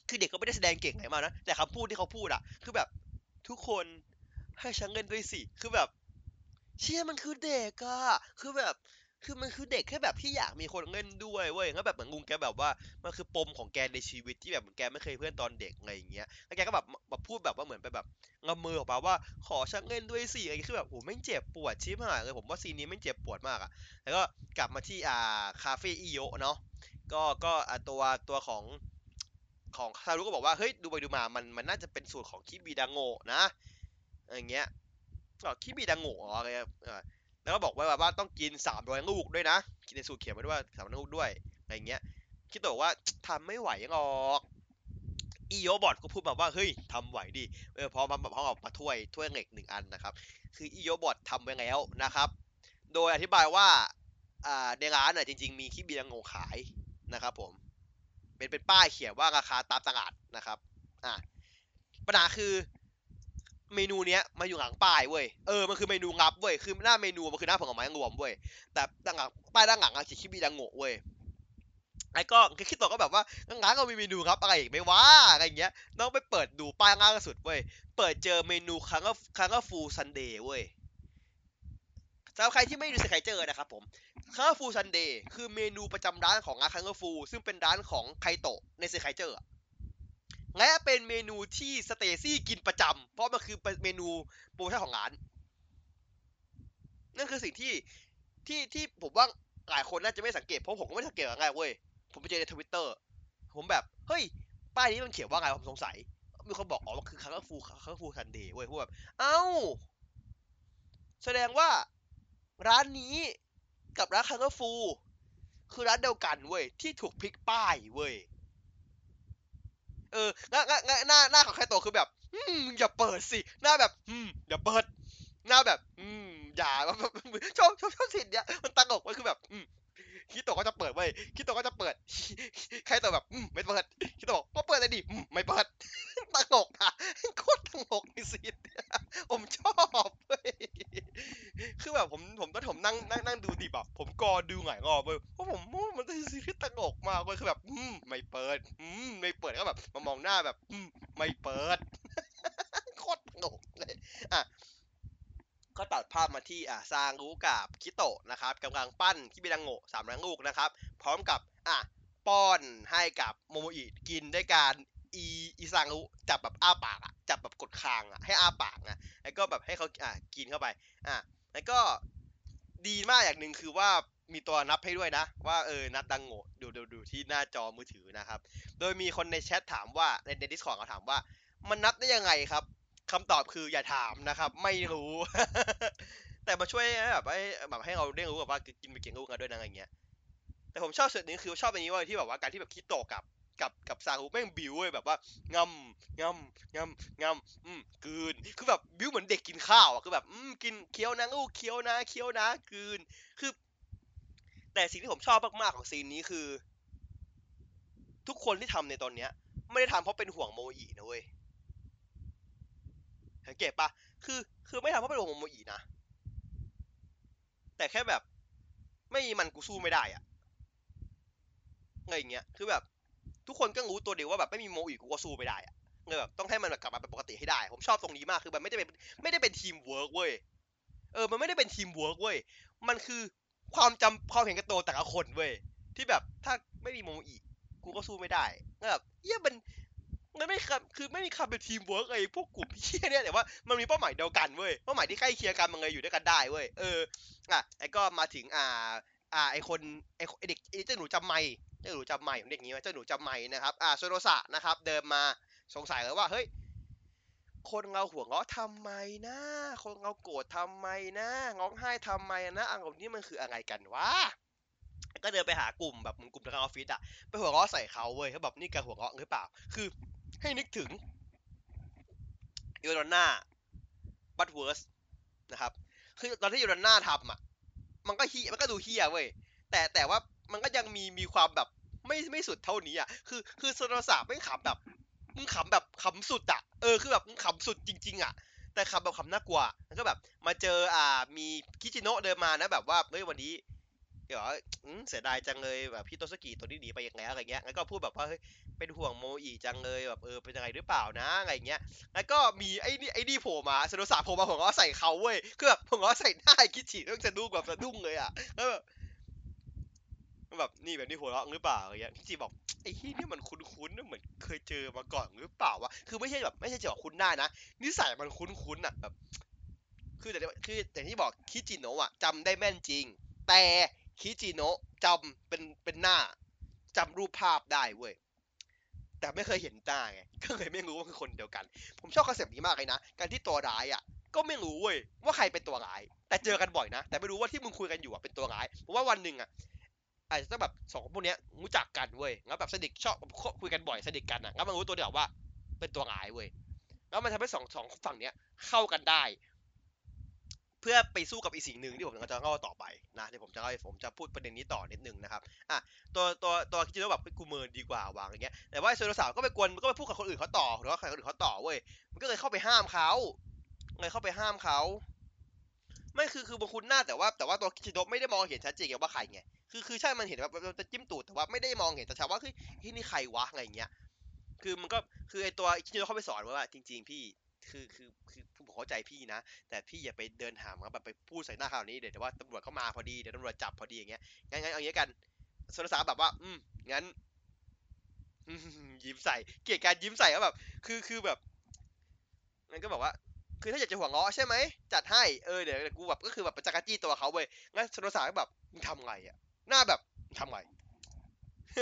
คือเด็กก็ไม่ได้แสดงเก่งไหนมากนะ แต่คำพูดที่เขาพูดอะคือแบบทุกคนให้ฉันเล่นด้วยสิ คือแบบ เชี่ยมันคือเด็กอะคือแบบ คือมันคือเด็กแค่แบบที่อยากมีคนเล่นด้วยเว้ยแล้วแบบเหมือนลุงแกแบบว่า มันคือปมของแกในชีวิตที่แบบเหมือนแกไม่เคยเพื่อนตอนเด็กอะไรอย่างเงี้ย แล้วแกก็แบบมาพูดแบบว่าเหมือนไปแบบงำมือออกมาว่าขอชักเล่นด้วยสิอะไรอย่างเงี้ยคือแบบโอ้ไม่เจ็บปวดชิบหายเลยผมว่าซีนนี้ไม่เจ็บปวดมากอะแล้วก็กลับมาที่อ่าคาเฟ่อิโยะเนาะ ก็ก็อ่าตัวตัวของ ของซารุก็บอกว่าเฮ้ยดูไปดูมามันมันน่าจะเป็นสูตรของคิบิดังโงนะอย่างเงี้ยก็คิบิดังโงอะไรอะเออแล้วก็บอกไว้ว่าต้องกินสามร้อยลูกด้วยนะกินในสูตรเขียนไว้ด้วยว่าสามร้อยลูกด้วยอะไรเงี้ยคิดตัวว่าทำไม่ไหวหรอกอีโยบอทก็พูดมาว่าเฮ้ยทำไหวดิเออพอมาแบบเขาออกมาถ้วยถ้วยเหล็กหนึ่งอันนะครับ คืออีโยบอททำไว้แล้วนะครับ โดยอธิบายว่าอ่าในร้านน่ะจริง ๆ มีขี้เบียร์งงขายนะครับผม เป็นเป็นป้ายเขียนว่าราคาตามตลาดนะครับอะปัญหาคือเมนูเนี้ยมาอยู่หลังป้ายเว้ย เออ มันคือเมนูงับเว้ย คือหน้าเมนูมันคือหน้าผลไม้รวมเว้ย แต่ด้านหลังป้ายด้านหลังอะเขียนคิบิดังโงะเว้ย ไอ้ก็คิดต่อก็แบบว่างั้นก็มีเมนูครับอะไรอีกไหม่ว่าอะไรเงี้ย น้องไปเปิดดูป้ายล่างสุดเว้ย เปิดเจอเมนูคังก็คังก็ฟูซันเดย์เว้ยสำหรับใครที่ไม่รู้สึกใครเจอนะครับผม คังฟูซันเดย์คือเมนูประจำร้านของร้านคังก็ฟู ซึ่งเป็นร้านของไคโตะในเซไคเจอร์และเป็นเมนูที่สเตซี่กินประจำเพราะมันคือเมนูโปรโมชั่นของร้าน นั่นคือสิ่งที่ที่ที่ผมว่าหลายคนน่าจะไม่สังเกตเพราะผมก็ไม่สังเกตอะไรเว้ยผมไปเจอในทวิตเตอร์ผมแบบ เฮ้ย ป้ายนี้มันเขียนว่าไงผมสงสัย มีคนบอก อ๋อคือ Colorful Colorful Sundae เว้ยพวกแบบ เอ้า แสดงว่าร้านนี้ กับร้านคังฟู คือร้านเดียวกันเว้ยที่ถูกพลิกป้ายเว้ยเออหน้าหน้าหน้าหน้าหน้าของใครโตะคือแบบอืมอย่าเปิดสิหน้าแบบอืมอย่าเปิดหน้าแบบ อืมอย่าแบบชอบชอบชอบสิ่งเนี้ยมันตั้งอกมันคือแบบ อืม คิโตก็จะเปิดไว้ยคิโตก็จะเปิด ใครโตะแบบไม่เปิด คิโตบอกก็เปิดเลยดิไม่เปิดตั้งอกอะโคตรตั้งอกในซีนเนี่ยผมชอบเว้ยคือแบบผมผมตอนผมนั่งนั่งนั่งดูดิบอะผมกอดูหงายงอเว้ยเพราะผมมันเป็นซีรีส์ตลกมากเว้ยคือแบบไม่เปิดไม่เปิดก็แบบมามองหน้าแบบไม่เปิดโคตรตลกเลยอะ ก็ตัดภาพมาที่อะซางรู้กับคิโตะนะครับกำลังปั้นคิบิดังโงะสามแรงลูกนะครับ พร้อมกับอะป้อนให้กับโมโมอิกินด้วยการอีอีซารุจับแบบอ้าปากอะจับแบบกดคางอะให้อ้าปากอะแล้วก็แบบให้เขาอะกินเข้าไปอะแล้วก็ดีมากอย่างหนึ่งคือว่ามีตัวนับให้ด้วยนะ ว่าเออนับดังโงะดูดูดูที่หน้าจอมือถือนะครับ โดยมีคนในแชทถามว่าในใน Discord เขาถามว่า มันนับได้ยังไงครับ คำตอบคืออย่าถามนะครับ ไม่รู้ แต่มาช่วยแบบให้แบบให้เราได้รู้แบบว่ากินไปเก่งรู้กันด้วยนะอะไรเงี้ย แต่ผมชอบส่วนนึงคือชอบอันนี้ว่าที่แบบว่าการที่แบบคิโตะกับกับกับซารุแม่งบิวเว้ยแบบว่างำงำงำงำอืมกืนคือแบบบิวเหมือนเด็กกินข้าวอะคือแบบอืมกินเคี้ยวนะลูกเคี้ยวนะเคี้ยวนะกืนคือ แต่สิ่งที่ผมชอบมากๆของซีนนี้คือ ทุกคนที่ทำในตอนเนี้ย ไม่ได้ทำเพราะเป็นห่วงโมอีนะเว้ย สังเกตปะคือ คือไม่ทำเพราะเป็นห่วงโมอีนะ แต่แค่แบบ ไม่มีมันกูสู้ไม่ได้อะอะไรอย่างเงี้ย คือแบบ ทุกคนก็รู้ตัวเดียวว่าแบบไม่มีโมโมอิกูก็สู้ไม่ได้อะเลยแบบต้องให้มันแบบกลับมาเป็นปกติให้ได้ ผมชอบตรงนี้มาก คือมันไม่ได้เป็น ไม่ได้เป็นทีมเวิร์กเว้ย เออ มันไม่ได้เป็นทีมเวิร์กเว้ย มันคือความจำความเห็นแก่ตัวแต่ละคนเว้ย ที่แบบถ้าไม่มีโมโมอิกูก็สู้ไม่ได้แล้วแบบเหี้ยมัน มันไม่คคือไม่มีความเป็นทีมเวิร์กไอ้พวกกลุ่มเหี้ยเนี่ยแต่ว่ามันมีเป้าหมายเดียวกันเว้ยเป้าหมายที่ใกล้เคียงกันมันเลยอยู่ด้วยกันได้เว้ยเอออะไอ้ก็มาถึงอ่าอ่าไอคนไอ้เด็กไอเจ้าหนูจำไม่เจ้าหนูจำไม่ผมเรียกนี้ว่าเจ้าหนูจำไม่นะครับอ่าโซโรสะนะครับ เดินมาสงสัยเลยว่าเฮ้ยคนเราหัวเราะทำไมนะ คนเราโกรธทำไมนะร้องไห้ทำไมนะอารมณ์นี้มันคืออะไรกันวะก็เดินไปหากลุ่มแบบกลุ่มทางออฟฟิศอะไปหัวเราะใส่เขาเว้ยเขาแบบนี่การหัวเราะหรือเปล่า คือ ให้นึกถึงโยโรน่าบัตเวิร์สนะครับ คือตอนที่โยโรน่าทำอะมันก็ฮีมันก็ดูเฮียเว้ย แต่แต่ว่ามันก็ยังมีมีความแบบไม่ไม่สุดเท่านี้อะ คือ คือโซโรสะไม่ขำแบบมึงขำแบบขำสุดอะ เออ คือแบบมึงขำสุดจริง ๆ อะ แต่ขำแบบขำน่ากลัวแล้วก็แบบ มาเจออ่ามีคิจิโนะเดินมานะแบบว่า เฮ้ยวันนี้ เดี๋ยวเสียดายจังเลยแบบพี่โตสกิตัวนี้หนีไปอย่างแล้วอะไรเงี้ย แล้วก็พูดแบบว่าเฮ้ยเป็นห่วงโมอีจังเลยแบบเออเป็นยังไงหรือเปล่านะอะไรเงี้ย แล้วก็มีไอ้นี่ไอ้นี่โผล่มาสโนสาโผล่มาผมก็ใส่เขาเว้ยคือแบบผมก็ใส่หน้าไอ้คิจิต้องสะดุ้งแบบสะดุ้งเลยอะแล้วแบบแบบนี่แบบนี้หัวเราะหรือเปล่าอะไรเงี้ยคิจิบอกไอ้ที่นี่มันคุ้นๆนะเหมือนเคยเจอมาก่อนหรือเปล่าวะคือไม่ใช่แบบไม่ใช่จะบอกคุ้นหน้านะนิสัยมันคุ้นๆอะแบบ คือแต่คือแต่ที่บอกคิจิโนะอะจำได้แม่นจริง แต่ คิจิโนะจำเป็นเป็นหน้าจำรูปภาพได้เว้ยแต่ไม่เคยเห็นหน้าไงก็เลยไม่รู้ว่าคือคนเดียวกัน ผมชอบ concept นี้มากเลยนะการที่ตัวร้ายอะก็ไม่รู้เว้ยว่าใครเป็นตัวร้าย แต่เจอกันบ่อยนะ แต่ไม่รู้ว่าที่มึงคุยกันอยู่อะเป็นตัวร้ายเพราะว่าวันหนึ่งอะอาจจะต้องแบบสองคนพวกเนี้ยรู้จักกันเว้ยแล้วแบบสนิทชอบคุยกันบ่อยสนิทกันอะแล้วมันรู้ตัวเดียวว่าเป็นตัวร้ายเว้ยแล้วมันทำให้สองสองฝั่งเนี้ยเข้ากันได้ เพื่อไปสู้กับอีกสิ่งหนึ่งที่ผมจะเล่าต่อไปนะเดี๋ยวผมจะเล่าผมจะพูดประเด็นนี้ต่อนิดนึงนะครับอะตัวตัวตัวคิดว่าแบบกูเมินดีกว่าวางอย่างเงี้ยแต่ว่าไอ้โซโสาวก็ไปกวนก็ไปพูดกับคนอื่นเขาต่อหรือว่าใครคนอื่นเขาต่อเว้ยมันก็เลยเข้าไปห้ามเขาเลยเข้าไปห้ามเขาไม่คือคือบางคุณหน้าแต่ว่าแต่ว่าตัวคิจิโนะไม่ได้มองเห็นชัดเจนว่าใครไงคือคือใช่มันเห็นแบบมันจะจิ้มตูดแต่ว่าไม่ได้มองเห็นแต่ชาวว่าคือที่นี่ใครวะอะไรเงี้ยคือมันก็คือไอตัวคิจิโนะเข้าไปสอนว่าจริง ๆ พี่ คือคือคือผมเข้าใจพี่นะ แต่พี่อย่าไปเดินหามเขาแบบไปพูดใส่หน้าเขาแบบนี้เดี๋ยวแต่ว่าตำรวจเข้ามาพอดีเดี๋ยวตำรวจจับพอดีอย่างเงี้ยงั้นงั้นเอาอย่างเงี้ยกันโซลสาแบบว่า อืมงั้นยิ้มใส่ เกลียดการยิ้มใส่ก็แบบ คือคือแบบมันก็บอกว่า คือถ้าอยากจะหัวเราะใช่ไหมจัดให้เออเดี๋ยวกูแบบก็คือแบบปจักรจี้ตัวเขาเว้ยงั้นโซลสาก็แบบมึงทำไงอะหน้าแบบมึงทำไง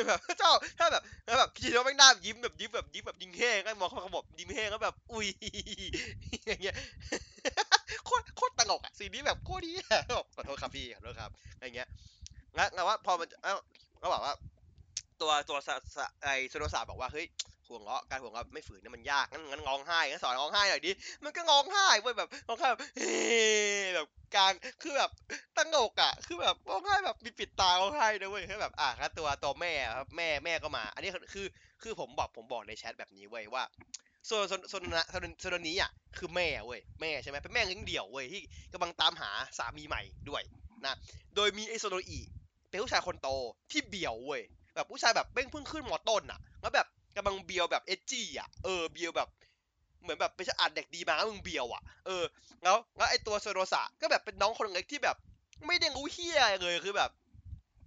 แบบเจ้าถ้าแบบแล้าแบบคิดว่าแม่งหน้ายิ้มแบบยิ้มแบบยิ้มแบบยิ้มแห้งก็มองเขาขบอกยิ้มแห้งก็แบบ อุ้ยอย่างเงี้ยโคตรโคตรตลกอะสีนี้แบบโคตรดีอะบขอโทษครับพี่ขอโทษครับอย่างเงี้ยงั้นงั้นว่าพอมันเอ้าก็บอกว่า ตัวตัวสะสะไอโซโนซาบอกว่าเฮ้ย หัวงเราะการหัวงเราะไม่ฝืนเนี่ยมันยากงั้นงั้นร้องไห้งั้นสอนร้องไห้หน่อยดิมันก็ร้องไห้เว้ยแบบร้องไห้แบบเฮ้แบบกลางคือแบบตั้งอกอะ คือแบบร้องไห้แบบมีปิดตาร้องไห้นะเว้ยคือแบบอะแล้วตัวตัวแม่ครับแม่แม่ก็มา อันนี้คือคือผมบอกผมบอกในแชทแบบนี้เว้ยว่าโซนโซนโซนนะโซนโซนนี้อะคือแม่เว้ยแม่ใช่ไหมเป็นแม่เลี้ยงเดี่ยวเว้ยที่กำลังตามหาสามีใหม่ด้วยนะโดยมีไอโซโนอีเป็นผู้ชายคนโตที่เบี่ยวเว้ยแบบผู้ชายแบบเบ้งเพิ่งขึ้นมอต้นอะแล้วแบบ กำลังเบียวแบบเอจี้อะเออเบียวแบบ เหมือนแบบไม่ใช่อ่านเด็กดีมาแล้วมึงเบียวอะเออแล้วแล้วไอตัวโซโรสะก็แบบเป็นน้องคนเล็กที่แบบ ไม่ได้รู้เฮียเลยคือแบบ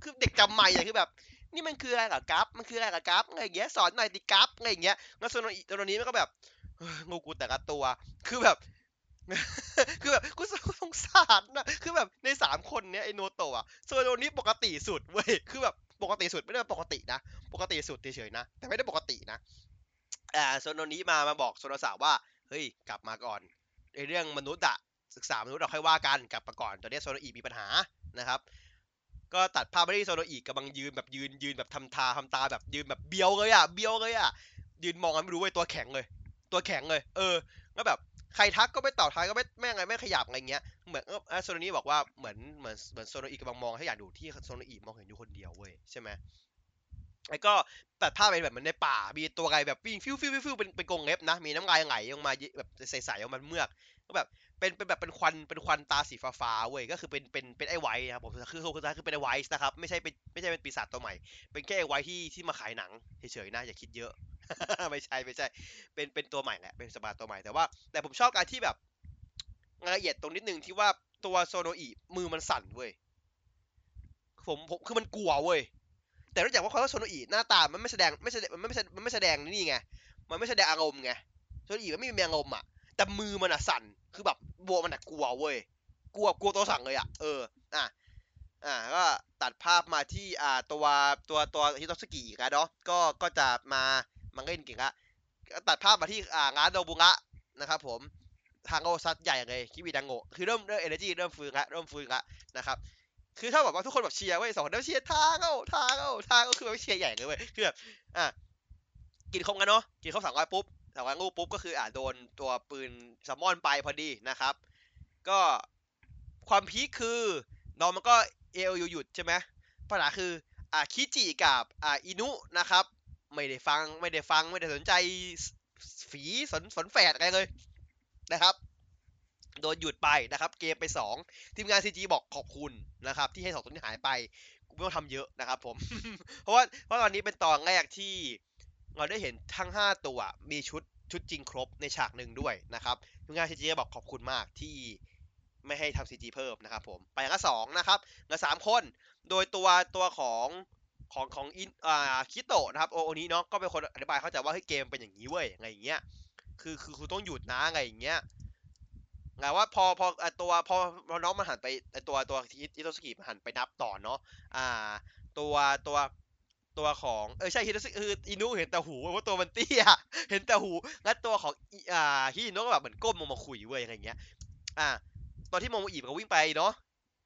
คือเด็กจำใหม่อะคือแบบ นี่มันคืออะไรกับกราฟมันคืออะไรกับกราฟอะไรอย่างเงี้ยสอนหน่อยดิกราฟอะไรอย่างเงี้ยแล้วโซโนอีโซโนนี้มันก็แบบงูกูแต่ละตัว คือแบบ คือแบบกูสงสารนะคือแบบในสามคนเนี้ยไอโนโตะอะโซโนนี้ปกติสุดเว้ยคือแบบ ปกติสุดไม่ได้ปกตินะ ปกติสุดเฉยๆนะ แต่ไม่ได้ปกตินะอ่าโซโนนี้มามาบอกโซโนสาว่า เฮ้ย กลับมาก่อนในเรื่องมนุษย์อะศึกษามนุษย์เราค่อยว่ากันกลับมาก่อนตอนนี้โซโนอีมีปัญหานะครับ ก็ตัดภาพไปที่โซโนอีกำลังยืนแบบยืนยืนแบบทำตาทำตาแบบยืนแบบเบี้ยวเลยอะเบี้ยวเลยอะยืนมองกันไม่รู้เว้ยตัวแข็งเลย ตัวแข็งเลย เออแล้วแบบ ครทักก็ไม่ตอบทักก็ไม่แม่งไงไม่ขยับอะไรเงี้ยเหมือนโซโนนี่บอกว่าเหมือนเหมือนเหมือนโซโนอีกำลังมองให้อยากดูที่โซโนอีมองเห็นอยู่คนเดียวเว้ยใช่ไหมแล้วก็ตัดภาพไปแบบเหมือนในป่า มีตัวอะไรแบบวิ่งฟิวฟิวฟิวฟิวเป็นเป็นกรงเล็บนะ มีน้ำลายไหลออกมาแบบใสๆออกมาเมือก ก็แบบ เป็นเป็นแบบเป็นควันเป็นควันตาสีฟ้าๆเว้ยก็คือเป็นเป็นเป็นไอ้ไวท์นะครับผมคือคือคือเป็นไอ้ไวท์นะครับไม่ใช่เป็นไม่ใช่เป็นปีศาจตัวใหม่ เป็นแค่ไอ้ไวท์ที่ที่มาขายหนังเฉยๆนะอย่าคิดเยอะ ไม่ใช่ไม่ใช่ เป็นเป็นตัวใหม่แหละเป็นสปาตัวใหม่แต่ว่า แต่ผมชอบการที่แบบรายละเอียดตรงนิดนึงที่ว่าตัวโซโนอีมือมันสั่นเว้ยผมผมคือมันกลัวเว้ยแต่เนื่องจากว่าคำว่าโซโนอีหน้าตามันไม่แสดงไม่แสดงมันไม่แสดงมันไม่แสดงนี่ไงมันไม่แสดงอารมณ์ไงโซโนอีมันไม่มีอารมณ์อะแต่มือมันอะสั่นคือแบบ ตัวมันอะกลัวเว้ยกลัวกลัวตัวสั่นเลยอะเอออะอ่าก็ตัดภาพมาที่อ่าตัวตัวตัวฮิโตสกิกันเนาะก็ก็จะมามาเล่นเก่งละตัดภาพมาที่อ่างานโดบุงะนะครับผมทางโอซัดใหญ่เลยคิบิดังโงะคือเริ่มเริ่มเอเนจีเริ่มฟื้นละเริ่มฟื้นละนะครับคือถ้าแบบว่าทุกคนแบบเชียร์เว้ยสองคนเริ่มเชียร์ทางเอาทางเอาทางก็คือแบบเชียร์ใหญ่เลยเว้ยคือแบบอะกินครบกันเนาะกินครบสามร้อยปุ๊บ สามร้อยลูกปุ๊บก็คืออ่าโดนตัวปืนซัมมอนไปพอดีนะครับ ก็ความพีคคือน้องมันก็เอลอยู่หยุดใช่ไหมปัญหาคืออ่าคิจิกับอ่าอินุนะครับ ไม่ได้ฟังไม่ได้ฟังไม่ได้สนใจฝีสนสนแฝดอะไรเลยนะครับ โดนหยุดไปนะครับ เกมไป 2 ทีมงาน CG บอกขอบคุณนะครับ ที่ให้สองตัวนี้หายไปกูไม่ต้องทำเยอะนะครับผม เพราะว่าเพราะตอนนี้เป็นตอนแรกที่ เราได้เห็นทั้ง 5 ตัวมีชุดชุดจริงครบในฉากหนึ่งด้วยนะครับทีมงาน CG บอกขอบคุณมากที่ไม่ให้ทำ CG เพิ่มนะครับผมไปกันสองนะครับเหลือสามคนโดยตัวตัวของของของอินอ่าคิโตะนะครับโอโอนี้เนาะก็เป็นคนอธิบายเข้าใจว่าให้เกมเป็นอย่างนี้เว้ยไงอย่างเงี้ยคือคือคุณต้องหยุดนะไงอย่างเงี้ยไงว่าพอพอตัวพอพอน้องมันหันไปตัวตัวฮิโตสกิมันหันไปนับต่อเนาะอ่า ตัวตัว ตัวของเออใช่ฮิโตสกิคืออินุเห็นแต่หูว่าตัวมันเตี้ยเห็นแต่หูแล้วตัวของอ่าฮิอินุก็แบบเหมือนก้มลงมาคุยเว้ยอะไรเงี้ย อ่า ตอนที่โมโมอีมันก็วิ่งไปเนาะ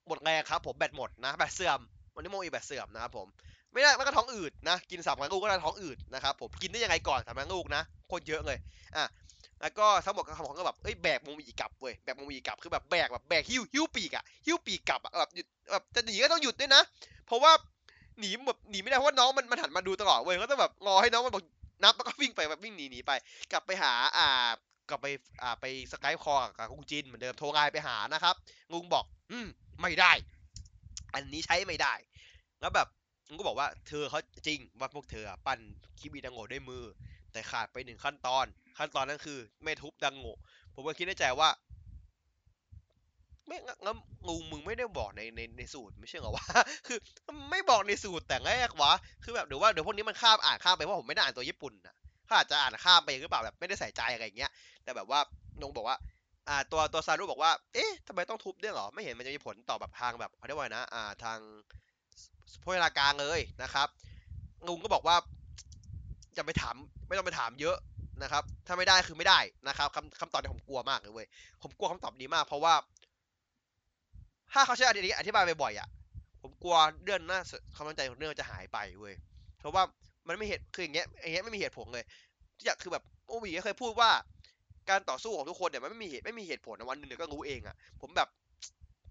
หมดแรงครับ ผมแบตหมดนะแบตเสื่อมวันนี้โมโมอีแบตเสื่อมนะครับผมไม่ได้มันก็ท้องอืดนะกินสามครั้งลูกก็ได้ท้องอืดนะครับผมกินได้ยังไงก่อนสามครั้งลูกนะโคตรเยอะเลยอะแล้วก็ทั้งหมดของก็แบบเอ้ยแบกโมงมีกลับเว้ยแบกโมงมีกลับคือแบบแบกแบบแบกหิ้วหิ้วปีกอะหิ้วปีกกลับอะแบบหยุดแบบจะหนีก็ต้องหยุดด้วยนะ เพราะว่า หนีแบบหนีไม่ได้เพราะว่าน้องมันมันหันมาดูตลอดเว้ยก็ต้องแบบงอให้น้องมันบอกนับแล้วก็วิ่งไปแบบวิ่งหนีหนีไป กลับไปหาอ่ากลับไปอ่าไปสกายคอกับกุงจินเหมือนเดิมโทรไลน์ไปหานะครับลุงบอกอืมไม่ได้ อันนี้ใช้ไม่ได้ แล้วแบบลุงก็บอกว่าเธอเขาจริงว่าพวกเธอปั้นคิบิดังโงด้วยมือ แต่ขาดไปหนึ่งขั้นตอน ขั้นตอนนั้นคือ ไม่ทุบดังโง่ผมก็คิดในใจว่า ไม่งั้นงูมึงไม่ได้บอกในในในสูตรไม่ใช่เหรอวะ คือไม่บอกในสูตรแต่แรกวะ คือแบบหรือว่าเดี๋ยวพวกนี้มันข้ามอ่านข้ามไปเพราะผมไม่ได้อ่านตัวญี่ปุ่นนะเขาอาจจะอ่านข้ามไปหรือเปล่าแบบไม่ได้ใส่ใจอะไรอย่างเงี้ย แต่แบบว่านงบอกว่า อ่าตัวตัวซารุบอกว่า เอ๊ะทำไมต้องทุบด้วยหรอ ไม่เห็นมันจะมีผลต่อแบบทางแบบเขาเรียกว่านะ อ่าทางพวกเวลากลางเลยนะครับลุงก็บอกว่าอย่าไปถามไม่ต้องไปถามเยอะนะครับ ถ้าไม่ได้คือไม่ได้นะครับคำคำตอบเนี่ยผมกลัวมากเลยเว้ยผมกลัวคำตอบนี้มาก เพราะว่า ถ้าเขาใช้อันนี้อธิบายบ่อยๆอะ ผมกลัวเรื่องน่าความมั่นใจของเรื่องจะหายไปเว้ย เพราะว่ามันไม่เหตุคืออย่างเงี้ยอย่างเงี้ยไม่มีเหตุผลเลยที่อยากคือแบบโอบีเคยพูดว่า การต่อสู้ของทุกคนเนี่ยมันไม่มีเหตุไม่มีเหตุผลนะวันหนึ่งเดี๋ยวก็รู้เองอะ ผมแบบ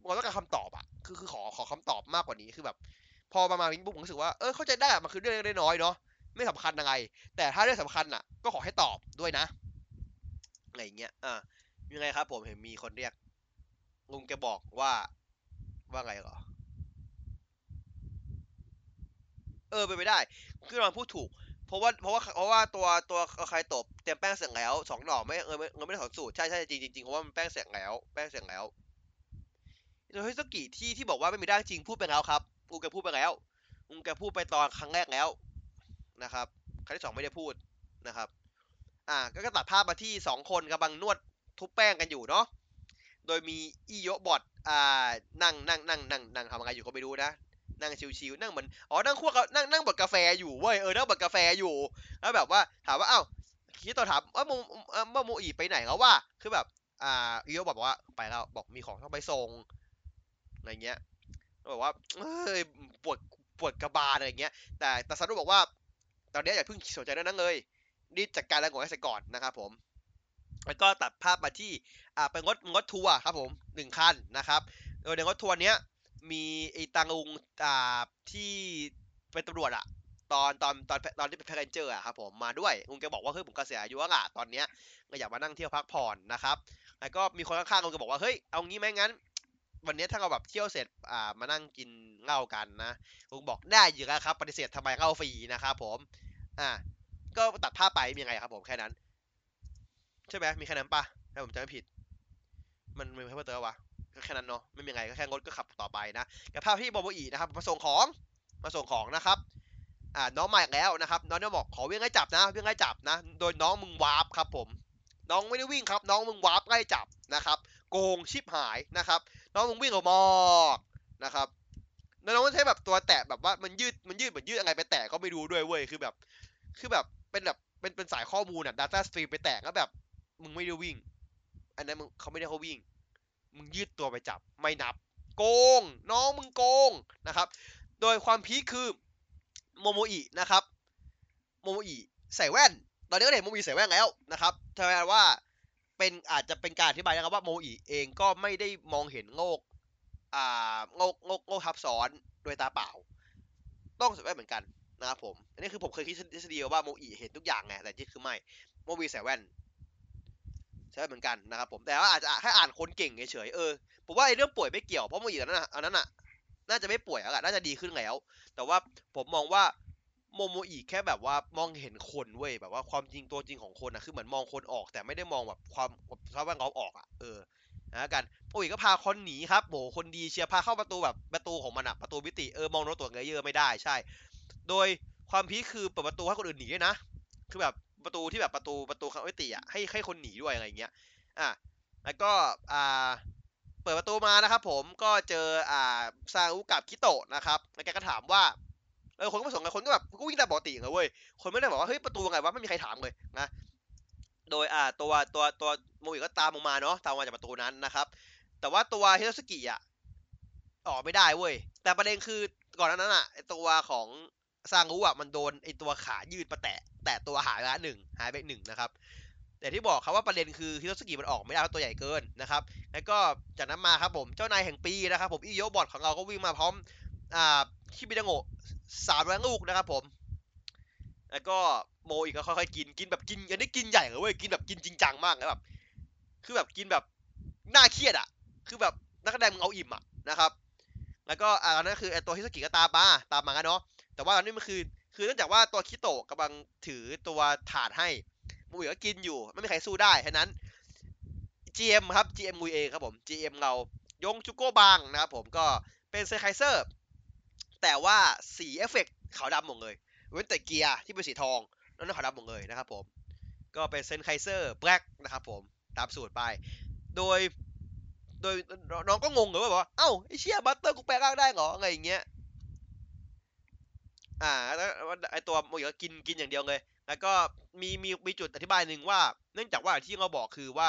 ผมต้องการคำตอบอะ คือคือขอขอคำตอบมากกว่านี้คือแบบ พอประมาณนี้ปุ๊บผมรู้สึกว่าเออเข้าใจได้อะมันคือเรื่องเล็กน้อยเนาะไม่สำคัญอะไรแต่ถ้าเรื่องสำคัญอะ ก็ขอให้ตอบด้วยนะอะไรเงี้ยอ่ายังไงครับ ผมเห็นมีคนเรียกลุงแกบอกว่า ว่าไงเหรอ เออเป็นไปได้ คือเราพูดถูก เพราะว่าเพราะว่าเพราะว่าตัวตัวใครตบเตรียมแป้งเสร็จแล้วสองดอกไม่เออไม่เออไม่ได้ถอนสูตรใช่ใช่จริงจริงเพราะว่ามันแป้งเสร็จแล้ว แป้งเสร็จแล้วโดยฮิสกิที่ที่บอกว่าไม่มีด้จริงพูดไปแล้วครับอูแกพูดไปแล้วอูแกพูดไปตอนครั้งแรกแล้วนะครับครั้งที่สองไม่ได้พูดนะครับ อ่าก็ก็ตัดภาพมาที่สองคนกำลังนวดทุบแป้งกันอยู่เนาะ โดยมีอีโยบอทอ่านั่งนั่งนั่งนั่งนั่งทำอะไรอยู่ก็ไม่รู้นะ นั่งชิวๆนั่งเหมือนอ๋อนั่งคั่วกับนั่งนั่งบดกาแฟอยู่เว้ยเออนั่งบดกาแฟอยู่แล้วแบบว่าถามว่าอ้าวคิดต่อถามว่าโมว่าโมอีไปไหนแล้วว่าคือแบบ อ่าอีโยบอกว่าไปแล้วบอกมีของต้องไปส่งอะไรเงี้ยบอกว่าเอ้ยปวดปวดกระบาลอะไรเงี้ย แต่แต่ซันโดบอกว่า ตอนนี้อย่าเพิ่งสนใจเรื่องนั้นเลยรีบจัดการแรงงานให้เสร็จก่อนนะครับผม แล้วก็ตัดภาพมาที่ อ่าเป็นรถรถทัวร์ครับผมหนึ่งคันนะครับ โดยในรถทัวร์เนี้ยมีไอ้ตังลุงอ่าที่เป็นตำรวจอะตอนตอนตอนตอนที่เป็นแพนเจอร์อะครับผมมาด้วยลุงแกบอกว่าเฮ้ยผมเกษียณอายุแล้วอะตอนเนี้ยก็อยากมานั่งเที่ยวพักผ่อนนะครับแล้วก็มีคนข้างๆลุงแกบอกว่าเฮ้ยเอางี้ไหมงั้น วันนี้ถ้าเราแบบเที่ยวเสร็จอ่ามานั่งกินเหล้ากันนะลุงบอกได้อยู่แล้วครับ ปฏิเสธทำไมเหล้าฟรีนะครับผมอ่าก็ตัดภาพไปมีไงครับผมแค่นั้น ใช่ไหมมีแค่นั้นปะถ้าผมจำไม่ผิด มันมีเพิ่มเติมวะก็แค่นั้นเนาะไม่มีอะไรก็แค่รถก็ขับต่อไปนะกับภาพที่โมโมอีนะครับมาส่งของมาส่งของนะครับอ่าน้องมาอีกแล้วนะครับ น้องเนี่ยบอกขอวิ่งไล่จับนะวิ่งไล่จับนะ โดยน้องมึงวาร์ปครับผม น้องไม่ได้วิ่งครับ น้องมึงวาร์ปไล่จับนะครับ โกงชิบหายนะครับ น้องมึงวิ่งออกมอกนะครับน้องมันใช้แบบตัวแตะแบบว่ามันยืดมันยืดเหมือนยืดอะไรไปแตะก็ไม่รู้ด้วยเว้ยคือแบบ คือแบบเป็นแบบเป็นเป็นสายข้อมูลอะ data stream ไปแตะก็แบบ มึงไม่ได้วิ่ง อันนั้นมึงเขาไม่ได้เขาวิ่ง มึงยืดตัวไปจับไม่นับ โกง น้องมึงโกงนะครับ โดยความพีคคือโมโมอินะครับโมโมอิใส่แว่น ตอนนี้ก็เห็นโมโมอิใส่แว่นแล้วนะครับแปลว่าเป็นอาจจะเป็นการอธิบายนะครับว่าโมโมอิเองก็ไม่ได้มองเห็นโลกอ่าโลกโลกโลกทับซ้อนโดยตาเปล่า ต้องใส่แว่นเหมือนกันนะครับผม อันนี้คือผมเคยคิดทฤษฎีว่าโมอิเห็นทุกอย่างไงแต่จริงคือไม่ โมโมอิใส่แว่น ใช่เหมือนกันนะครับผมแต่ว่าอาจจะให้อ่านคนเก่งเฉยๆเออผมว่าไอ้เรื่องป่วยไม่เกี่ยวเพราะโมอีอันนั้นน่ะอันนั้นน่ะน่าจะไม่ป่วยแล้วอะน่าจะดีขึ้นแล้ว แต่ว่าผมมองว่าโมโมอีแค่แบบว่ามองเห็นคนเว้ยแบบว่าความจริงตัวจริงของคนอะคือเหมือนมองคนออก แต่ไม่ได้มองแบบความชาวบ้านเขาออกอะเออนะกันโอ้ยก็พาคนหนีครับโหคนดีเชียร์พาเข้าประตูแบบประตูของมันอะประตูมิติเออมองโน้ตตัวเงยเยอะไม่ได้ใช่ โดยความพีคคือเปิดประตูให้คนอื่นหนีด้วยนะ คือแบบ ประตูที่แบบประตูประตูคามิติอะให้ให้คนหนีด้วยอะไรเงี้ยอะแล้วก็อ่าเปิดประตูมานะครับผมก็เจออ่าซาอุกับคิโตะนะครับแล้วแกก็ถามว่าเออคนก็ไม่สนไงคนก็แบบก็วิ่งตามปกติเลยเว้ยคนไม่ได้บอกว่าเฮ้ยประตูไงวะไม่มีใครถามเลยนะโดยอ่าตัวตัวตัวโมอิก็ตามลงมาเนาะตามมาจากประตูนั้นนะครับ แต่ว่าตัวเฮโรสกิอะออกไม่ได้เว้ยแต่ประเด็นคือก่อนหน้านั้นอะตัวของ ซางุอะมันโดนไอตัวขายืดมาแตะแต่ตัวหายไปละหนึ่งหายไปหนึ่งนะครับแต่ที่บอกครับว่าประเด็นคือฮิโรสกิมันออกไม่ได้เพราะตัวใหญ่เกินนะครับแล้วก็จากนั้นมาครับผมเจ้านายแห่งปีนะครับผมอิโยบอทของเราก็วิ่งมาพร้อมอ่าคิบิดาโงสามร้อยลูกนะครับผม แล้วก็โมอีกก็ค่อยๆกินกินแบบกินอันนี้กินใหญ่เลยเว้ยกินแบบกินจริงจังมากแล้วแบบคือแบบกินแบบน่าเครียดอะ คือแบบนักแสดงมึงเอาอิ่มอะนะครับ แล้วก็อ่านั่นคือไอตัวฮิโรสกิก็ตามมาตามมากันเนาะ แต่ว่าตอนนี้มันคือ คือเนื่องจากว่าตัวคิโตะกำลังถือตัวถาดให้มูยก็กินอยู่ ไม่มีใครสู้ได้ฉะนั้น GM ครับ GM มูยเองครับผม GM เรายงจูโก้บางนะครับผมก็เป็นเซอร์ไคเซอร์ แต่ว่าสีเอฟเฟกต์ขาวดำหมดเลย เว้นแต่เกียร์ที่เป็นสีทองนั่นขาวดำหมดเลยนะครับผม ก็เป็นเซนไคเซอร์แบล็กนะครับผมตามสูตรไป โดย โดยน้องก็งงเลยว่าแบบว่าเอ้าไอเชี่ยบัตเตอร์กูแปลงร่างได้เหรออะไรอย่างเงี้ย อ่าแล้วไอตัวโมยก็กินกินอย่างเดียวเลย แล้วก็มีมีมีจุดอธิบายหนึ่งว่า เนื่องจากว่าที่เราบอกคือว่า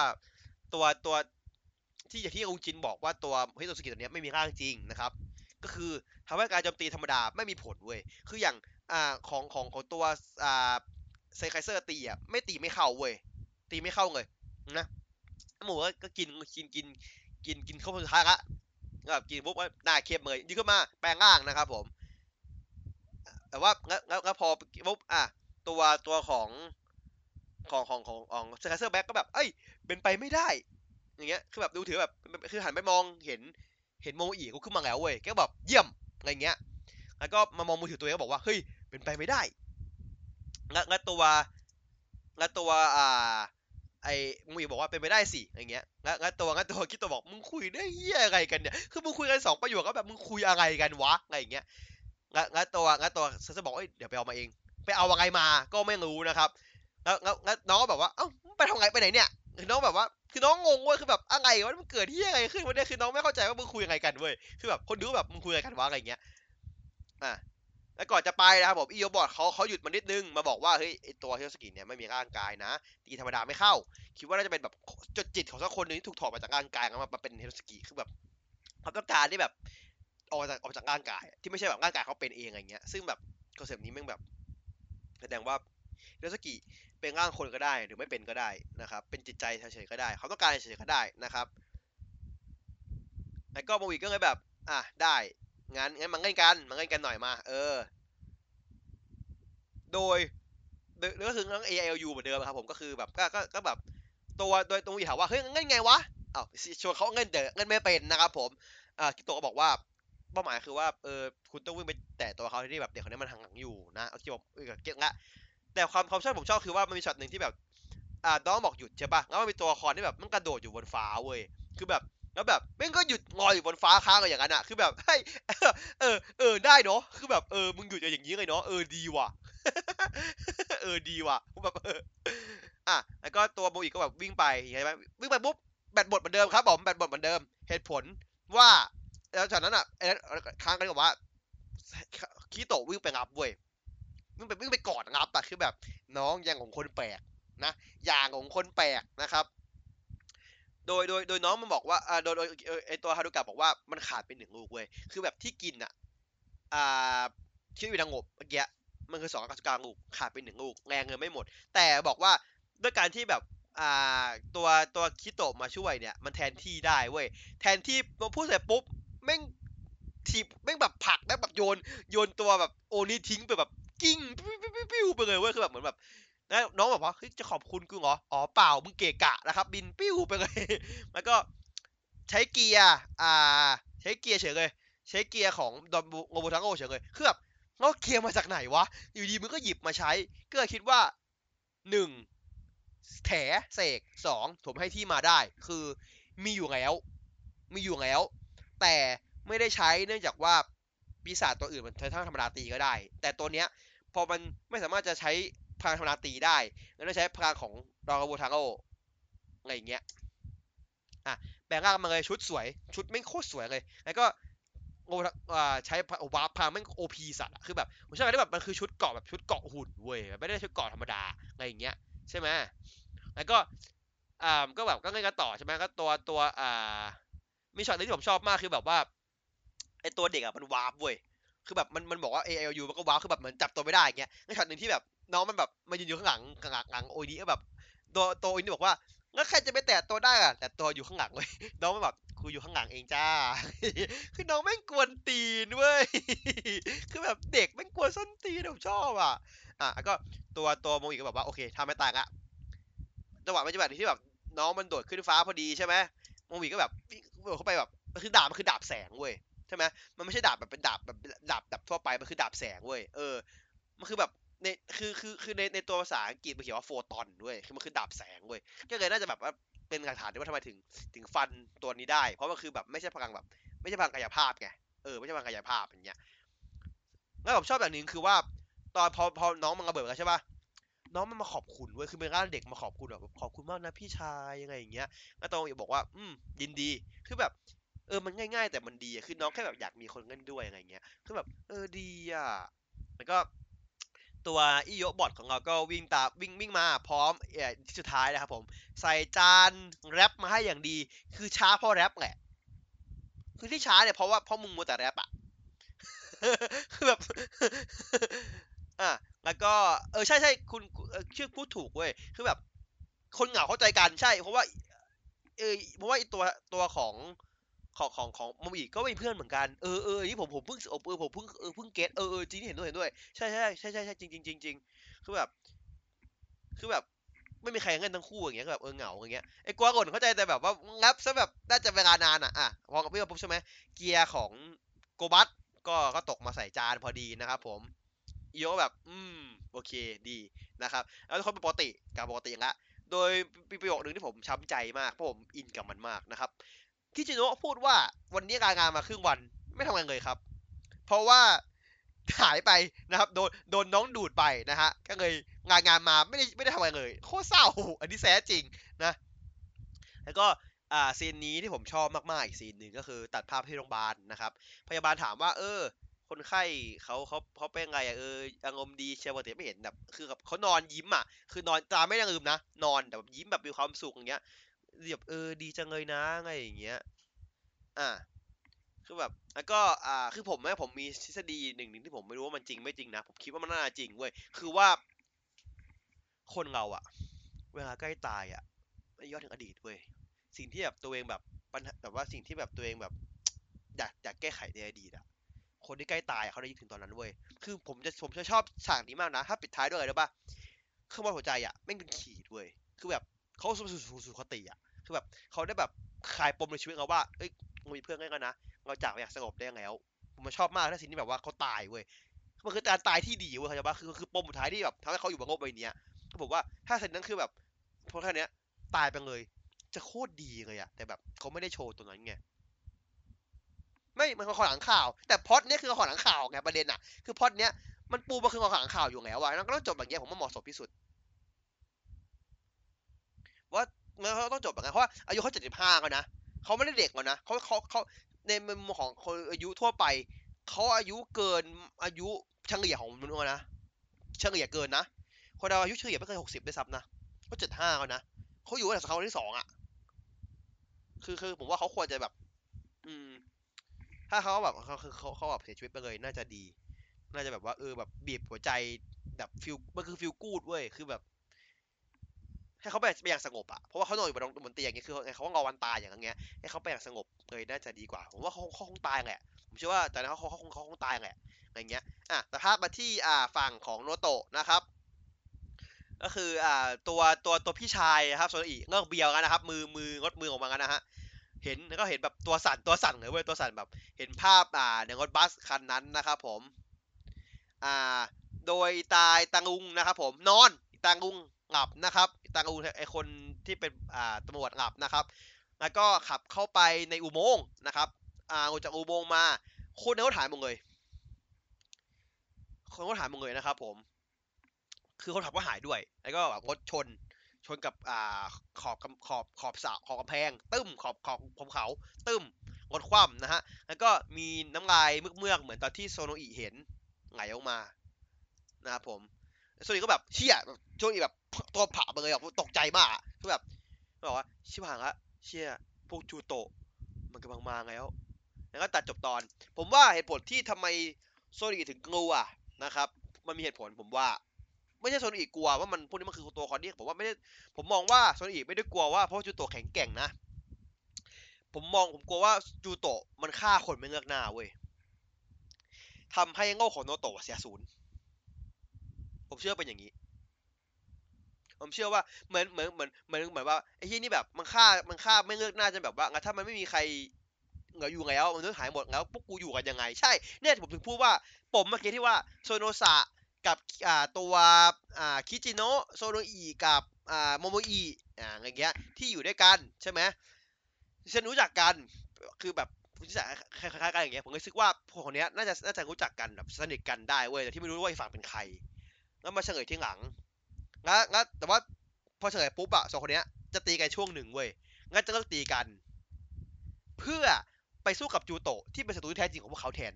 ตัวตัวที่อย่างที่องจินบอกว่าตัวเฮโตสกิตัวเนี้ยไม่มีร่างจริงนะครับ ก็คือทำให้การโจมตีธรรมดาไม่มีผลเว้ย คืออย่างอ่าของของของตัวอ่าเซนไคเซอร์ตีอะไม่ตีไม่เข้าเว้ย ตีไม่เข้าเลยนะหมูก็ก็กินกินกินกินกินเข้าสุดท้ายละแบบกินปุ๊บก็หน้าเข้มเลยยืนขึ้นมาแปลงร่างนะครับผม แต่ว่าแล้วแล้วพอปุ๊บอะตัวตัวของของของของของเซนไคเซอร์แบล็กก็แบบ เอ้ย เป็นไปไม่ได้ อย่างเงี้ย คือแบบดูถือแบบ คือหันไปมองเห็น เห็นโมอีกูขึ้นมาแล้วเว้ย ก็แบบเยี่ยม อะไรเงี้ย แล้วก็มามองมือถือตัวเองก็บอกว่า เฮ้ย เป็นไปไม่ได้แล้วแล้วตัวแล้วตัว อ่า ไอ้มึงอีบอกว่าเป็นไปได้สิอย่างเงี้ยแล้วแล้วตัวแล้วตัวคิดตัวบอก มึงคุยได้เหี้ยอะไรกันเนี่ย คือมึงคุยกันสองประโยคก็แบบ มึงคุยอะไรกันวะ อะไรเงี้ย แล้วแล้วตัวแล้วตัวเซนเซอร์บอกเอ้ยเดี๋ยวไปเอามาเอง ไปเอาอะไรมาก็ไม่รู้นะครับแล้วแล้วน้องก็แบบว่าเอ้าไปทำไงไปไหนเนี่ยคือน้องแบบว่าคือน้องงงเว้ยคือแบบอะไรวะมันเกิดที่อะไรขึ้นวะเนี่ยคือน้องไม่เข้าใจว่ามึงคุยยังไงกันเว้ยคือแบบคนดูแบบมึงคุยอะไรกันวะอะไรเงี้ยอะแล้วก่อนจะไปนะครับผมอีโยบอร์ดเขาเขาหยุดมานิดนึงมาบอกว่าเฮ้ยไอตัวเฮลสกิเนี่ยไม่มีร่างกายนะตีธรรมดาไม่เข้า คิดว่าน่าจะเป็นแบบจดจิตของสักคนหนึ่งที่ถูกถอดมาจากร่างกายแล้วมาเป็นเฮลสกิคือแบบเขาต้องการที่แบบ ออกจากออกจากร่างกาย ที่ไม่ใช่แบบร่างกายเขาเป็นเองอะไรเงี้ยซึ่งแบบคอนเซปต์นี้แม่งแบบแสดงว่าเฮลสกิเป็นร่างคนก็ได้หรือไม่เป็นก็ได้นะครับ เป็นจิตใจเฉยๆก็ได้ เขาต้องการเฉยๆก็ได้นะครับแล้วก็โมวีก็เลยแบบอะได้งั้นงั้นมาเล่นกันมาเล่นกันหน่อยมา เออ โดยโดยก็คือทั้ง ALU เหมือนเดิมครับผมก็คือแบบก็ก็ก็แบบตัวโดยตรงนี้ถามว่าเฮ้ยเล่นไงวะอ้าวชวนเขาเล่นแต่เล่นไม่เป็นนะครับผมอ่าคิโตก็บอกว่า เป้าหมายคือว่าเออคุณต้องวิ่งไปแตะตัวเขาที่แบบเด็กคนนี้มันหังหลังอยู่นะเอาคิดว่าเออเก็ตละแต่ความความชอบผมชอบคือว่ามันมีช็อตหนึ่งที่แบบอ่าน้องบอกหยุดใช่ปะแล้วมันมีตัวละครที่แบบมันกระโดดอยู่บนฟ้าเว้ยคือแบบแล้วแบบแม่งก็หยุดงอยอยู่บนฟ้าค้างอะไรอย่างนั้นอะคือแบบเฮ้ยเออเออได้เนาะคือแบบเออมึงหยุดอย่างนี้เลยเนาะเออดีว่ะเออดีว่ะแบบเอออะแล้วก็ตัวโมอีก็แบบวิ่งไปใช่ไหมวิ่งไปปุ๊บแบตหมดเหมือนเดิมครับผมแบตหมดเหมือนเดิม เหตุผลว่า แล้วจากนั้นอะไอ้นั้นค้างกันบอกว่าคิโตวิ่งไปงับเว้ยวิ่งไปวิ่งไปกอดงับอะคือแบบ น้องอย่างของคนแปลกนะอย่างของคนแปลกนะครับโดยโดยโดยน้องมันบอกว่าอ่าโดยโดยไอตัวฮารุกะบอกว่ามันขาดไปหนึ่งลูกเว้ย คือแบบที่กินอะ อ่าคิดอยู่ทางงบเมื่อกี้มันคือสองกับกลางลูกขาดไปหนึ่งลูกแรงเงินไม่หมด แต่บอกว่าด้วยการที่แบบอ่าตัวตัวคิโตะมาช่วยเนี่ย มันแทนที่ได้เว้ย แทนที่พอพูดเสร็จปุ๊บ แม่งทีบแม่งแบบผักแม่งแบบโยนโยนตัวแบบโอนี่ทิ้งไปแบบกิ้งปิ้วไปเลยเว้ยคือแบบเหมือนแบบแล้วน้องบอกว่าจะขอบคุณกูเหรออ๋อเปล่ามึงเกะกะนะครับ บินปิ้วไปเลยแล้วก็ใช้เกียร์อ่า ใช้เกียร์เฉยเลย ใช้เกียร์ของดอนโงโบทังโอเฉยเลยคือแบบเราเกียร์มาจากไหนวะ อยู่ดีมึงก็หยิบมาใช้ ก็คิดว่าหนึ่งแถเสกสองผมให้ที่มาได้ คือมีอยู่แล้ว มีอยู่แล้ว แต่ไม่ได้ใช้เนื่องจากว่าปีศาจตัวอื่นมันใช้ท่าธรรมดาตีก็ได้ แต่ตัวเนี้ยพอมันไม่สามารถจะใช้พลังธรรมดาตีได้แล้วต้องใช้พลังของดอกโบทังโออะไรอย่างเงี้ยอะแปลงร่างมาเลยชุดสวย ชุดแม่งโคตรสวยเลย แล้วก็โอใช้ warp พลังแม่ง OP สัตว์คือแบบผมชอบที่แบบมันคือชุดเกาะแบบชุดเกาะหุ่นเว้ยไม่ได้ชุดเกาะธรรมดาอะไรอย่างเงี้ยใช่ไหมแล้วก็อ่าก็แบบก็เล่นกันต่อใช่ไหมก็ตัวตัวอ่า มีช็อตนึงที่ผมชอบมากคือแบบว่าไอตัวเด็กอะมัน warp เว้ยคือแบบมันมันบอกว่า ALU มันก็ warp คือแบบเหมือนจับตัวไม่ได้อย่างเงี้ยแล้วช็อตหนึ่งที่แบบน้องมันแบบมายืนอยู่ข้างหลังข้างหลังหลังโอนี้แบบตัวตัวโอนี้บอกว่าแล้วใครจะไปแตะตัวได้อะแต่ตัวอยู่ข้างหลังเว้ยน้องมันแบบกูอยู่ข้างหลังเองจ้า คือน้องแม่งกวนตีนเว้ยคือแบบเด็กแม่งกวนส้นตีนผมชอบอะอะก็ตัวตัวโมอีก็แบบว่าโอเคทำไม่ต่ายละจังหวะมันจะแบบที่แบบน้องมันโดดขึ้นฟ้าพอดีใช่ไหม โมอีก็แบบโดดเข้าไปแบบมันคือดาบมันคือดาบแสงเว้ยใช่ไหมมันไม่ใช่ดาบแบบเป็นดาบแบบดาบแบบทั่วไปมันคือดาบแสงเว้ยเออมันคือแบบในคือคือคือในในตัวภาษาอังกฤษมันเขียนว่าโฟตอนด้วยคือมันคือดาบแสงเว้ยก็เลยน่าจะแบบว่าเป็นหลักฐานที่ว่าทำไมถึงถึงฟันตัวนี้ได้ เพราะมันคือแบบไม่ใช่พลังแบบ ไม่ใช่พลังกายภาพไงเออไม่ใช่พลังกายภาพอย่างเงี้ยแล้วผมชอบอย่างหนึ่งคือว่า ตอนพอพอน้องมันระเบิดแล้วใช่ปะ น้องมันมาขอบคุณเว้ยคือเป็นร่างเด็กมาขอบคุณแบบขอบคุณมากนะพี่ชายยังไงอย่างเงี้ยแล้วตองบอกว่า อืมยินดีคือแบบ เออมันง่าย ๆ แต่มันดีคือน้องแค่แบบอยากมีคนเล่นด้วยอะไรเงี้ยคือแบบ เออดีอะแล้วก็ตัวอิโยบอทของเราก็วิ่งตามวิ่งวิ่งมาพร้อมเอ่อที่สุดท้ายนะครับผม ใส่จานแรปมาให้อย่างดี คือช้าเพราะแรปแหละคือที่ช้าเนี่ยเพราะว่าเพราะมึงมัวแต่แรปอะคือแบบ อะแล้วก็เออใช่ใช่คุณเชื่อพูดถูกเว้ยคือแบบ คนเหงาเข้าใจกันใช่ เพราะว่า เออเพราะว่าไอตัวตัวของของของของมอมอีก็มีเพื่อนเหมือนกันเออเออนี่ผมผมเพิ่งเออผมเพิ่งเออเพิ่งเก็ตเออเออจริงเห็นด้วยเห็นด้วยใช่ใช่ใช่ใช่ใช่จริงจริงจริงจริงคือแบบ คือแบบไม่มีใครเงินทั้งคู่อย่างเงี้ยแบบเออเหงาอย่างเงี้ยไอ้กวกนเข้าใจแต่แบบว่างับซะแบบน่าจะเวลานานอะอะพอกับพี่ปุ๊บใช่ไหมเกียร์ของโกบัสก็ก็ตกมาใส่จานพอดีนะครับผม อีโอแบบ อืม โอเคดีนะครับแล้วทุกคนเป็นปกติกับปกติอย่างละโดยมีประโยคนึงที่ผมช้ำใจมากเพราะผมอินกับมันมากนะครับคิจิโนะพูดว่าวันนี้การงานมาครึ่งวันไม่ทำงานเลยครับ เพราะว่าหายไปนะครับโดนโดนน้องดูดไปนะฮะก็เลยงานงานมาไม่ได้ไม่ได้ทำอะไรเลย โคตรเศร้าอันนี้แท้จริงนะ แล้วก็อ่าซีนนี้ที่ผมชอบมากๆอีกซีนหนึ่งก็คือตัดภาพที่โรงพยาบาลนะครับ พยาบาลถามว่า เออ คนไข้เขาเขาเขาเป็นไงอะเอออารมณ์ดีเชียวปกติไม่เห็นแบบ คือแบบเขานอนยิ้มอะ คือนอนตาไม่ได้ลืมนะ นอนแต่แบบยิ้มแบบมีความสุขอย่างเงี้ยแบบเออดีจังเลยนะไงอย่างเงี้ย อ่าคือแบบแล้วก็อ่าคือผมแม่ผมมีทฤษฎีหนึ่งหนึ่งที่ผมไม่รู้ว่ามันจริงไม่จริงนะ ผมคิดว่ามันน่าจะจริงเว้ยคือว่า คนเราอะเวลาใกล้ตายอะไม่ย้อนถึงอดีตเว้ยสิ่งที่แบบตัวเองแบบปัญหาแบบว่าสิ่งที่แบบตัวเองแบบอยากอยากแก้ไขในอดีตอะ คนที่ใกล้ตายเขาได้ยินถึงตอนนั้นเว้ย คือผมจะผมจะชอบฉากนี้มากนะ ถ้าปิดท้ายด้วยอะไรรู้ป่ะเครื่องวัดหัวใจอะแม่งเป็นขีดเว้ย คือแบบเขาสู่สู่สู่คติอะ คือแบบเขาได้แบบคลายปมในชีวิตเขาว่า เอ้ยมีเพื่อนกันนะ เราจากไปอย่างสงบได้แล้ว ผมมันชอบมากถ้าสิ่งที่แบบว่าเขาตายเว้ย มันคือการตายที่ดีเว้ยเข้าใจปะคือคือปมสุดท้ายที่แบบทำให้เขาอยู่บนโลกใบนี้ก็บอกว่าถ้าสิ่งนั้นคือแบบพวกท่านเนี้ตายไปเลย จะโคตรดีเลยอะ แต่แบบเขาไม่ได้โชว์ตัวนั้นไง ไม่มันคือขอหลังข่าว แต่พอดเนี้ยคือขอหลังข่าวไงประเด็นอะคือพอดเนี้ยมันปูมาคือขอหลังข่าวอยู่แล้วอะแล้วก็ต้องจบแบบนี้ผมว่าเหมาะสมที่สุด ว่าเมื่อเขาต้องจบแบบนั้นเพราะว่าอายุเขาเจ็ดสิบห้าแล้วนะเขาไม่ได้เด็กแล้วนะเขาเขาเขาในมุมของคนอายุทั่วไปเขาอายุเกินอายุเฉลี่ยของมนุษย์นะเฉลี่ยเกินนะคนเราอายุเฉลี่ยไม่เกินหกสิบได้ซ้ำนะเขาเจ็ดห้าแล้วนะเขาอยู่ตั้งแต่เขาที่สองอะคือคือผมว่าเขาควรจะแบบ อืม ถ้าเขาแบบเขาคือเขาเขาแบบเสียชีวิตไปเลยน่าจะดี น่าจะแบบว่าเออแบบบีบหัวใจแบบฟิลมันคือฟิลกูดเว้ยคือแบบ ให้เขาไปไปอย่างสงบอะเพราะว่าเขานอนอยู่บนบนเตียงอย่างเงี้ยคือเขารอวันตายอย่างเงี้ยให้เขาไปอย่างสงบเลยน่าจะดีกว่าผมว่าเขาเขาคงตายแหละผมเชื่อว่าแต่นั้นเขาเขาคงเขาคงตายแหละอะไรเงี้ยอะแต่ภาพมาที่อ่าฝั่งของโนโตะนะครับก็คืออ่าตัวตัวตัวพี่ชายนะครับโซนอีเงือกเบียวกันนะครับ มือมืองดมือออกมากันนะฮะ เห็นแล้วก็เห็นแบบตัวสั่นตัวสั่นเลยเว้ยตัวสั่นแบบ เห็นภาพอ่าในรถบัสคันนั้นนะครับผมอ่าโดยตายตังลุงนะครับผมนอนตังลุงหลับนะครับตังลุงไอคนที่เป็นอ่าตำรวจหลับนะครับ แล้วก็ขับเข้าไปในอุโมงค์นะครับอ่าออกจากอุโมงค์มาคนในรถหายหมดเลยคนรถหายหมดเลยนะครับผมคือคนขับก็หายด้วย แล้วก็แบบรถชน ชนกับอ่าขอบขอบขอบสระขอบกำแพง ตึ้มขอบขอบภูเขา ตึ้มรถคว่ำนะฮะ แล้วก็มีน้ำลายเมือกๆเหมือนตอนที่โซโนอิเห็นไหลออกมานะครับผมโซโนอิก็แบบเชี่ยโซโนอิแบบตัวผ่าไปเลยแบบตกใจมากอะคือแบบบอกว่าชิบหายละเชี่ยพวกจูโตะมันกำลังมาแล้ว แล้วก็ตัดจบตอน ผมว่าเหตุผลที่ทำไมโซโนอิถึงกลัวนะครับ มันมีเหตุผลผมว่า ไม่ใช่โซโนอิกลัวว่ามันพวกนี้มันคือตัวคอนดี้ผมว่าไม่ได้ผมมองว่าโซโนอิไม่ได้กลัวว่าเพราะจูโตะแข็งแกร่งนะ ผมมองผมกลัวว่าจูโตะมันฆ่าคนไม่เลือกหน้าเว้ยทำให้โง่ของโนโตะเสียศูนย์ผมเชื่อเป็นอย่างนี้ ผมเชื่อว่าเหมือนเหมือนเหมือนเหมือนเหมือนว่าไอ้ที่นี่แบบมันฆ่ามันฆ่าไม่เลือกหน้าจนแบบว่างั้นถ้ามันไม่มีใครเหลืออยู่แล้วมันต้องหายหมดแล้วพวกกูอยู่กันยังไง ใช่เนี่ยผมถึงพูดว่าปมเมื่อกี้ที่ว่าโซโนสะ กับตัวคิจิโนะโซโนอิกับโมโมอิอ่าอะไรเงี้ยที่อยู่ด้วยกันใช่ไหมฉันรู้จักกันคือแบบรู้จักคล้ายๆกันอย่างเงี้ยผมก็คิดว่าพวกคนเนี้ยน่าจะน่าจะรู้จักกันแบบสนิทกันได้เว้ยแต่ที่ไม่รู้ว่าอีฝั่งเป็นใครแล้วมาเฉลยที่หลังงั้นงั้นแต่ว่าพอเฉลยปุ๊บอะสองคนเนี้ยจะตีกันช่วงหนึ่งเว้ยงั้นจะเลิกตีกัน เพื่อไปสู้กับจูโตะที่เป็นศัตรูที่แท้จริงของพวกเขาแทน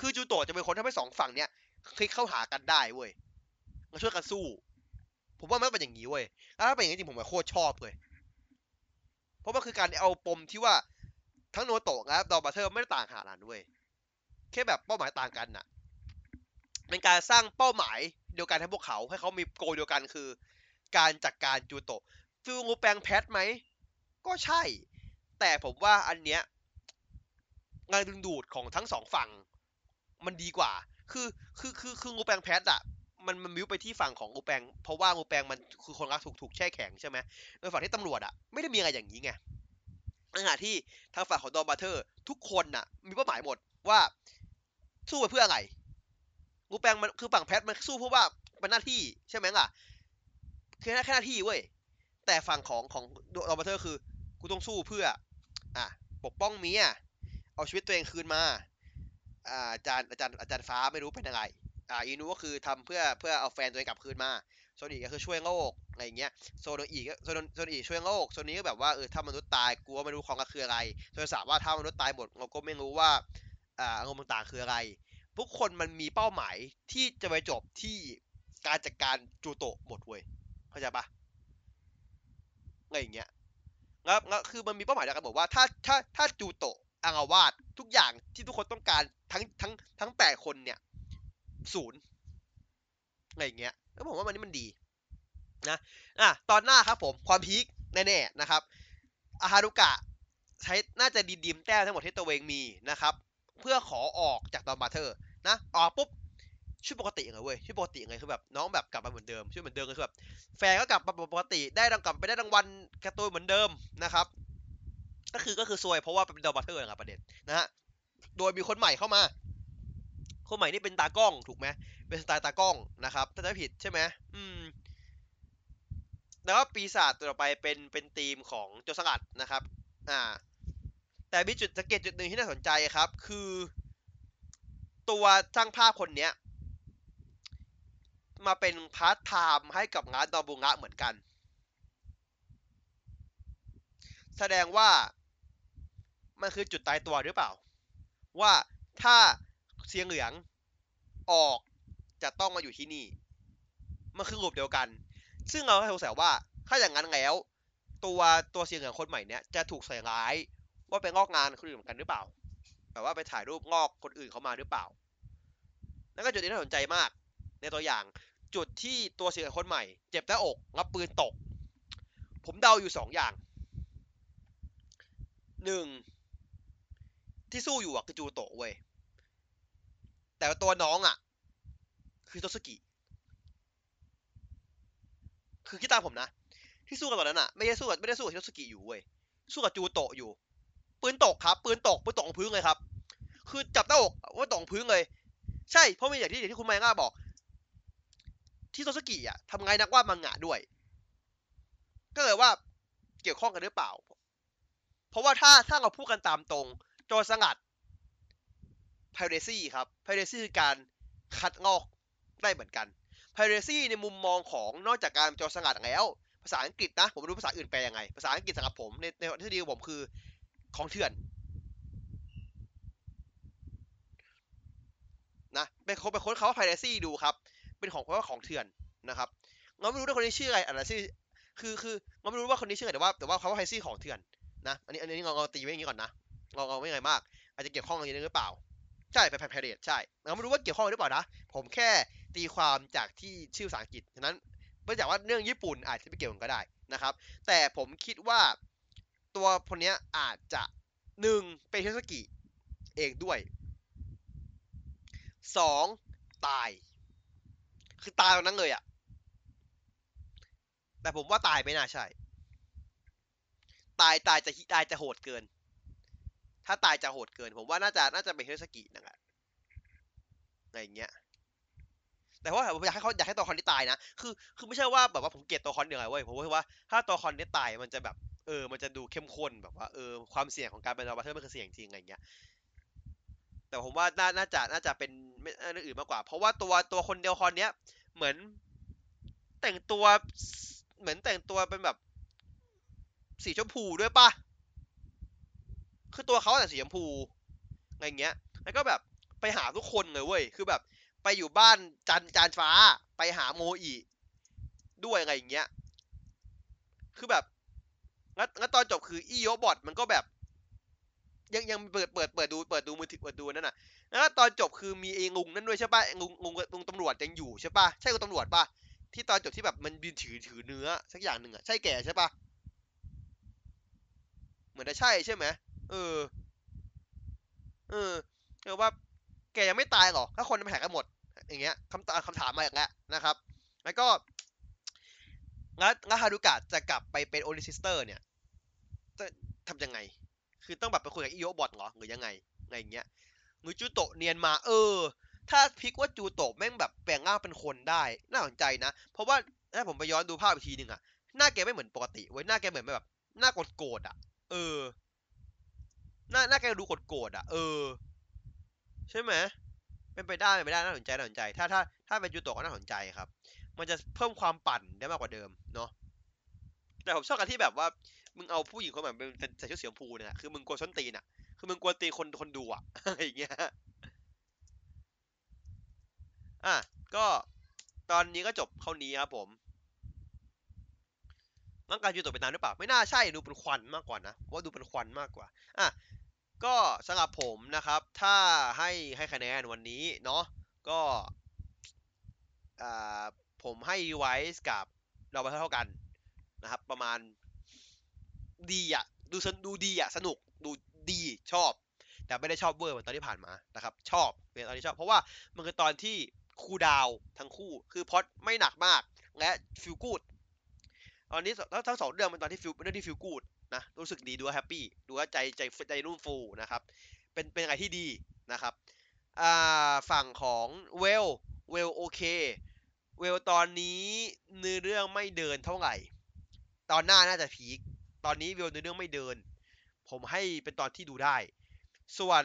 คือจูโตะจะเป็นคนทำให้สองฝั่งเนี้ย คลิกเข้าหากันได้เว้ยมาช่วยกันสู้ ผมว่ามันเป็นอย่างนี้เว้ยถ้าเป็นอย่างนี้จริงผมโคตรชอบเลย เพราะมันคือการเอาปมที่ว่าทั้งโนโตะและดอนบราเธอร์ไม่ได้ต่างขนาดนั้นเว้ยแค่แบบเป้าหมายต่างกันน่ะ เป็นการสร้างเป้าหมายเดียวกันให้พวกเขา ให้เขามีโกเดียวกันคือ การจัดการจูโตะฟิลงูแปลงแพทไหม ก็ใช่ แต่ผมว่าอันเนี้ยงานดึงดูดของทั้งสองฝั่ง มันดีกว่า คือคือคือคืองูแปลงแพทอะมันมันมิวไปที่ฝั่งของงูแปลงเพราะว่างูแปลงมันคือคนรักถูกถูกแช่แข็งใช่ไหมในฝั่งที่ตำรวจอะไม่ได้มีอะไรอย่างนี้ไงในขณะที่ทางฝั่งของดอมบัตเทอร์ทุกคนน่ะ มีเป้าหมายหมดว่าสู้ไปเพื่ออะไรงูแปลงมันคือฝั่งแพทมันสู้เพราะว่ามันหน้าที่ใช่ไหมล่ะแค่แค่หน้าที่เว้ยแต่ฝั่งของของดอมบัตเทอร์คือกูต้องสู้เพื่อ อะปกป้องเมียเอาชีวิตตัวเองคืนมา อาจารย์อาจารย์อาจารย์ฟ้าไม่รู้เป็นยังไงอ่าอีนูก็คือทำเพื่อเพื่อเอาแฟนตัวเองกลับคืนมาโซนอีกก็คือช่วยโลกอะไรเงี้ยโซนอีก็โซนโซนอีกช่วยโลกโซนนี้ก็แบบว่าเออถ้ามนุษย์ตายกูก็ไม่รู้ของก็คืออะไรโซนสามว่าถ้ามนุษย์ตายหมดเราก็ไม่รู้ว่าอ่าอารมณ์ต่างๆคืออะไรทุกคนมันมีเป้าหมายที่จะไปจบที่การจัดการจูโตะหมดเว้ยเข้าใจปะอะไรอย่างเงี้ยแล้วแล้วคือมันมีเป้าหมายเดียวกันบอกว่าถ้าถ้าถ้าจูโตะ อางาวาดทุกอย่างที่ทุกคนต้องการทั้งทั้งทั้งแปดคนเนี่ยศูนย์อะไรอย่างเงี้ยแล้วผมว่ามันนี่มันดีนะอะตอนหน้าครับผมความ peak แน่ๆนะครับอาฮารุกะใช้น่าจะ redeem แต้มทั้งหมดที่ตัวเองมีนะครับ เพื่อขอออกจากดอนบราเธอร์นะออกปุ๊บชื่อปกติเลยเว้ยชื่อปกติเลยคือแบบน้องแบบกลับมาเหมือนเดิมชื่อเหมือนเดิมก็คือแบบแฟนก็กลับมาปกติได้รางกลับไปได้รางวัลการ์ตูนเหมือนเดิมนะครับ ก็คือก็คือซวยเพราะว่าเป็นดอนบราเธอร์อย่างประเด็นนะฮะโดยมีคนใหม่เข้ามา คนใหม่นี่เป็นตากล้องถูกไหมเป็นสไตล์ตากล้องนะครับถ้าจำไม่ผิดใช่ไหมอืมแล้วก็ปีศาจตัวต่อไปเป็นเป็นทีมของโจรสลัดนะครับอ่าแต่มีจุดสังเกตจุดหนึ่งที่น่าสนใจครับ คือ ตัวช่างภาพคนเนี้ย มาเป็นพาร์ทไทม์ให้กับงานดอนบุระเหมือนกัน แสดงว่า มันคือจุดตายตัวหรือเปล่า ว่าถ้าเสียงเหลืองออกจะต้องมาอยู่ที่นี่ มันคือรูปเดียวกัน ซึ่งเราให้สงสัยว่าถ้าอย่างนั้นแล้ว ตัวตัวเสียงเหลืองคนใหม่เนี้ยจะถูกใส่ร้ายว่าไปงอกงานคนอื่นเหมือนกันหรือเปล่าแบบว่าไปถ่ายรูปงอกคนอื่นเขามาหรือเปล่า นั่นก็จุดที่น่าสนใจมาก ในตัวอย่างจุดที่ตัวเสียงเหลืองคนใหม่ เจ็บหน้าอกรับปืนตก ผมเดาอยู่สองอย่างหนึ่ง ที่สู้อยู่อะคือจูโตะเว้ยแต่ว่าตัวน้องอะคือโตสกิคือคิดตามผมนะ ที่สู้กันตอนนั้นอะไม่ได้สู้กับไม่ได้สู้กับโตสกิอยู่เว้ยสู้กับจูโตะอยู่ ปืนตกครับ ปืนตกปืนตกของพื้นเลยครับ คือจับหน้าอกว่าตกของพื้นเลย ใช่เพราะมีอย่างที่อย่างที่คุณไมง่าบอก ที่โตสกิอะทำไงนักวาดมังงะด้วย ก็เลยว่าเกี่ยวข้องกันหรือเปล่า เพราะว่าถ้าถ้าเราพูดกันตามตรง โจรสงัด piracy ครับ piracy คือการคัดงอกได้เหมือนกัน piracy ในมุมมองของนอกจากการโจรสงัดแล้ว ภาษาอังกฤษนะ ผมไม่รู้ภาษาอื่นแปลยังไง ภาษาอังกฤษสำหรับผมในในทฤษฎีของผมคือของเถื่อนนะเป็นคนเป็นคนเขาว่า piracy ดูครับ เป็นของเพราะว่าของเถื่อนนะครับเราไม่รู้ว่าคนนี้ชื่ออะไรอะไรชื่อคือคือเราไม่รู้ว่าคนนี้ชื่ออะไรแต่ว่าแต่ว่าเขาว่า piracy ของเถื่อนนะ อันนี้อันนี้เราเราตีไว้อย่างนี้ก่อนนะ เราเราไม่ไงมาก อาจจะเกี่ยวข้องกันอย่างนี้หรือเปล่า ใช่ไปไพร์เรตใช่เราไม่รู้ว่าเกี่ยวข้องหรือเปล่านะ ผมแค่ตีความจากที่ชื่อภาษาอังกฤษฉะนั้นเนื่องจากว่าเรื่องญี่ปุ่นอาจจะไม่เกี่ยวกันก็ได้นะครับ แต่ผมคิดว่าตัวคนนี้อาจจะหนึ่งเป็นเทสกิเองด้วยสองตาย คือตายตรงนั้นเลยอะแต่ผมว่าตายไม่น่าใช่ ตายตายจะตายจะโหดเกิน ถ้าตายจะโหดเกิน ผมว่าน่าจะน่าจะเป็นเทสกินั่นแหละอะไรอย่างเงี้ย แต่ว่าผมอยากให้เขาอยากให้ตัวคอนที่ตายนะ คือคือไม่ใช่ว่าแบบว่าผมเกลียดตัวคอนเดียวเว้ย ผมว่าถ้าตัวคอนที่ตายมันจะแบบเออ มันจะดูเข้มข้นแบบว่าเออความเสี่ยงของการเป็นดาวบัตเทอร์มันคือเสี่ยงจริงอะไรเงี้ย แต่ผมว่าน่าน่าจะน่าจะเป็นไม่เรื่องอื่นมากกว่า เพราะว่าตัวตัวคนเดียวคอนเนี้ยเหมือนแต่งตัวเหมือนแต่งตัวเป็นแบบสีชมพูด้วยปะ คือตัวเขาแต่สีชมพูอะไรเงี้ย แล้วก็แบบไปหาทุกคนเลยเว้ย คือแบบ ไปอยู่บ้านจันจานฟ้า ไปหาโมอีด้วยอะไรอย่างเงี้ย คือแบบงั้นงั้นตอนจบคืออีโยบอทมันก็แบบ ยังยังเปิดเปิดเปิดดูเปิดดูมือถือเปิดดูนั่นน่ะ แล้วตอนจบคือมีไอ้งุงนั่นด้วยใช่ป่ะงุงงุงงุงตำรวจยังอยู่ใช่ป่ะ ใช่งุงตำรวจป่ะ ที่ตอนจบที่แบบมันยืนถือถือเนื้อสักอย่างหนึ่งอะ ใช่แก่ใช่ป่ะ เหมือนจะใช่ใช่ไหม เออ เออเออว่า แกยังไม่ตายหรอ ถ้าคนมันแหกกันหมด อย่างเงี้ยคำตอบคำถามมาอีกแล้วนะครับ แล้วก็งั้นงั้นฮารุกะจะกลับไปเป็นโอนิซิสเตอร์ เนี่ย จะทำยังไง คือต้องแบบไปคุยกับอิโยบอทเหรอ หรือยังไงอะไรอย่างเงี้ยหรือจูโตะเนียนมา เออ ถ้าพลิกว่าจูโตะแม่งแบบแปลงร่างเป็นคนได้ น่าสนใจนะ เพราะว่าถ้าผมไปย้อนดูภาพอีกทีหนึ่งอะหน้าแกไม่เหมือนปกติเว้ย หน้าแกเหมือนแบบ หน้าโกรธอะเออ หน้าหน้าแกดูโกรธๆอะเออ ใช่ไหมเป็นไปได้เป็นไปได้น่าสนใจน่าสนใจ ถ้าถ้าถ้าเป็นยูโตะก็น่าสนใจครับ มันจะเพิ่มความปั่นได้มากกว่าเดิมเนาะแต่ผมชอบกันที่แบบว่ามึงเอาผู้หญิงคนแบบเป็นใส่ชุดสีชมพูเนี่ยคือมึงกลัวส้นตีนอะ คือมึงกลัวตีคนคนดูอะอะไรอย่างเงี้ยอะก็ตอนนี้ก็จบเท่านี้ครับผมร่างกายยูโตะเป็นน้ำหรือเปล่า ไม่น่าใช่ดูเป็นควันมากกว่านะว่าดูเป็นควันมากกว่า อะ ก็สำหรับผมนะครับ ถ้าให้ให้คะแนนวันนี้เนาะก็อ่าผมให้ไวส์กับเราไปเท่ากันนะครับ ประมาณดีอะดูสนดูดีอะสนุกดูดีชอบ แต่ไม่ได้ชอบเวอร์เหมือนตอนที่ผ่านมานะครับ ชอบเป็นตอนที่ชอบ เพราะว่ามันคือตอนที่คูดาวทั้งคู่คือพอดไม่หนักมาก และฟิลกูดตอนนี้ทั้งทั้งสองเรื่องเป็นตอนที่ feel เป็นเรื่องที่ feel good นะรู้สึกดีดูแฮปปี้ดูว่าใจใจใจรุ่มฟูนะครับเป็นเป็นอะไรที่ดีนะครับอ่าฝั่งของเวลเวลโอเคเวลตอนนี้เนื้อเรื่องไม่เดินเท่าไหร่ ตอนหน้าน่าจะพีคตอนนี้เวลเนื้อเรื่องไม่เดิน ผมให้เป็นตอนที่ดูได้ ส่วน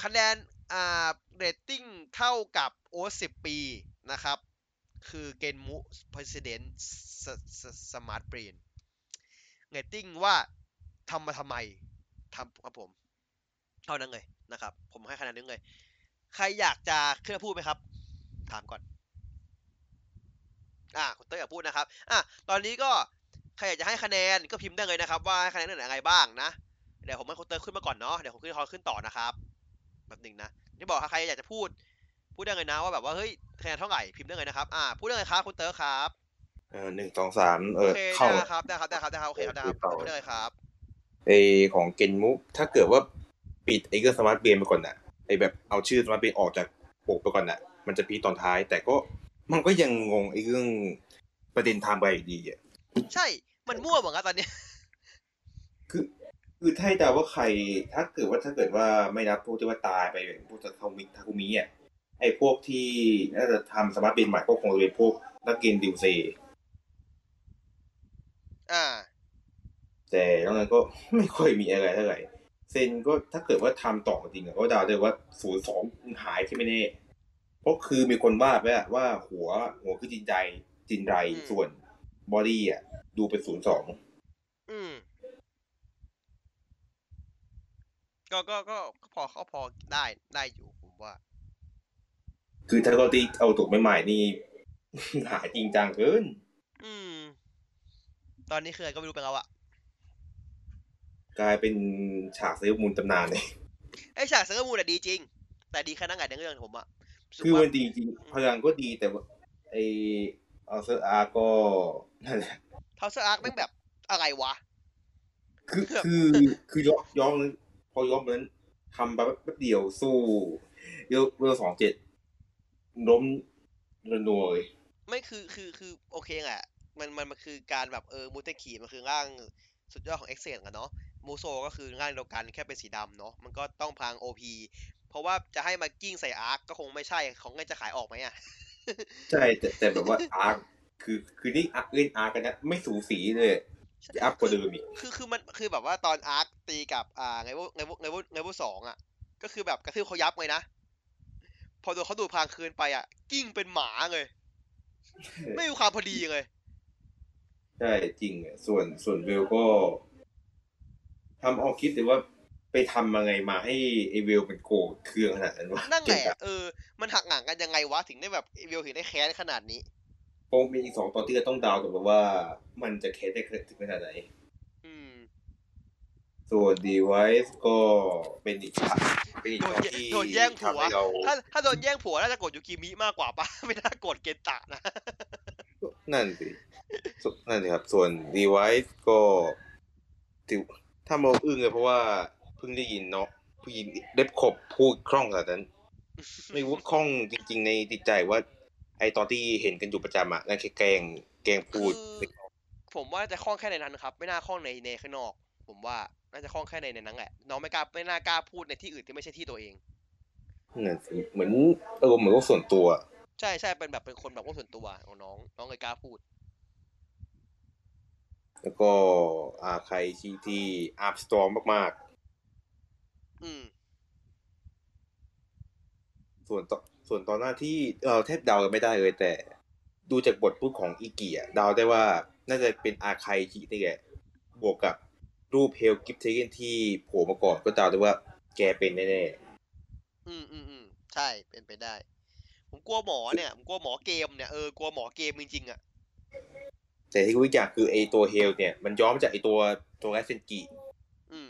คะแนนอ่าเรตติ้งเท่ากับโอสิบปีนะครับ คือเกนมุ President Smart Brain เรตติ้งว่าทำมาทำไมทำครับผม เท่านั้นเลยนะครับ ผมให้คะแนนนึงเลย ใครอยากจะขึ้นพูดไหมครับ ถามก่อน อ่าคุณเต้อยากพูดนะครับ อะตอนนี้ก็ใครอยากจะให้คะแนนก็พิมพ์ได้เลยนะครับ ว่าให้คะแนนเรื่องไหนอะไรบ้างนะ เดี๋ยวผมให้คุณเต้ขึ้นมาก่อนเนาะ เดี๋ยวผมขึ้นเขาขึ้นต่อนะครับ แบบหนึ่งนะที่บอกถ้าใครอยากจะพูด พูดได้เลยนะว่าแบบว่าเฮ้ยคะแนนเท่าไหร่พิมพ์ได้เลยนะครับ อ่าพูดได้เลยครับคุณเต้ครับ เออหนึ่งสองสามเอโออเคเข้าได้ครับได้ครับได้ครับได้ครับ โอเคครับได้ครับเออต่อพูดได้เลยครับไอของเกนมุ ถ้าเกิดว่าปิดไอเครื่องสมาร์ทเบรนไปก่อนน่ะไอแบบเอาชื่อสมาร์ทเบรนออกจากปกไปก่อนน่ะ มันจะพีคตอนท้าย แต่ก็มันก็ยังงงไอเรื่องประเด็นไทม์ไลน์อยู่ดีอะใช่ มันมั่วหมดแล้วตอนเนี้ยคือ คือถ้าให้เดาว่าใคร ถ้าเกิดว่าถ้าเกิดว่าไม่นับพวกที่ว่าตายไปอย่างพวกทาคุมิทาคุมิอะไอพวกที่น่าจะทำสมาร์ทเบรนใหม่ก็คงจะเป็นพวกนักเกมดิวเซ อ่า แต่นอกนั้นก็ไม่ค่อยมีอะไรเท่าไหร่ เซนก็ถ้าเกิดว่าทำต่อจริงอะก็เดาได้ว่าศูนย์สองหายที่ไม่แน่ เพราะคือมีคนวาดไว้อะว่าหัวหัวคือจินใจจินไรอืมส่วนbody อะ ดูเป็นศูนย์สองอืมก็ก็ก็ก็พอก็พอได้ได้อยู่ผมว่า คือถ้าเราตีเอาถูกใหม่ๆนี่หายจริงจังเกิน อืม ตอนนี้คืออะไรก็ไม่รู้ไปแล้วอะกลายเป็นฉากเซเลอร์มูนตำนานเลยไอฉากเซเลอร์มูนอะดีจริง แต่ดีแค่นั่งไงในเรื่องผมอะรู้สึกคือว่ามันดีจริงพลังก็ดีแต่ว่าไอเธาเซอร์อาร์คก็นั่นแหละเธาเซอร์อาร์คแม่งแบบอะไรวะ คือคือคือย้อนย้อนพอย้อนนั้นทำไปแป๊บเดียวสู้เวลเวลสองเจ็ดล้มระทวยไม่คือคือคือโอเคแหละ มันมันมันคือการแบบเออมูเตคีมันคือร่างสุดยอดของเอ็กเซนกันเนาะมูโซก็คือร่างเดียวกันแค่เป็นสีดำเนาะมันก็ต้องพลัง OPเพราะว่าจะให้มากิ้งใส่อาร์คก็คงไม่ใช่ของเงินจะขายออกไหมอะใช่แต่แต่แบบว่าอาร์คคือคือนี่อาร์คเล่นอาร์คกันนะไม่สูสีเลยอัพกว่าเดิมอีกคือคือมันคือแบบว่าตอนอาร์คตีกับอ่าไงวไงวไงวไงวสองอะ ก็คือแบบกระทืบเขายับเลยนะพอโดนเขาดูดพลางคืนไปอะ กิ้งเป็นหมาเลย ไม่มีความพอดีเลย ใช่จริงอะส่วนส่วนเวลก็ทำเอาคิดเลยว่าไปทำมาไงมาให้ไอเวลเป็นโกรธเคืองขนาดนั้นวะนั่นแหละเก่งอะเออมันหักหลังกันยังไงวะถึงได้แบบเวลถึงได้แค้นขนาดนี้คงมีอีกสองตอนที่จะต้องดาวน์กันว่า มันจะแค้นได้ถึงขนาดไหนอืมส่วน device ก็เป็นอีกฉากเป็นอีกโดตนอนแย่ที่โดนแย่งผัวทำให้เราถ้าถ้าโดนแย่งผัวน่าจะกดยูกิมิมากกว่าปะไม่น่ากดเกนตะนะ นั่นสิส่วนนั่นสิครับ ส่วน device ก็ถือถ้ามองอึ้งเลยเพราะว่าเพิ่งได้ยินเนาะผู้หญิงเล็บขบพูดคล่องขนาดนั้น ไม่รู้ว่าคล่องจริง ๆ ในจิตใจว่า ไอตอนที่เห็นกันอยู่ประจำอะนั่นแค่แกล้งแกล้งพูดคือผมว่าจะคล่องแค่ในนั้นครับ ไม่น่าคล่องในในข้างนอก ผมว่าน่าจะคล่องแค่ในในนั้นแหละน้องไม่กล้าไม่น่ากล้าพูดในที่อื่นที่ไม่ใช่ที่ตัวเองนั่นสิเหมือนเออเหมือนว่าส่วนตัว ใช่ใช่เป็นแบบเป็นคนแบบว่าส่วนตัวของน้อง น้องเลยกล้าพูด แล้วก็อาใครที่ที่อาร์มสตรองมากอืม ๆ ส่วนตอนส่วนตอนหน้าที่เราแทบเดากันไม่ได้เลยแต่ ดูจากบทพูดของอีเกียเดาได้ว่าน่าจะเป็นอาใครที่นี่แหละบวกกับรูปเฮลกิฟเทเกนที่โผล่มาก่อนก็เดาได้ว่าแกเป็นแน่อืมอืมอืมใช่เป็นไปได้ ผมกลัวหมอเนี่ยผมกลัวหมอเกมเนี่ยเออกลัวหมอเกมจริงๆอะๆแต่ที่รู้อย่างคือไอตัวเฮลเนี่ยมันย้อมมาจากไอตัวตัวแรสเซนกิอืม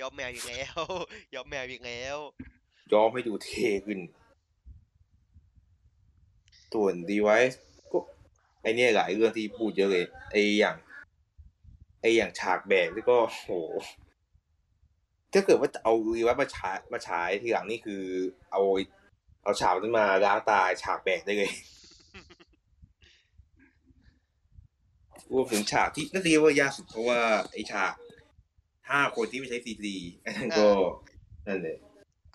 ยอมแมวอีกแล้วยอมแมวอีกแล้ว ย้อมให้ดูเท่ขึ้นส่วน device ก็ไอเนี่ยหลายเรื่องที่พูดเยอะเลย ไออย่าง ไออย่างฉากแบกนี่ก็โหถ้าเกิดว่าจะเอา device มาฉายมาฉายทีหลังนี่คือ เอา เอาฉากนั้นมาล้างตาฉากแบกได้เลยรวมถึงฉากที่น่าจะเรียกว่ายากสุดเพราะว่าไอฉากห้าคนที่ไม่ใช้ CG อันนั้นก็นั่นเลย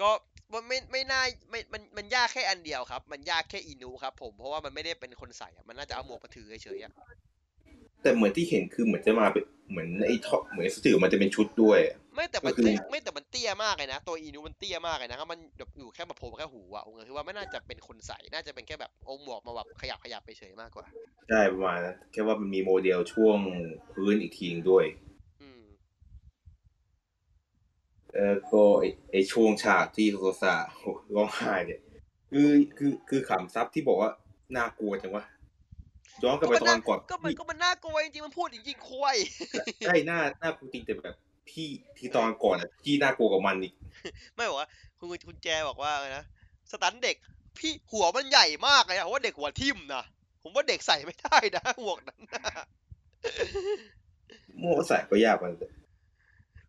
ก็มันไม่ไม่น่าไม่มันมันยากแค่อันเดียวครับ มันยากแค่อินูครับ ผมเพราะว่ามันไม่ได้เป็นคนใส่อะมันน่าจะเอาหมวกมาถือเฉยๆอะ แต่เหมือนที่เห็นคือเหมือนจะมาเป็นเหมือนไอ้ท่อเหมือนสติมันจะเป็นชุดด้วย ไม่แต่มันก็คือ ไม่ไม่แต่มันเตี้ยมากเลยนะ ตัวอินูมันเตี้ยมากเลยนะครับมันแบบอยู่แค่แบบโผล่แค่หูอะผมเลยคิดว่าไม่น่าจะเป็นคนใส่น่าจะเป็นแค่แบบเอาหมวกมาแบบขยับขยับไปเฉยมากกว่า ใช่ประมาณนั้นแค่ว่ามันมีโมเดลช่วงพื้นอีกทีนึงด้วย อืมแล้วก็ไอ้ไอ้ช่วงฉากที่โซซาโหร้องไห้เนี่ย คือคือคือขำซับที่บอกว่าน่ากลัวจังวะ ย้อนกลับไปตอนก่อนก็มันก็มันน่ากลัวจริงๆมันพูดจริงๆคุยใช่หน้าหน้ากลัวจริงแต่แบบพี่ที่ตอนก่อนอะพี่น่ากลัวกับมันอีกไม่บอกว่าคุณคุณแจบอกว่าอะไรนะสตันเด็กพี่หัวมันใหญ่มากเลยอะผมว่าเด็กหัวทิ่มนะผมว่าเด็กใส่ไม่ได้นะหมวกนั้นนะโม่ใส่ก็ยากมัน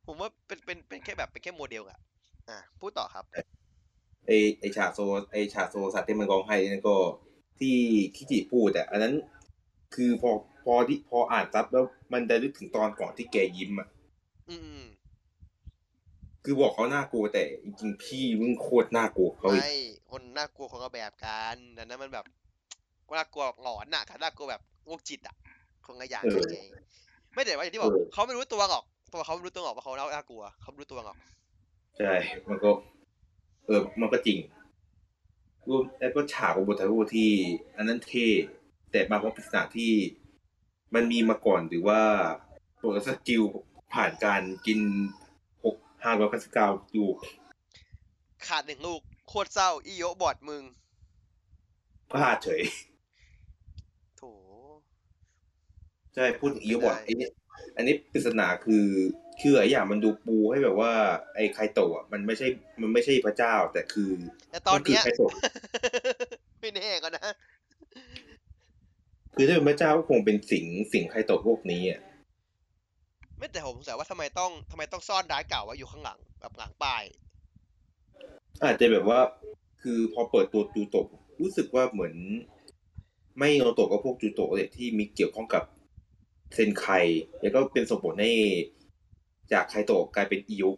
ผมว่าเป็นเป็นเป็นแค่แบบเป็นแค่โมเดลอะอะพูดต่อครับไอไอฉากโซไอฉากโซสัตว์ที่มันร้องไห้นั่นก็ที่คิจิพูดแต่อันนั้น คือพอพอที่พออ่านซับแล้วมันได้นึกถึงตอนก่อนที่แกยิ้มอะอืมอืมคือบอกเขาน่ากลัวแต่จริงๆพี่มึงโคตรน่ากลัวเขาอีกไม่คนน่ากลัวคนละแบบกันแต่นั้นมันแบบน่ากลัวหลอนอะกับน่ากลัวแบบโรคจิตอะคนละอย่างกันไงไม่แต่ว่าอย่างที่บอกเขาไม่รู้ตัวหรอกตัวเขาไม่รู้ตัวหรอกว่าเขาน่ากลัวเขาไม่รู้ตัวหรอกใช่มันก็ เออมันก็จริงรวมแล้วก็ฉากของบททารุที่ อันนั้นเท่ แต่บางว่าปริศนาที่มันมีมาก่อนหรือว่าตัวสกิลผ่านการกินหกห้าร้อยเก้าสิบเก้าอยู่ขาดหนึ่งลูก โคตรเศร้า อีโยบอดมึงพลาดเฉยโถใช่พูดถึงอีบอร์ดได้ไอ้เนี่ยอันนี้ปริศนาคือคือหลายอย่างมันดูปูให้แบบว่า ไอ้ไคโตะอะมันไม่ใช่มันไม่ใช่พระเจ้า แต่คือแต่ตอนเนี้ยมัคือไคโตะไม่แน่ก็นะ คือถ้าเป็นพระเจ้าก็คงเป็นสิงสิงไคโตะพวกนี้อะไม่แต่ผมสงสัยว่าทำไมต้องทำไมต้องซ่อนร้ายเก่าไว้อยู่ข้างหลังแบบหลังป้าย อาจจะแบบว่า คือพอเปิดตัวจูโตะรู้สึกว่าเหมือน ไม่โนโตะก็พวกจูโตะเลยที่มีเกี่ยวข้องกับเซนไคแล้วก็เป็นสมผลให้จากไคโตะกลายเป็นอิยุ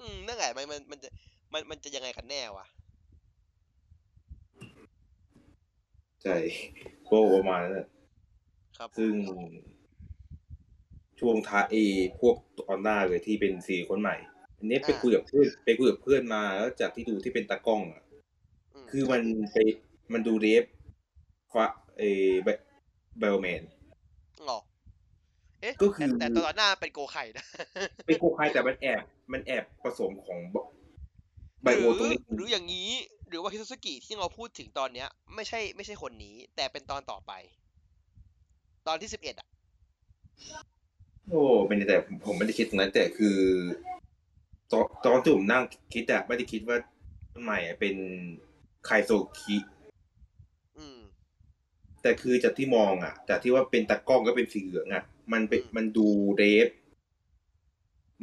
อืมนั่นแหละมันมันมันจะมันมันจะยังไงกันแน่วะ ใช่ก็ประมาณนั้นแหละครับซึ่งช่วงท้ายเอพวกตอนหน้าเลยที่เป็นสี่คนใหม่ อันนี้ไปคุยกับเพื่อนไปคุยกับเพื่อนมาแล้วจากที่ดูที่เป็นตากล้องอะมคือมันไปมันดูเรฟฟ้าเอเบลแมนหรอเอ๊ะก็คือแต่แต่ตอนหน้าเป็นโกไข่นะเป็นโกคายแต่มันแอบ มันแอบผสมของไบหโอรือตรงนี้หรืออย่างนี้ หรือว่าฮิโตสกิที่เราพูดถึงตอนเนี้ย ไม่ใช่ไม่ใช่คนนี้ แต่เป็นตอนต่อไป ตอนที่สิบเอ็ดอะโอ้ไม่ได้แต่ผมผมไม่ได้คิดตรงนั้นแต่คือ ตอนตอนที่ผมนั่งคิดอะไม่ได้คิดว่าต้นใหม่อะเป็นไคโซคิอืมแต่คือจากที่มองอะจากที่ว่าเป็นตากล้องก็เป็นสีเหลืองอะมันเป็นอืมมันดูเรฟ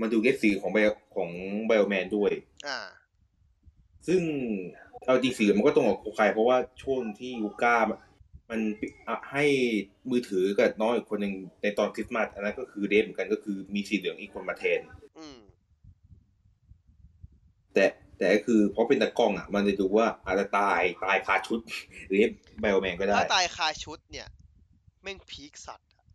มันดูเรฟสีของไบของไบโอแมนด้วย อ่า ซึ่ง เอาจริงสีมันก็ตรงกับโคไคเพราะว่าช่วงที่ยูก้ามันอะให้มือถือกับน้องอีกคนหนึ่งในตอนคริสต์มาสอันนั้นก็คือเดฟเหมือนกันก็คือมีสีเหลืองอีกคนมาแทนอืมแต่แต่ก็คือเพราะเป็นตากล้องอะ มันจะดูว่าอาจจะตายตายคาชุด หรือไบโอแมนก็ได้ ถ้าตายคาชุดเนี่ยแม่งพีคสัตว์อะ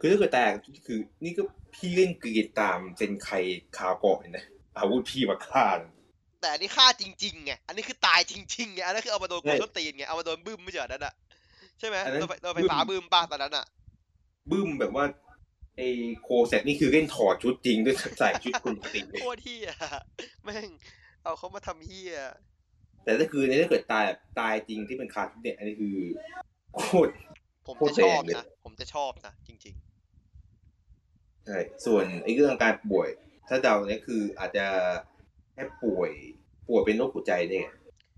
คือถ้าเกิดแต่คือ นี่ก็พี่เล่นกรีดตามเซนไคคาวเกาะเลยนะอาวุธพี่มาฆ่า แต่อันนี้ฆ่าจริงๆไงอันนี้คือตายจริงๆไงอันนั้นคือเอามาโดนใช่กูส้นตีนไงเอามาโดนบึ้มไม่ใช่เหรอนั่นอะใช่ไหมอันนั้นโดนไฟโดนไฟบึ้มฟ้าบึ้มป้าตอนนั้นอะบึ้มแบบว่าไอโคเซตนี่คือเล่นถอดชุดจริงด้วยใส่ชุดคุณปกติโคตรเฮียแม่งเอาเขามาทำเฮียแต่ถ้าคือในถ้าเกิดตายแบบตายจริงที่เป็นคาชุดเนี่ยอันนี้คือโคตรผมโคตจะรชอบแรงเลยนะผมจะชอบนะจริงใช่ส่วนไอ้เรื่องการป่วย ถ้าเดาเนี่ยคืออาจจะ แค่ป่วย ป่วยเป็นโรคหัวใจเนี่ย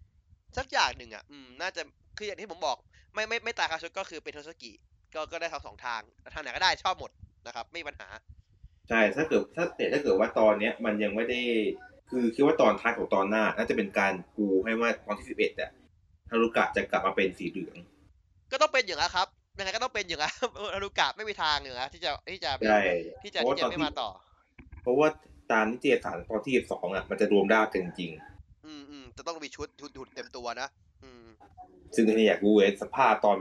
ๆสักอย่างหนึ่งอะอืม น่าจะ คืออย่างที่ผมบอก ไม่ไม่ไม่ตายคาชุดก็คือเป็นโทสกิ ก็ก็ได้ทั้งสองทาง ทางไหนก็ได้ชอบหมดนะครับ ไม่มีปัญหา ใช่ ถ้าเกิดถ้าแต่ถ้าเกิดว่าตอนเนี้ย มันยังไม่ได้ คือคิดว่าตอนท้ายของตอนหน้า น่าจะเป็นการปูให้ว่าตอนที่สิบเอ็ดอะฮารุกะจะกลับมาเป็นสีเหลือง ก็ต้องเป็นอย่างนั้นครับ ยังไงก็ต้องเป็นอย่างนั้นอนุกะไม่มีทางอย่างนั้นที่จะที่จะใช่ที่จะเพราะที่ว่าตอนจะไม่ที่มาต่อ เพราะว่า ตามนิตยสารตอนที่สองอะมันจะรวมร่างกันจริงอืมอืมจะต้องมีชุดชุดหุ่นเต็มตัวนะอืม ซึ่งอันนี้อยากรู้เลยสภาพตอน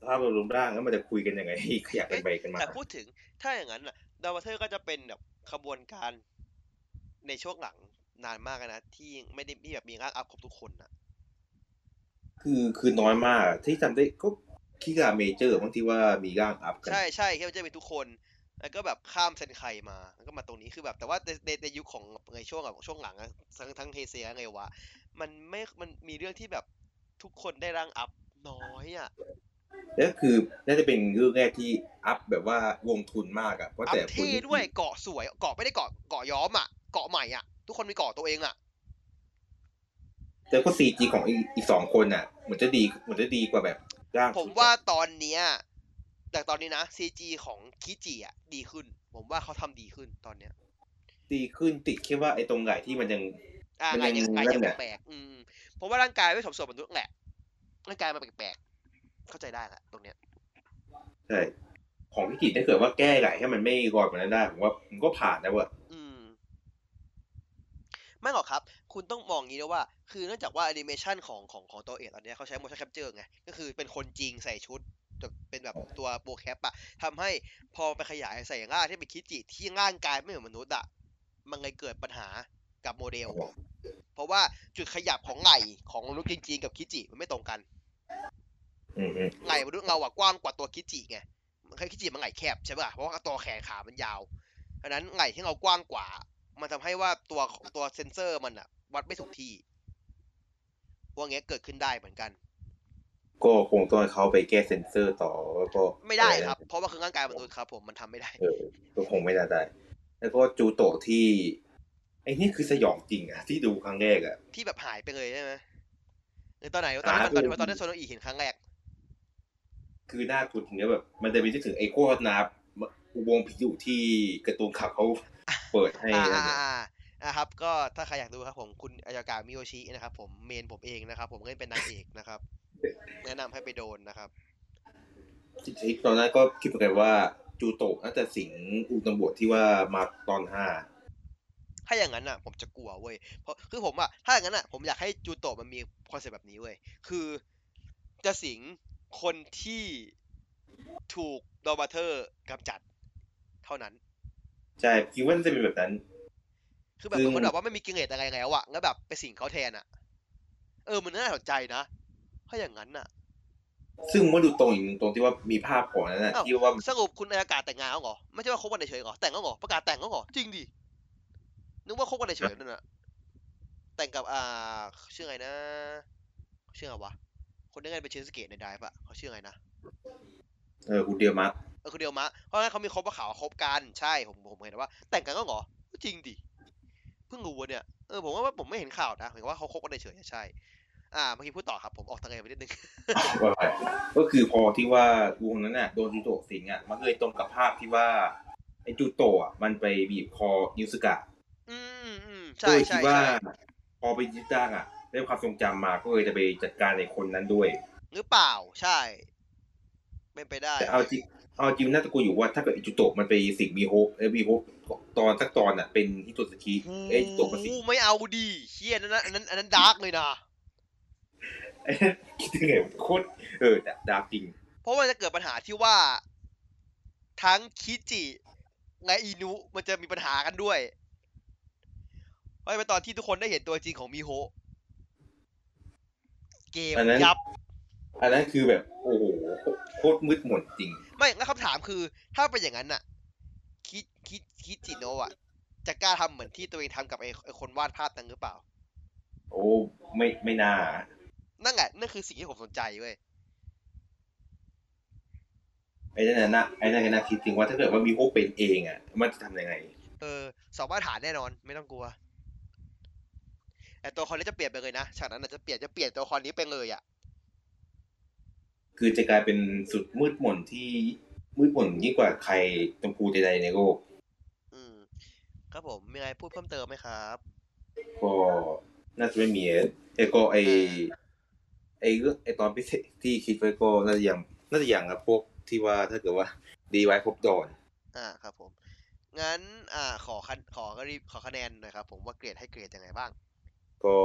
สภาพรวมร่างแล้วมันจะคุยกันยังไงขยับกันไปกันมาแต่พูดถึงถ้าอย่างนั้นน่ะดอนบราเธอร์ก็จะเป็นแบบขบวนการในช่วงหลังนานมากนะที่ไม่ได้มีแบบมีร่างอัพครบทุกคนนะคือคือน้อยมากที่จำได้ก็คิราเมเจอร์บางที่ว่ามีร่างอัพกันใช่ใช่แค่จะเป็นทุกคน แล้วก็แบบข้ามเซนไคมา แล้วก็มาตรงนี้คือแบบแต่ว่าในในในยุคของในช่วงแบบช่วงหลังอะทั้งทั้งเฮเซียไงวะ มันไม่มันมีเรื่องที่แบบทุกคนได้ร่างอัพน้อยอะแล้วคือน่าจะเป็นเรื่องแรกที่อัพแบบว่าลงทุนมากอะเพราะอัแต่พคนเท่ด้วยเกาะสวยเกาะไม่ได้เกาะเกาะย้อมอะเกาะใหม่อะ ทุกคนมีเกาะตัวเองอะแล้วก็ซีจีของอีกอีกสองคนอะเหมือนจะดีเหมือนจะดีกว่าแบบร่างผมว่าตอนเนี้ย แต่ตอนนี้นะ CG ของคิจิอะดีขึ้น ผมว่าเขาทำดีขึ้นตอนเนี้ย ดีขึ้นติดแค่ว่าไอ้ตรงไหนที่มันยังอ่ามันไงยังยังไงนั่ยังนแหละแปลกๆอืมผมว่าร่างกายไม่สมส่วนมนุษย์แหละร่างกายมันแปลกๆเข้าใจได้แหละตรงเนี้ยใช่ของพิกิจถ้าเกิดว่าแก้ไขให้มันไม่รอดแบบนั้นได้ผมว่ามันก็ผ่านนะเว่ะอืมไม่หรอกครับ คุณต้องมองอย่างนี้ด้วยว่า คือเนื่องจากว่าแอนิเมชันของของของตัวเอกตอนเนี้ยเขาใช้ motion capture ไง ก็คือเป็นคนจริงใส่ชุดแบบ เป็นแบบตัวโมแคปอะทำให้พอไปขยายใส่ร่างที่เป็นคิจิที่ร่างกายไม่เหมือนมนุษย์อะมันเลยเกิดปัญหากับโมเดล เพราะว่าจุดขยับของไหล่ของมนุษย์จริงๆกับคิจิมันไม่ตรงกันอืมอืมไหล่มนุษย์เราอะกว้างกว่าตัวคิจิไงมันเคยคิจิมันไหล่แคบใช่ป่ะเพราะว่าตัวแขนขามันยาวดังนั้นไหล่ที่เรากว้างกว่า มันทำให้ว่าตัวตัวเซนเซอร์มันอะวัดไม่ถูกที่พวกเนี้ยเกิดขึ้นได้เหมือนกัน ก็คงต้องให้เขาไปแก้เซ็นเซอร์ต่อแล้วก็ไม่ได้ครับ เพราะว่าคือร่างกายมนุษย์ครับ ผมมันทำไม่ได้ เออก็คงไม่น่าได้ แล้วก็จูโตะที่ไอ้นี่คือสยองจริงอะที่ดูครั้งแรกอะที่แบบหายไปเลยใช่ไหมหรือตอนไหนตอนนั้นหายตอนไปตอนที่โซโนอีเห็นครั้งแรก คือหน้าคุณถึงจะแบบ มันจะมีที่ถึงไอ้โคตรนาอุโมงค์ผีอยู่ที่การ์ตูนขับเขาเปิดให้อ่านั่นอ่าน่ะอ่านะครับ ก็ถ้าใครอยากดูครับผมคุณอายากามิโยชินะครับ ผมเมนผมเองนะครับ ผมเล่นเป็นนางเอกนะครับ แนะนำให้ไปโดนนะครับที่ตอนนั้นก็คิดเหมือนกันว่าจูโตะน่าจะสิงอุตำรวจที่ว่ามาตอนห้าถ้าอย่างนั้นอะ ผมจะกลัวเว้ย เพราะคือผมอะ ถ้าอย่างนั้นอะ ผมอยากให้จูโตะมันมีคอนเซ็ปต์แบบนี้เว้ย คือจะสิงคนที่ถูกดอนบราเธอร์กำจัด เท่านั้น ใช่คิดว่าน่าจะเป็นแบบนั้น คือแบบซึ่ง เหมือนคนแบบว่าไม่มีกิเลสอะไรแล้วอะงั้นแบบไปสิงเขาแทนอะ เออ มันน่าสนใจนะ ถ้าอย่างนั้นอะ ซึ่งมันดูตรงอีกตรงที่ว่ามีภาพก่อนนั้นนะอ้าว ที่ว่าสรุปคุณอากาศแต่งงานแล้วเหรอไม่ใช่ว่าคบกันเฉยๆเหรอแต่งแล้วเหรอประกาศแต่งแล้วเหรอจริงดินึกว่าคบกันเฉยๆนั่นน่ะแต่งกับอ่าชื่ออะไรนะชื่ออะไรวะคนที่เล่นเป็นชินสเกะในไดฟ์อะเขาชื่ออะไรนะ เออคุณเดียวมักเออคุณเดียวมะ เพราะงั้นเขามีคบว่าข่าวว่าคบกัน ใช่ ผมผมเห็นว่า แต่งกันก็เหรอจริงดิ เพิ่งรู้วะเนี่ย เออผมว่าผมไม่เห็นข่าวนะ เห็นว่าเขาคบกันเฉยๆใช่ อ่าเมื่อกี้พูดต่อครับผมออกทางไงไปนิดนึงว่าไปก็คือพอที่ว่าวงนั้นน่ะโดนจูโตะสิงอะมันก็เลยตรงกับภาพที่ว่าไอ้จูโตะอะมันไปบีบคอยูสกะอืมอืมก็ใช่เลยใช่คิดว่าใช่พอไปยึดจ้างอะได้ความทรงจำมาก็เลยจะไปจัดการในคนนั้นด้วย หรือเปล่าใช่เป็นไปได้แต่เอาจริงเอาจริงน่าจะกูอยู่ว่าถ้าเกิดอิจูโตะมันไปสิงมีโฮเอ้ยมีโฮตอนสักตอนอะเป็นฮิโตสกิเอ้ยอิจูโตะมาสิงโอ้ไม่เอาดิเชี่ยนั่นนะอันนั้นอันนั้นดาร์กเลยนะ คิดยังไงวะโคตรเออแต่ดาร์กจริง เพราะว่าจะเกิดปัญหาที่ว่า ทั้งคิจิและอินุมันจะมีปัญหากันด้วยเพราะเป็นตอนที่ทุกคนได้เห็นตัวจริงของมิโฮะเกมอันนั้น ยับ อันนั้นคือแบบ โอ้โหโคตรมืดมนจริง ไม่งั้นคำถามคือ ถ้าเป็นอย่างนั้นน่ะ คิดคิดคิดจิโนะอะ จะกล้าทำเหมือนที่ตัวเองทำกับไอ้ไอ้คนวาดภาพนั้นหรือเปล่า โอ้ไม่ไม่น่า นั่นแหละนั่นคือสิ่งที่ผมสนใจเว้ยไอ้นั่นน่ะไอ้นั่นก็น่าคิดจริงว่าถ้าเกิดว่ามีโฮเป็นเองอะ มันจะทำยังไง เออสอบมาตรฐานแน่นอนไม่ต้องกลัวแต่ตัวละครนี้จะเปลี่ยนไปเลยนะฉากนั้นอาจจะเปลี่ยนจะเปลี่ยนตัวละครนี้ไปเลยอะคือจะกลายเป็นสุดมืดมนที่มืดมนยิ่งกว่าใครตรงกูใดๆในโลกอืม ครับผมมีอะไรพูดเพิ่มเติมไหมครับก็น่าจะไม่มีไอ้ก็ไอ้ ไอ้เรื่องไอ้ตอนพิเศษที่คิดไว้ก็น่าจะยังน่าจะยังครับพวกที่ว่าถ้าเกิดว่าดีไว้พบดอนอ่าครับผม งั้นอ่าขอคันขอก็รีบขอคะแนนหน่อยครับผมว่าเกรดให้เกรดยังไงบ้าง ก็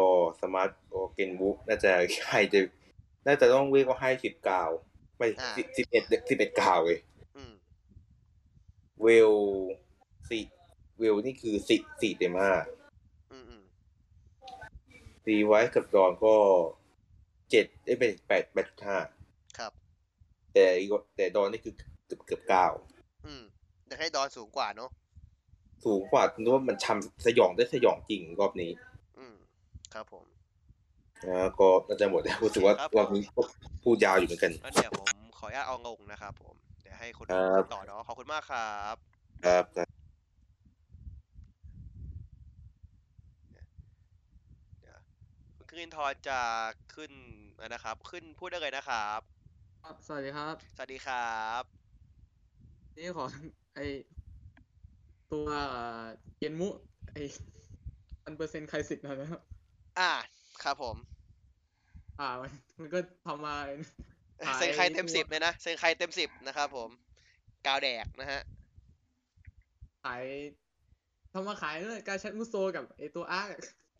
สมาร์ทโอเกนบุ๊กน่าจะให้จะน่าจะต้องเรียกว่าให้สิบกาวไม่อ่าสิบสิบเอ็ดสิบเอ็ดกาวเลยอืมเวลสี่เวลนี่คือสี่สี่เต็มห้าอืมอืมดีไว้กับดอนก็ เจ็ดได้เป็นแปดแปดห้าครับ แต่อีกแต่ดอนนี่คือเกือบเกือบเก้าอืมอยากให้ดอนสูงกว่าเนอะสูงกว่านึกว่ามันทำสยองได้สยองจริงรอบนี้ อืมครับผมนะก็น่าจะหมดแล้วรู้สึกว่าครับรอบนี้พูดยาวอยู่เหมือนกันงั้นเดี๋ยวผมขออนุญาตเอางงนะครับผมเดี๋ยวให้คุณครับต่อเนาะขอบคุณมากครับ ครับครับคุณครินทร์จะขึ้น นะครับ ขึ้นพูดได้เลยนะครับ ครับสวัสดีครับ สวัสดีครับ นี่ขอไอตัวเอ่อเกนมุไอพันเปอร์เซ็นต์ใครสิทธิ์นะครับ อ่า ครับผม อ่า มันมันก็ทำมาขายเซ็นใครเต็มตัวสิบเลยนะเซ็นใครเต็มสิบนะครับผม กาวแดกนะฮะ ขายทำมาขายด้วยการแชทมุโซกับไอตัวอาร์ค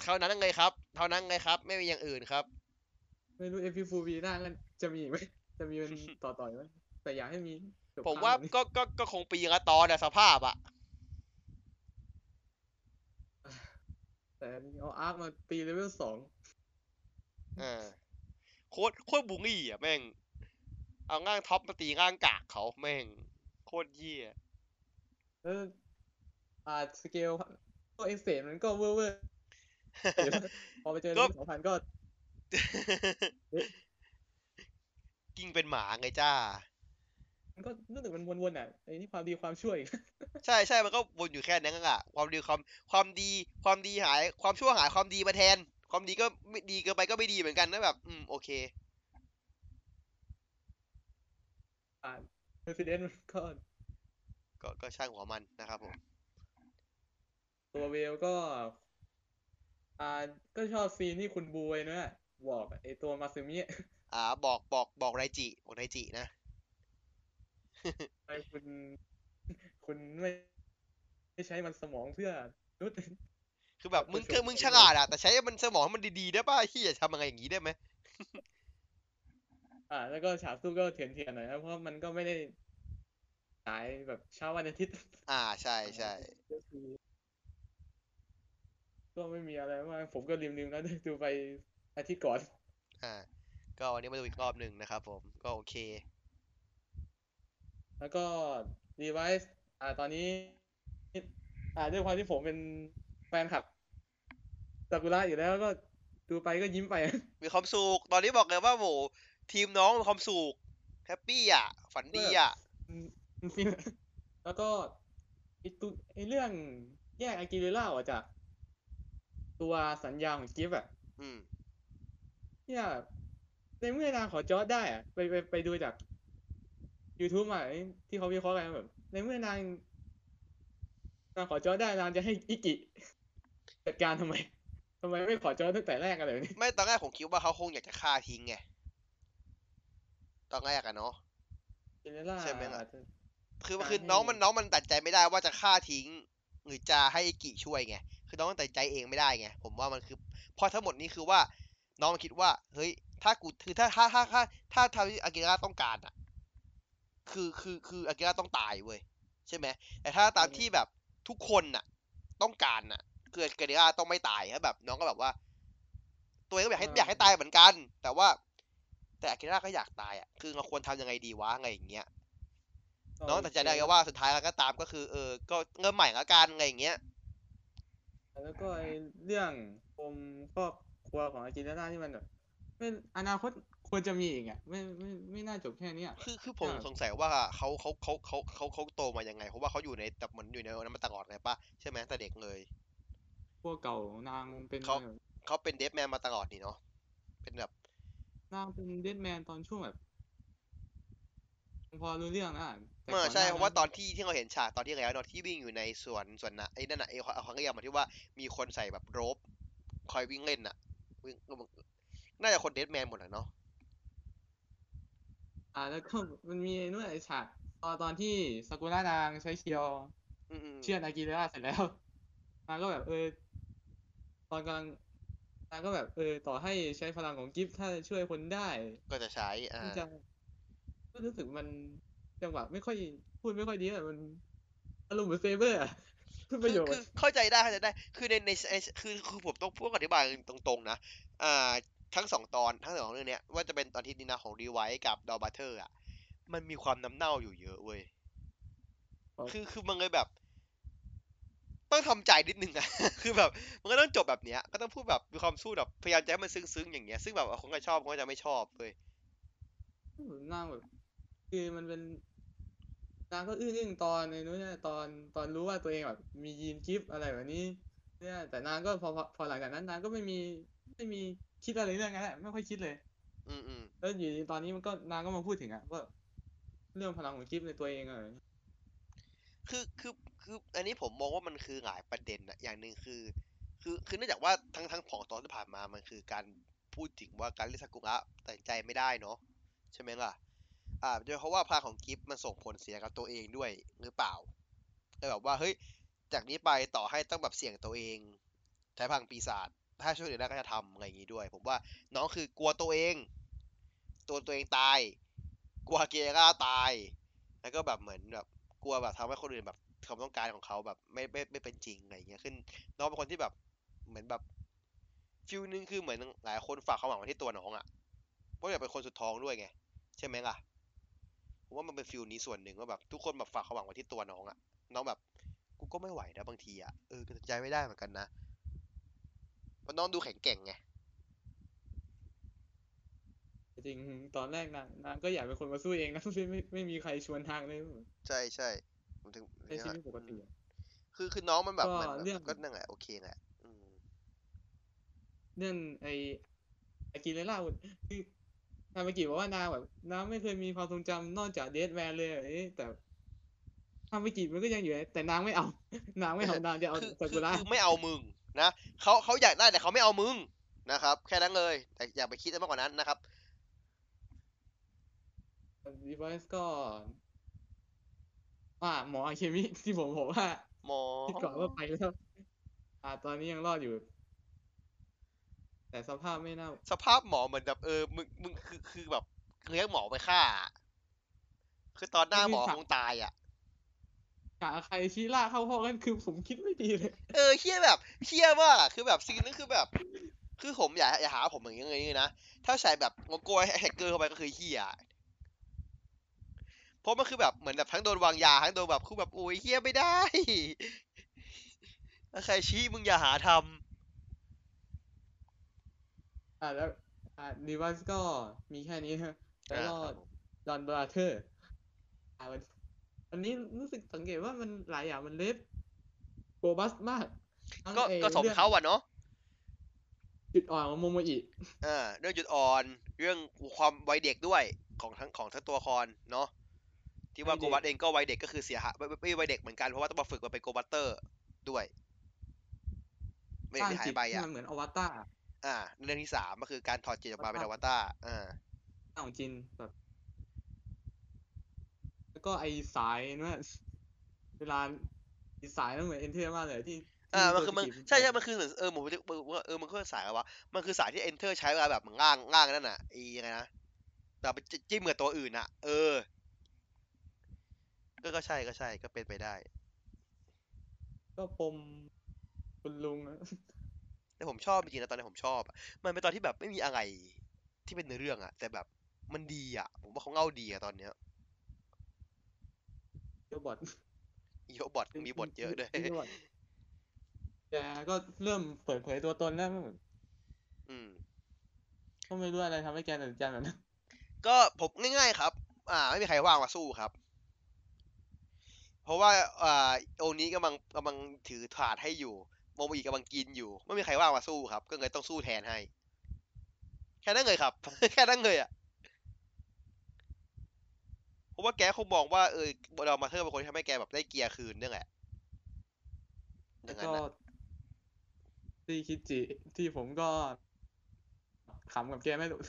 เท่านั้นเลยครับ เท่านั้นเลยครับ ไม่มีอย่างอื่นครับ ไม่รู้เอพีฟูบีหน้ากันจะมีอีกไหมจะมีเป็นต่อต่อยไหมแต่อยากให้มีจบผมภคว่าแบบนี้ก็ก็ก็คงปีละตอนอะสภาพอะแต่เอาอาร์คมาตีเลเวลสองอ่าโคตรโคตรบูลลี่อะแม่ง เอาง่าง top มาตีง่างกากเขาแม่ง โคตรเหี้ยแล้วอ่าสเกลตัวเอ็กเซนมันก็เวอร์เวอร์ พอไปเจอก็สองพันก็เอ๊ะ กิ้งเป็นหมาไงจ้า มันก็รู้สึกมันวนๆอะไอ้นี่ความดีความชั่ว ใช่ใช่มันก็วนอยู่แค่นั้นอะความดีความความดีความดีหาย ความชั่วหายความดีมาแทน ความดีก็ไม่ดีเกินไปก็ไม่ดีเหมือนกันนะแบบ อืมโอเคอ่า Resident มันก็ก็ก็ช่างหัวมันนะครับผม ตัวเวลก็ อ่าก็ชอบซีนที่คุณบูไว้นะ บอกไอ้ตัวมาซึมิอ่า บอกบอกบอกไรจิบอกไรจินะไอ้คุณ คุณไม่ไม่ใช้มันสมองเพื่อนุดคือแบบมึงประชคือดมึงไปฉลาดอะแต่ใช้มันสมองให้มันดีๆได้ป่ะที่จะทำอะไรอย่างนี้ได้ไหมอ่า แล้วก็ฉากสู้ก็เถื่อนๆหน่อยนะเพราะมันก็ไม่ได้ฉายแบบเช้าวันอาทิตย์ อ่าใช่ใช่ก็คือก็ไม่มีอะไรมาก ผมก็ลืมๆแล้วดูไป อาทิตย์ก่อน อ่า ก็วันนี้มาดูอีกรอบหนึ่งนะครับผมก็โอเค แล้วก็ device อ่าตอนนี้ อ่าด้วยความที่ผมเป็นแฟนคลับซากุระอยู่แล้วก็ดูไปก็ยิ้มไป มีความสุข ตอนนี้บอกเลยว่าโหทีมน้องมีความสุขแฮปปี้อะ ฝันดีอะอืมฟินแล้วก็ไอตุไอเรื่องแยกอากิเรล่าออกจากตัวสัญญาของกิฟต์อะอืม เนี่ยในเมื่อนางขอจอร์ดได้อะไปไปไปดูจาก YouTube มาไอ้ที่เขาวิเคราะห์กันแบบ ในเมื่อนางนางขอจอร์ดได้นางจะให้อิกิจัดการทำไมทำไมไม่ขอจอร์ดตั้งแต่แรกกันเลยนี่ไม่ตอนแรกผมคิดว่าเขาคงอยากจะฆ่าทิ้งไงตอนแรกอะเนาะ เจเนล่าใช่ไหมล่ะอาจจะคือการคือให้น้องมันน้องมันตัดใจไม่ได้ว่าจะฆ่าทิ้ง หรือจะให้อิกิช่วยไงคือน้องมันตัดใจเองไม่ได้ไงผมว่ามันคือเพราะทั้งหมดนี้คือว่า น้องมันคิดว่า เฮ้ย ถ้ากูคือถ้าถ้าถ้าถ้าถ้าทำที่อากิระต้องการอะคือคือคืออากิระต้องตายเว้ยใช่ไหมแต่ถ้าตามที่แบบทุกคนน่ะ ต้องการน่ะคืออากิระต้องไม่ตายแล้วแบบ น้องก็แบบว่า ตัวเองก็อยากให้อยากให้ตายเหมือนกัน แต่ว่า แต่อากิระก็อยากตายอะคือเราควรทำยังไงดีวะอะไรอย่างเงี้ยน้องตัดใจได้ไงว่าสุดท้ายแล้วก็ตามก็คือ เออ ก็เริ่มใหม่ละกันอะไรอย่างเงี้ยแล้วก็ไอเรื่องปมครอบค รัวของอากิเรล่าที่มันแบบไม่อนาคตควรจะมีอีกอะไม่ไม่ไม่น่าจบแค่เนี้ย คือคือผมอ่าสงสัยว่าเขาเขาเขาเขาเขาเขาโตมายังไง เพราะว่าเขาอยู่ในแบบเหมือนอยู่ในนั้นมาตลอดไงปะใช่ไหมแต่เด็กเลย พวกเก่านางเป็นเขาแบบเขาเป็นเดฟแมนมาตลอดนี่เนาะเป็นแบบนางเป็นเดดแมนตอนช่วงแบบ พอรู้เรื่องนะแต่เออก่นใช่หน้เพราะว่าตอนที่ที่เราเห็นฉากตอนที่แล้วเนาะที่วิ่งอยู่ในสวนสวนนะไอ้นั่นน่ะไอ้เขาเขาเรียกมาที่ว่ามีคนใส่แบบโรบคอยวิ่งเล่นน่ะวิ่ง น่าจะคนเดฟแมนหมดอะเนาะอ่าแล้วก็มันมีนู่นไอฉากตอนตอนที่ซากุระนางใช้เคียวอืมอืมเชื่อดอากิเรล่าเสร็จแล้วนางก็แบบ เออ ตอนกำลังนางก็แบบ เออ ต่อให้ใช้พลังของกิฟต์ถ้าช่วยคนได้ ก็จะใช้อ่ามันจะก็รู้สึกมันจังหวะไม่ค่อยพูดไม่ค่อยดีอะมันอารมณ์เหมือนเซเบอร์อะพูด ประโยชน์คือคือเข้าใจได้เข้าใจได้ คือในในในคือคือผมต้องพูดอธิบายตรงๆนะอ่าทั้งสองตอนทั้งสองเรื่องเนี้ยว่าจะเป็นตอนที่ดินาของรีไวซ์กับดอนบราเธอร์อะ มันมีความน้ำเน่าอยู่เยอะเว้ยคือคือมันเลยแบบ ต้องทำใจนิดนึงอะคือแบบ มันก็ต้องจบแบบเนี้ย ก็ต้องพูดแบบมีความสู้แบบพยายามจะให้มันซึ้งๆอย่างเงี้ยซึ่งแบบคนก็ชอบคนก็จะไม่ชอบเว้ยนางแบบคือมันเป็น นางก็อื้ออึ้งตอนในนู้นเนี่ยตอนตอนรู้ว่าตัวเองแบบมียีนกิฟต์อะไรแบบนี้ เนี่ย แต่นางก็พอพอพอหลังจากนั้นนางก็ไม่มีไม่มีคิดอะไรเรื่องนั้นแหละไม่ค่อยคิดเลย อืมอืมแล้วอยู่ดีตอนนี้มันก็นางก็มาพูดถึงอะว่าเรื่องพลังของกิฟต์ในตัวเองอะคือคือคืออันนี้ผมมองว่ามันคือหลายประเด็นอะอย่างหนึ่งคือ คือคือเนื่องจากว่าทั้งทั้งของตอนที่ผ่านมามันคือการพูดถึงว่าการเล่นซากุระตัดสินใจไม่ได้เนาะใช่ไหมล่ะ อ่าโดยเพราะว่าพลังของกิฟต์มันส่งผลเสียกับตัวเองด้วยหรือเปล่าแต่แบบว่าเฮ้ยจากนี้ไปต่อให้ต้องแบบเสี่ยงตัวเองใช้พลังปีศาจถ้าช่วยเหลือได้ก็จะทำอะไรอย่างงี้ด้วย ผมว่าน้องคือกลัวตัวเอง ตัวตัวเองตาย กลัวเกร่าตาย แล้วก็แบบเหมือนแบบกลัวแบบทำให้คนอื่นแบบความต้องการของเขาแบบไม่ไม่ไม่เป็นจริงอะไรอย่างเงี้ยขึ้นน้องเป็นคนที่แบบเหมือนแบบฟิลนึงคือเหมือนหลายคนฝากความหวังไว้ที่ตัวน้องอะ่ะเพราะอยากเป็นคนสุดท้องด้วยไง ใช่ไหมล่ะ ผมว่ามันเป็นฟิลนี้ส่วนหนึ่งว่าแบบทุกคนแบบฝากความหวังไว้ที่ตัวน้องอะ่ะน้องแบบกูก็ไม่ไหวนะบางทีอะ่ะเออตัดสินใจไม่ได้เหมือนกันนะเพราะน้องดูแข็งแกร่งไงจริงๆตอนแรกนางนางก็อยากเป็นคนมาสู้เองนะไม่ไม่ไม่มีใครชวนทางเลยใช่ใช่ผมถึงใช้ชีวิตปกติอะคือคือน้องมันแบบก็มันแบบเรื่องก็นั่นแหละโอเคแหละอืมเรื่องไออากิเรล่าคือ ทามากิบอกว่านางแบบนางไม่เคยมีความทรงจำนอกจากเดดแมนเลยเอ้ยแต่ทามากิมันก็ยังอยู่แต่นางไม่เอา นางไม่เอานางจะเอาคือซาคืกุอระคือไม่เอามึงนะเขาเขาอยากได้แต่เขาไม่เอามึงนะครับ แค่นั้นเลย แต่อย่าไปคิดอะไรมากกว่านั้นนะครับ ดีไวซ์ก็อ่าหมออะเคมีที่ผมบอกว่า หมอที่ก่อนว่าไปแล้ว อ่า ตอนนี้ยังรอดอยู่ แต่สภาพไม่น่าสภาพหมอเหมือนแบบเออมึงมึงคือคือแบบเลี้ยงหมอไปฆ่า คือตอนหน้าหมอคงตายอะกะใครชี้ล่าเข้าห้องนั่นคือผมคิดไม่ดีเลย เออเฮี้ยแบบเฮี้ยมากอะคือแบบซีนนั้นคือแบบ คือผมอย่าอย่าหาผมอย่างเงี้ยเลยนะถ้าใส่แบบโลโก้แฮกเกอร์เข้าไปก็คือเฮี้ยเพราะมันคือแบบเหมือนแบบทั้งโดนวางยาทั้งโดนแบบคือแบบโอ้ยเฮี้ยไม่ได้ถ้าใครชี้มึงอย่าหาทำ อ่าแล้วอ่ารีไวซ์ก็มีแค่นี้ฮะแล้วก็อ่าครับผมดอนบราเธอร์อ่าวันอันนี้รู้สึกสังเกตว่ามันหลายอย่างมัน ref โกบัสมากทั้งก็ไอ้ก็สมเรื่องเขาอะเนาะจุดอ่อนของโมโมอิอ่าเรื่องจุดอ่อนเรื่องความวัยเด็กด้วยของทั้งของทั้งตัวละครเนาะที่ว่าโกบัตเองก็วัยเด็กก็คือเสียหายไม่ไม่ไม่วัยเด็กเหมือนกันเพราะว่าต้องมาฝึกมาเป็นโกบัตเตอร์ด้วย ไม่สร้างได้หาจิยตไปที่อะมันเหมือนอวตาร อ่าเรื่องที่สามก็คือการถอดจิตออกมาเป็นอวตารอ่าของจินแบบแล้วก็ไอสายนั่นนะเวลาอีสายนั่นเหมือนเอนเทอร์มากเลยที่อ่าที่มันคือมันตัวใช่ใช่จีบมันคือเหมือนเออผมจะเออมันคือสายอะไรวะมันคือสายที่ enter ใช้เวลาแบบเหมือนง่างง่างนั่นน่ะไอ้ยังไงนะแบบไปจิ้มกับตัวอื่นอะ เออ ก็ก็ใช่ก็ใช่ก็เป็นไปได้ ก็ปมคุณลุงอะ แต่ผมชอบจริงๆนะตอนนี้นผมชอบอะมันเป็นตอนที่แบบไม่มีอะไรที่เป็นเนื้อเรื่องอะแต่แบบมันดีอะผมว่าเขาเง่าดีอะตอนเนี้ยเจ้าบอดอีโอบอทมีบทเยอะด้วยเจ้าบอดแกก็เริ่มเปิดเผยตัวตนแล้วอืมก็ไม่รู้อะไรทำให้แกตัดสินใจแบบนั้นก็ผมง่ายๆครับ อ่า ไม่มีใครว่างมาสู้ครับ เพราะว่า อ่าโอนี้กำลังกำลังถือถาดให้อยู่ โมโมอีกำลังกินอยู่ ไม่มีใครว่างมาสู้ครับ ก็เลยต้องสู้แทนให้ แค่นั้นเลยครับ แค่นั้นเลยอะเพราะว่าแกคงมองว่าเออเรามาเธอร์เป็นคนที่ทำให้แกแบบได้เกียร์คืนนี่แหละอแล้ย่าวงนั้นก็อะที่คิดจิที่ผมก็ขำกับแกไม่รู้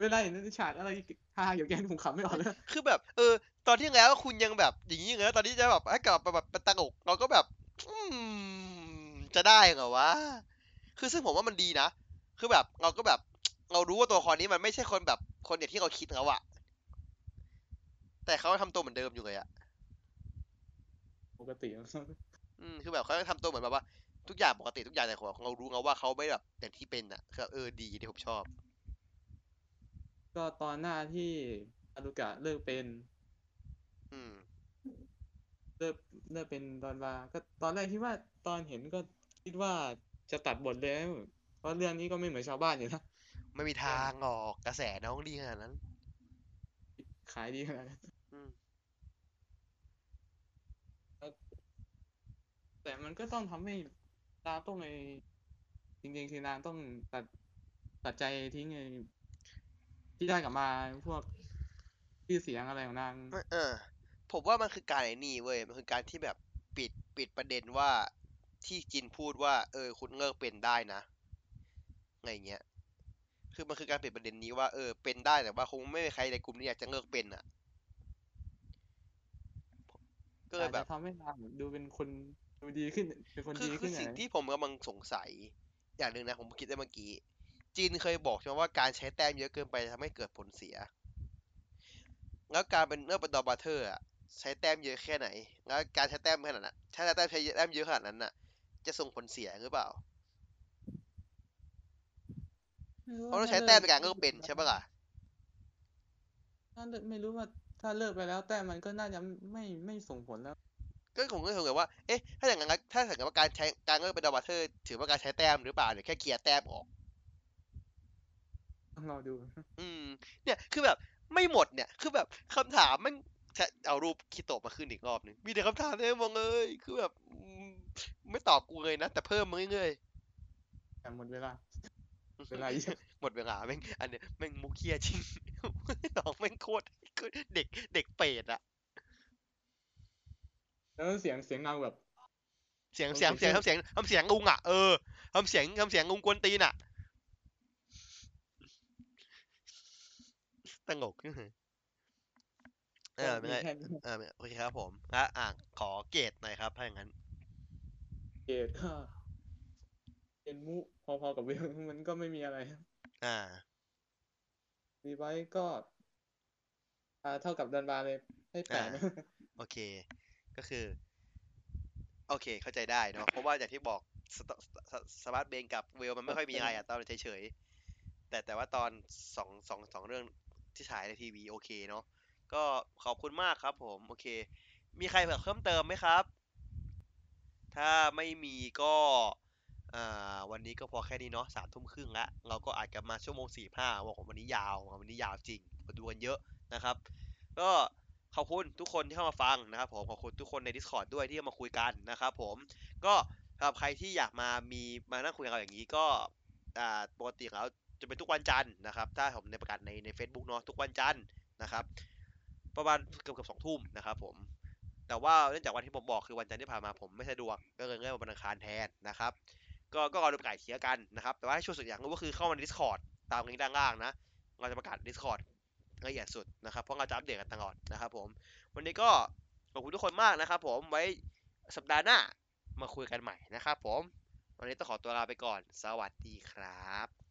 เวลาเห็นฉากอะไรฮาเกี่ยวกับแกนี่ผมขำไม่ออกเลยคือแบบ เออ ตอนที่แล้วคุณยังแบบอย่างนี้อยู่นะตอนนี้จะแบบให้กลับมาแบบเป็นตลกเราก็แบบ อืม จะได้เหรอวะ คือซึ่งผมว่ามันดีนะ คือแบบเราก็แบบ เรารู้ว่าตัวละครนี้มันไม่ใช่คนแบบคนอย่างที่เราคิดแล้วอะแต่เขาทำตัวเหมือนเดิมอยู่เลยอะปกติอืมคือแบบเขาทำตัวเหมือนแบบว่า ทุกอย่างปกติทุกอย่างแต่ของเรารู้แล้วว่าเขาไม่แบบอย่างที่เป็นอะคือแบบเออดีที่ผมชอบ ก็ตอนหน้าที่อารุกะเลิกเป็น อืมเลิกเลิกเป็นตอนวาก็ตอนแรกคิดว่าตอนเห็นก็ คิดว่าจะตัดบทเลยนะเพราะเรื่องนี้ก็ไม่เหมือนชาวบ้านอยู่นะไม่มีทางออกกระแสน้องดีขนาดนั้น ขายดีขนาดนั้นอืมแต่มันก็ต้องทำให้นางต้องในจริงๆคือนางต้องตัดตัดใจทิ้งไอ้ที่ได้กลับมาพวกชื่อเสียงอะไรของนางไม่เออ ผมว่ามันคือการไอ้นี่เว้ย มันคือการที่แบบปิดปิดประเด็นว่า ที่จินพูดว่า เออ คุณเลิกเป็นได้นะไงเงี้ย คือมันคือการปิดประเด็นนี้ว่าเออเป็นได้แต่ว่าคงไม่มีใครในกลุ่มนี้อยากจะเลิกเป็นอะ ก็เลยอาจแบจะบทำให้นางดูเป็นคนดูดีขึ้นเป็นคนคือดีคืขึ้อนสิ่งอะที่ผมกำลังสงสัย อย่างหนึ่งนะ ผมคิดได้เมื่อกี้จีนเคยบอกใช่ไหมว่าการใช้แต้มเยอะเกินไปทำให้เกิดผลเสีย แล้วการเป็นเลือกเป็นดอนบราเธอร์อะใช้แต้มเยอะแค่ไหน แล้วการใช้แต้มขนาดนั้นใช้แต้มใช้แต้มเยอะขนาดนั้นน่ะ จะส่งผลเสียหรือเปล่าเพราะต้องใช้แต้มในการเลิกเป็นใช่ปะล่ะถ้าเลิกไม่รู้ว่าถ้าเลิกไปแล้ว แต่มันก็น่าจะไม่ไม่ส่งผลแล้ว ก็ผมก็สงสัยว่า เอ๊ะ ถ้าอย่างนั้นแล้วถ้าสมมติว่าการใช้การเลิกเป็นดอบัตเทอร์ถือว่าการใช้แต้มหรือเปล่าหรือแค่เคลียร์แต้มออกต้องรอดู อืม เนี่ยคือแบบไม่หมดเนี่ย คือแบบคำถามมันจะเอารูปคิโตะมาขึ้นอีกรอบหนึงมีแต่คำถามเลยมองเลย คือแบบอืม ไม่ตอบกูเลยนะ แต่เพิ่มมาเรื่อยแต่หมดเวลาๆเวลาเยอะหมดเวลาแม่งอันเนี้ยแม่งมุกเคียจริงน้องแม่งโคตรโคตรเด็กเด็กเปรตอะแล้วเสียงเสียงเงาแบบ เสียงโอเคเสียงเสียงเชื่อทำเสียงทำเสียงลุงอะเออทำเสียงทำเสียงลุงกวนตีนอะตลกเออไม่มีได้แค่นี้เออโอเคครับผมอะอะขอเกรดหน่อยครับถ้าอย่างนั้น เกรดก็เป็นมุพอๆกับเวลมันก็ไม่มีอะไรอ่ารีไวซ์ก็ อ่า เท่ากับดอนบราเลยให้แปดอ่าโอเค ก็คือ โอเค เข้าใจได้เนาะเพราะว่าอย่างที่บอกสตสสมาร์ทเบนกับเวลมันไม่ค่อยมีอะไรอะตอนเฉยๆแต่แต่ว่าตอนสองสองสองเรื่องที่ฉายในทีวีโอเคเนาะก็ขอบคุณมากครับผม โอเค มีใครเพิ่มเพิ่มเติมไหมครับ ถ้าไม่มีก็วันนี้ก็พอแค่นี้เนาะสามทุ่มครึ่งละเราก็อาจจะมาชั่วโมงสี่ห้าบอกว่าวันนี้ยาววันนี้ยาวจริงมาดูกันเยอะนะครับ ก็ขอบคุณทุกคนที่เข้ามาฟังนะครับผมขอบคุณทุกคนใน Discord ด้วยที่มาคุยกันนะครับผมก็สำหรับใครที่อยากมามีมานั่งคุยกับเราอย่างนี้ก็ปกติแล้วจะเป็นทุกวันจันทร์นะครับ ถ้าผมในประกาศในใน Facebook เนาะทุกวันจันทร์นะครับ ประมาณเกือบเกือบสองทุ่มนะครับผม แต่ว่าเนื่องจากวันที่ผมบอกคือวันจันทร์ที่ผ่านมาผมไม่สะดวก ก็เลยเลื่อนมาวันอังคารแทนนะครับ ก็ก็รอดูประกาศเคลียร์กันนะครับ แต่ว่าให้ช่วยสุดอย่างหนึงก็คือเข้ามาใน Discord ตามลิงก์ด้านล่างนะ เราจะประกาศ Discord ละเอียดสุดนะครับ เพราะเราจะอัปเดตกันตลอดนะครับผม วันนี้ก็ขอบคุณทุกคนมากนะครับ ผม ไว้สัปดาห์หน้ามาคุยกันใหม่นะครับ ผม วันนี้ต้องขอตัวลาไปก่อน สวัสดีครับ